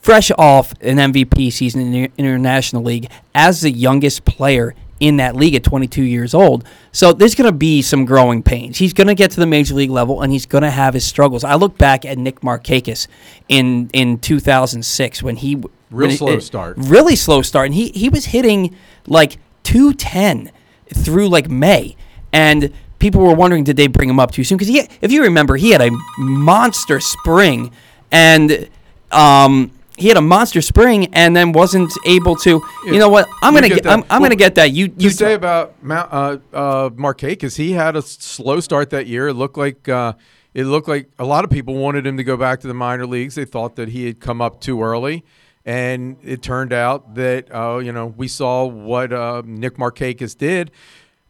fresh off an MVP season in the International League as the youngest player in that league at 22 years old. So there's going to be some growing pains. He's going to get to the major league level and he's going to have his struggles. I look back at Nick Markakis in in 2006 when he Real when slow it- start. Really slow start and he he was hitting like 210 through like May and people were wondering did they bring him up too soon because if you remember he had a monster spring and um he had a monster spring and then wasn't able to you know what I'm to get get I'm, that. I'm Well, to get that you you say about Mount, uh, uh, Markakis, he had a slow start that year. It looked like uh, it looked like a lot of people wanted him to go back to the minor leagues. They thought that he had come up too early. And it turned out that, uh, you know, we saw what uh, Nick Markakis did.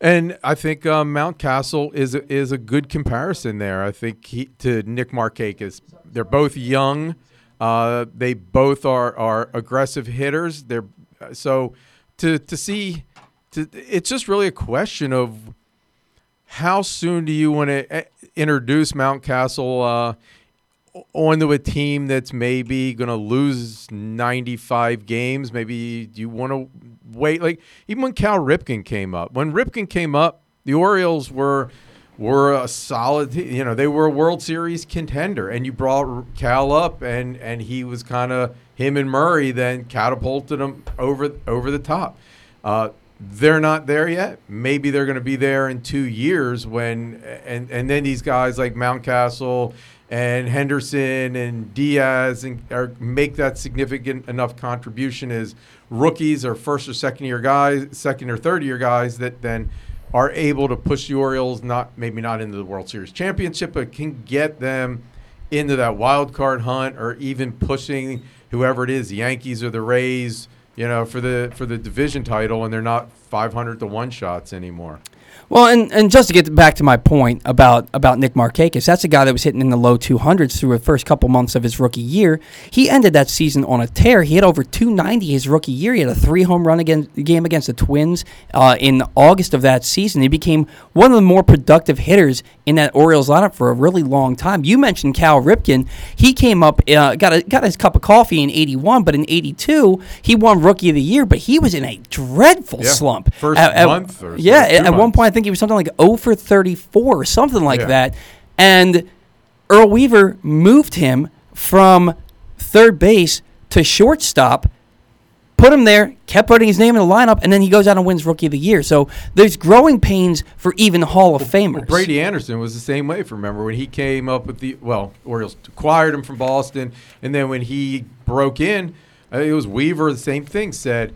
And I think uh, Mountcastle is a, is a good comparison there. I think he, to Nick Markakis, they're both young. Uh, they both are, are aggressive hitters. They're so to to see, to, it's just really a question of how soon do you want to introduce Mountcastle uh, onto a team that's maybe going to lose 95 games? Maybe you want to wait. Like even when Cal Ripken came up, when Ripken came up, the Orioles were were a solid. You know, they were a World Series contender, and you brought Cal up, and and he was kind of him and Murray then catapulted them over over the top. Uh, they're not there yet. Maybe they're going to be there in two years when, and and then these guys like Mountcastle and Henderson and Diaz and are, make that significant enough contribution as rookies or first or second year guys, second or third year guys that then are able to push the Orioles not maybe not into the World Series championship, but can get them into that wild card hunt or even pushing whoever it is, the Yankees or the Rays you know, for the for the division title, and they're not 500 to one shots anymore. Well, and, and just to get back to my point about, about Nick Markakis, that's a guy that was hitting in the low 200s through the first couple months of his rookie year. He ended that season on a tear. He hit over 290 his rookie year. He had a three home run against, game against the Twins uh, in August of that season. He became one of the more productive hitters in that Orioles lineup for a really long time. You mentioned Cal Ripken. He came up, uh, got a, got his cup of coffee in '81, but in '82 he won Rookie of the Year. But he was in a dreadful yeah. slump. First at, month, or yeah. At, at one point, I think he was something like 0 for 34 or something like yeah. that. And Earl Weaver moved him from third base to shortstop put him there, kept putting his name in the lineup, and then he goes out and wins Rookie of the Year. So there's growing pains for even Hall of Famers. Well, Brady Anderson was the same way. If you remember when he came up with the well, Orioles acquired him from Boston, and then when he broke in, uh, it was Weaver. The same thing said.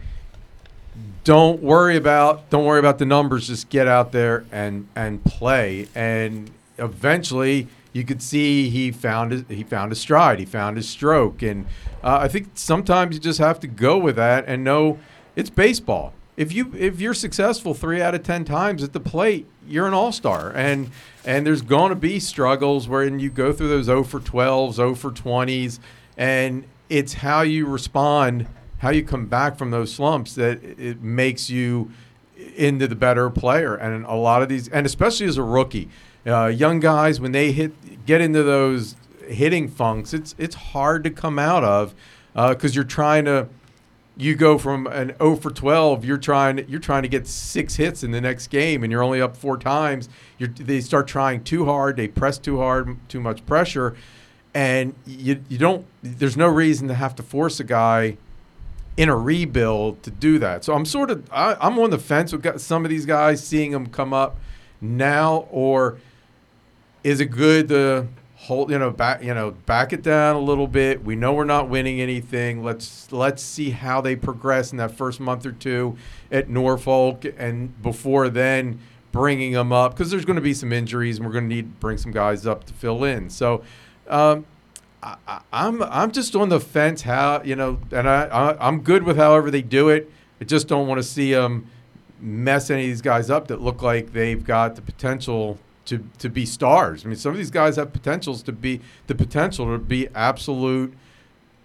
Don't worry about don't worry about the numbers. Just get out there and and play. And eventually, you could see he found his, he found his stride. He found his stroke, and uh, I think sometimes you just have to go with that and know it's baseball. If you if you're successful three out of ten times at the plate, you're an all star, and and there's going to be struggles wherein you go through those 0 for 12s, 0 for 20s, and it's how you respond, how you come back from those slumps that it makes you into the better player. And a lot of these, and especially as a rookie, uh, young guys when they hit get into those hitting funks, it's it's hard to come out of because uh, you're trying to. You go from an 0 for 12. You're trying. You're trying to get six hits in the next game, and you're only up four times. You're, they start trying too hard. They press too hard, too much pressure, and you you don't. There's no reason to have to force a guy in a rebuild to do that. So I'm sort of I, am on the fence with some of these guys, seeing them come up now, or is it good to hold you know back you know back it down a little bit? We know we're not winning anything. Let's let's see how they progress in that first month or two at norfolk and before then bringing them up because there's going to be some injuries and we're going to need to bring some guys up to fill in. So um, I, am I'm, I'm just on the fence how you know and I, I i'm good with however they do it i just don't want to see them mess any of these guys up that look like they've got the potential to to be stars. I mean, some of these guys have potentials to be the potential to be absolute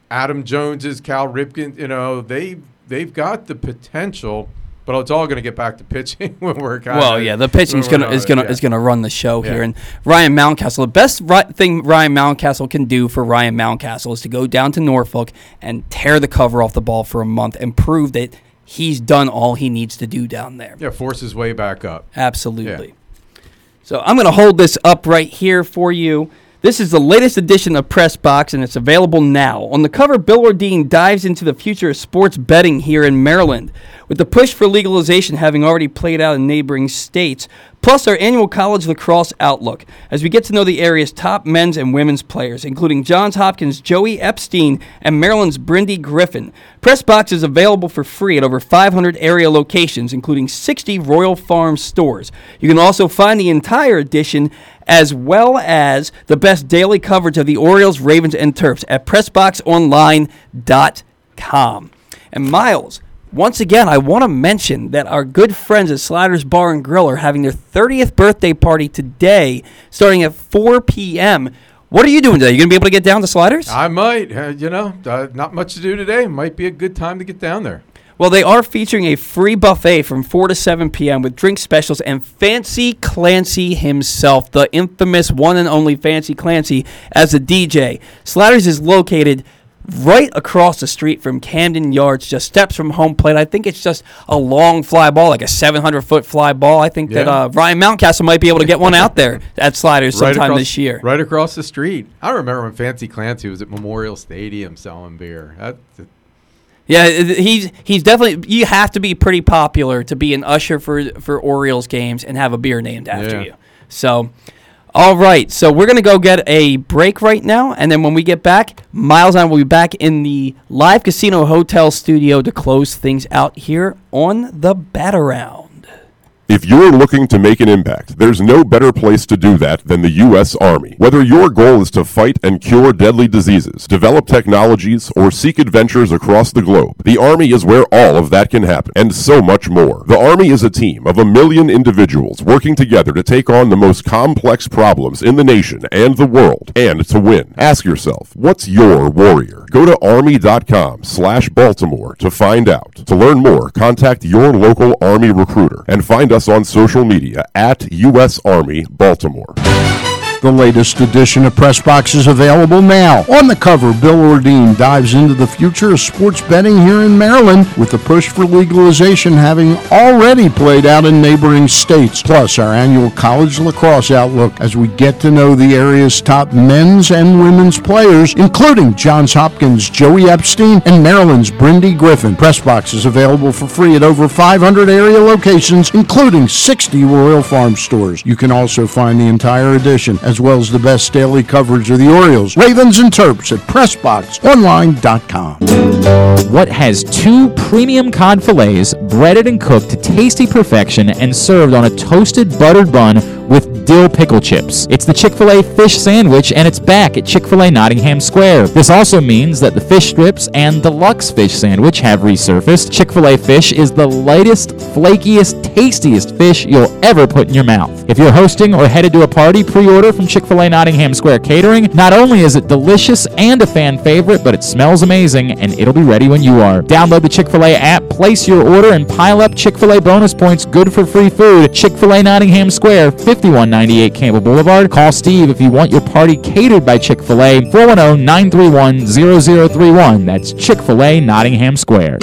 Adam Joneses, Cal Ripken. You know, they they've got the potential. But it's all going to get back to pitching when we're kind well, yeah. The pitching is going to is going to yeah. is going to run the show yeah. here. And Ryan Mountcastle, the best ri- thing Ryan Mountcastle can do for Ryan Mountcastle is to go down to Norfolk and tear the cover off the ball for a month and prove that he's done all he needs to do down there. Yeah, force his way back up. Absolutely. Yeah. So I'm going to hold this up right here for you. This is the latest edition of Press Box, and it's available now. On the cover, Bill Ordine dives into the future of sports betting here in Maryland. With the push for legalization having already played out in neighboring states, plus our annual college lacrosse outlook as we get to know the area's top men's and women's players, including Johns Hopkins' Joey Epstein and Maryland's Brindi Griffin. Pressbox is available for free at over 500 area locations, including 60 Royal Farm stores. You can also find the entire edition as well as the best daily coverage of the Orioles, Ravens, and Terps at PressBoxOnline.com. And Miles, once again, I want to mention that our good friends at Sliders Bar and Grill are having their 30th birthday party today, starting at 4 p.m. What are you doing today? You gonna be able to get down to Sliders? I might. Uh, you know, uh, not much to do today. Might be a good time to get down there. Well, they are featuring a free buffet from 4 to 7 p.m. with drink specials and Fancy Clancy himself, the infamous one and only Fancy Clancy, as a DJ. Sliders is located right across the street from Camden Yards, just steps from home plate. I think it's just a long fly ball, like a 700 foot fly ball. I think that uh, Ryan Mountcastle might be able to get one out there at Sliders Right sometime across- this year. Right across the street. I remember when Fancy Clancy was at Memorial Stadium selling beer. That, Yeah, he's he's definitely. You have to be pretty popular to be an usher for for Orioles games and have a beer named after Yeah. you. So, all right. So we're gonna go get a break right now, and then when we get back, Miles and I will be back in the live casino hotel studio to close things out here on the bat around. If you're looking to make an impact, there's no better place to do that than the U.S. Army. Whether your goal is to fight and cure deadly diseases, develop technologies, or seek adventures across the globe, the Army is where all of that can happen, and so much more. The Army is a team of a million individuals working together to take on the most complex problems in the nation and the world, and to win. Ask yourself, what's your warrior? Go to army.com slash Baltimore to find out. To learn more, contact your local Army recruiter and find us on social media at U.S. Army Baltimore. The latest edition of Press Box is available now. On the cover, Bill Ordine dives into the future of sports betting here in Maryland, with the push for legalization having already played out in neighboring states. Plus, our annual college lacrosse outlook as we get to know the area's top men's and women's players, including Johns Hopkins' Joey Epstein and Maryland's Brindi Griffin. Press Box is available for free at over 500 area locations, including 60 Royal Farm stores. You can also find the entire edition, as well as the best daily coverage of the Orioles, Ravens, and Terps at PressBoxOnline.com. What has two premium cod fillets breaded and cooked to tasty perfection and served on a toasted buttered bun with dill pickle chips? It's the Chick fil A fish sandwich, and it's back at Chick fil A Nottingham Square. This also means that the fish strips and deluxe fish sandwich have resurfaced. Chick fil A fish is the lightest, flakiest, tastiest fish you'll ever put in your mouth. If you're hosting or headed to a party, pre order from Chick fil A Nottingham Square Catering. Not only is it delicious and a fan favorite, but it smells amazing and it'll be ready when you are. Download the Chick fil A app, place your order, and pile up Chick fil A bonus points good for free food. Chick fil A Nottingham Square, 5198 Campbell Boulevard. Call Steve if you want your party catered by Chick fil A, 410 931 0031. That's Chick fil A Nottingham Square.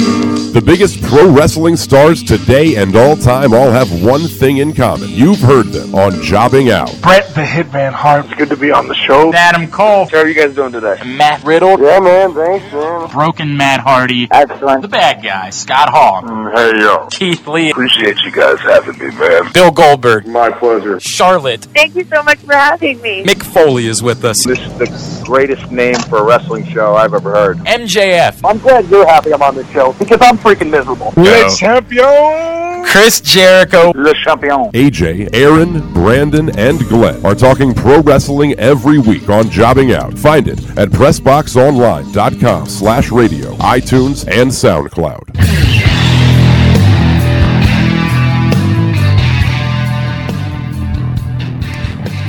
The biggest pro wrestling stars today and all time all have one thing in common. You've heard them on Jobbing Out. Bret the Hitman Hart. It's good to be on the show. Adam Cole. How are you guys doing today? Matt Riddle. Yeah, man. Thanks, man. Broken Matt Hardy. Excellent. The bad guy, Scott Hall. Mm, hey, yo. Keith Lee. Appreciate you guys having me, man. Bill Goldberg. My pleasure. Charlotte. Thank you so much for having me. Mick Foley is with us. This is the greatest name for a wrestling show I've ever heard. MJF. I'm glad you're happy I'm on this show because I'm freaking miserable. Le champion. Chris Jericho. Le champion. AJ, Aaron, Brandon, and Glenn are talking pro wrestling every week on Jobbing Out. Find it at PressBoxOnline.com slash radio, iTunes, and SoundCloud.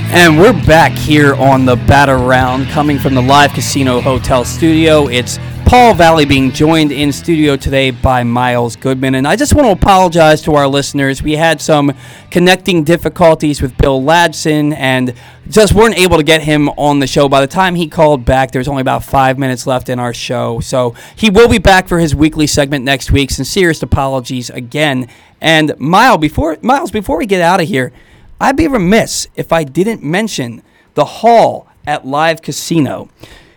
And we're back here on the Bat Around, coming from the Live Casino Hotel studio. It's Paul Valle being joined in studio today by Miles Goodman. And I just want to apologize to our listeners. We had some connecting difficulties with Bill Ladson and just weren't able to get him on the show. By the time he called back, there was only about five minutes left in our show. So he will be back for his weekly segment next week. Sincerest apologies again. And Miles, before Miles, before we get out of here, I'd be remiss if I didn't mention the Hall at Live Casino.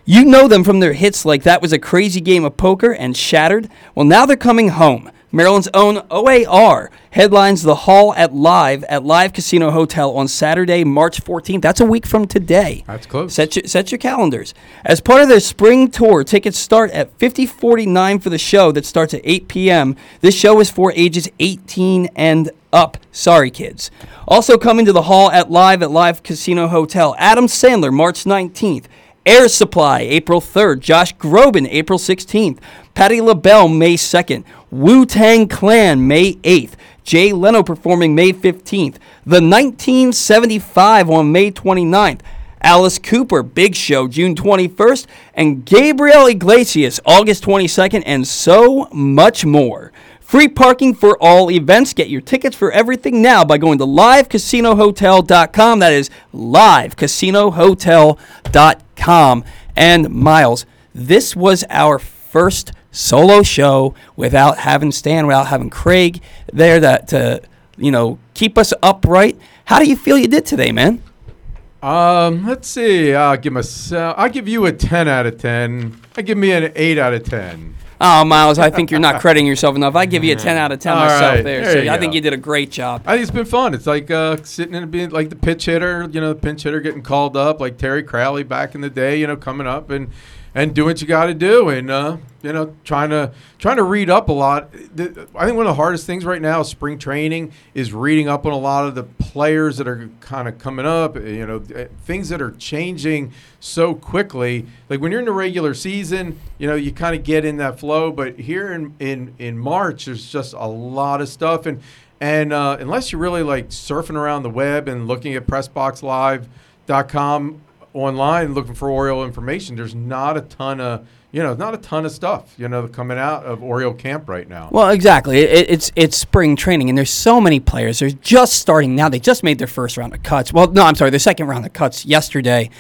You know them from their hits like That Was a Crazy Game of Poker and Shattered. Well, now they're coming home. Maryland's own OAR headlines the Hall at Live at Live Casino Hotel on Saturday, March 14th. That's a week from today. That's close. Set your, set your calendars. As part of their spring tour, tickets start at 5049 for the show that starts at 8 p.m. This show is for ages 18 and up. Sorry, kids. Also coming to the Hall at Live at Live Casino Hotel, Adam Sandler, March 19th. Air Supply, April 3rd. Josh Groban, April 16th. Patti LaBelle, May 2nd. Wu Tang Clan, May 8th. Jay Leno performing May 15th. The 1975 on May 29th. Alice Cooper, Big Show, June 21st. And Gabriel Iglesias, August 22nd. And so much more. Free parking for all events. Get your tickets for everything now by going to livecasinohotel.com. That is livecasinohotel.com. And Miles, this was our first solo show without having Stan, without having Craig there to, to you know, keep us upright. How do you feel you did today, man? Um, let's see. I'll give myself. I'll give you a ten out of ten. I give me an eight out of ten. Oh, Miles, I think you're not crediting yourself enough. I give you a 10 out of 10 All myself right, there. there so I think you did a great job. I think it's been fun. It's like uh, sitting in being like the pitch hitter, you know, the pinch hitter getting called up, like Terry Crowley back in the day, you know, coming up and and do what you got to do, and uh, you know, trying to trying to read up a lot. I think one of the hardest things right now, is spring training, is reading up on a lot of the players that are kind of coming up. You know, uh, things that are changing so quickly. Like when you're in the regular season, you know, you kind of get in that flow, but here in in in March, there's just a lot of stuff and. And uh, unless you're really like surfing around the web and looking at PressBoxLive.com online looking for Oriole information, there's not a ton of you know not a ton of stuff you know coming out of Oriole camp right now. Well, exactly. It, it's it's spring training, and there's so many players. They're just starting now. They just made their first round of cuts. Well, no, I'm sorry, their second round of cuts yesterday,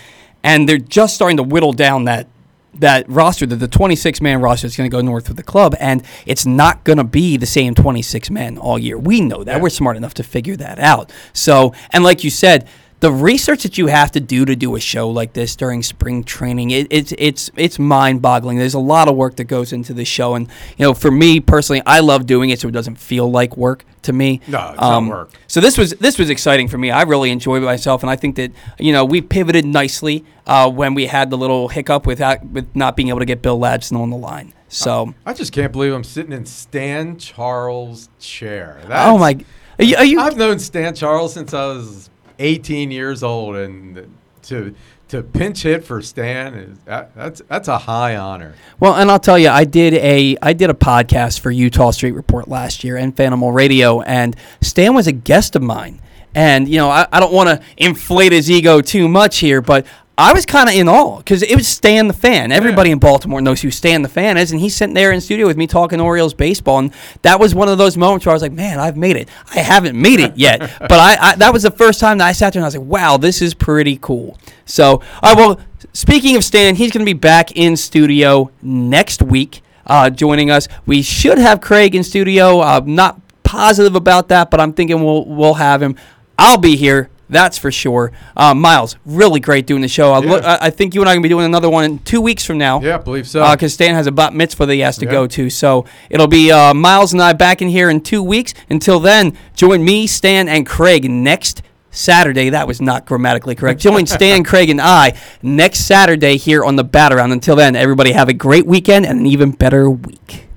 and they're just starting to whittle down that that roster. That the 26 man roster is going to go north with the club, and it's not going to be the same 26 men all year. We know that. We're smart enough to figure that out. So, and like you said. The research that you have to do to do a show like this during spring training, it, it's it's it's mind-boggling. There's a lot of work that goes into the show, and you know, for me personally, I love doing it so it doesn't feel like work to me. Um, No, it's not work. So this was this was exciting for me. I really enjoyed myself, and I think that you know we pivoted nicely uh, when we had the little hiccup with with not being able to get Bill Ladson on the line. So I just can't believe I'm sitting in Stan Charles' chair. Oh my- are you- are you- I've known Stan Charles since I was 18 years old, and to to pinch hit for Stan is that, that's that's a high honor. Well, and I'll tell you, I did a I did a podcast for Eutaw Street Report last year and Fanimal Radio, and Stan was a guest of mine. And you know, I, I don't want to inflate his ego too much here, but I was kind of in awe because it was Stan the fan. Everybody in Baltimore knows who Stan the fan is, and he's sitting there in studio with me talking Orioles baseball, and that was one of those moments where I was like, "Man, I've made it. I haven't made it yet, but I, I that was the first time that I sat there and I was like, wow, this is pretty cool." So, all right, well, speaking of Stan, he's going to be back in studio next week, uh, joining us. We should have Craig in studio. I'm not positive about that, but I'm thinking we'll we'll have him. I'll be here. That's for sure. Uh, Miles, really great doing the show. I, look, I, I think you and I are going to be doing another one in two weeks from now. Yeah, I believe so. Because Stan has a bat mitzvah that he has to Yeah. go to. So it'll be uh, Miles and I back in here in two weeks. Until then, join me, Stan, and Craig next Saturday. That was not grammatically correct. Join Stan, Craig, and I next Saturday here on the Bat Around. Until then, everybody have a great weekend and an even better week.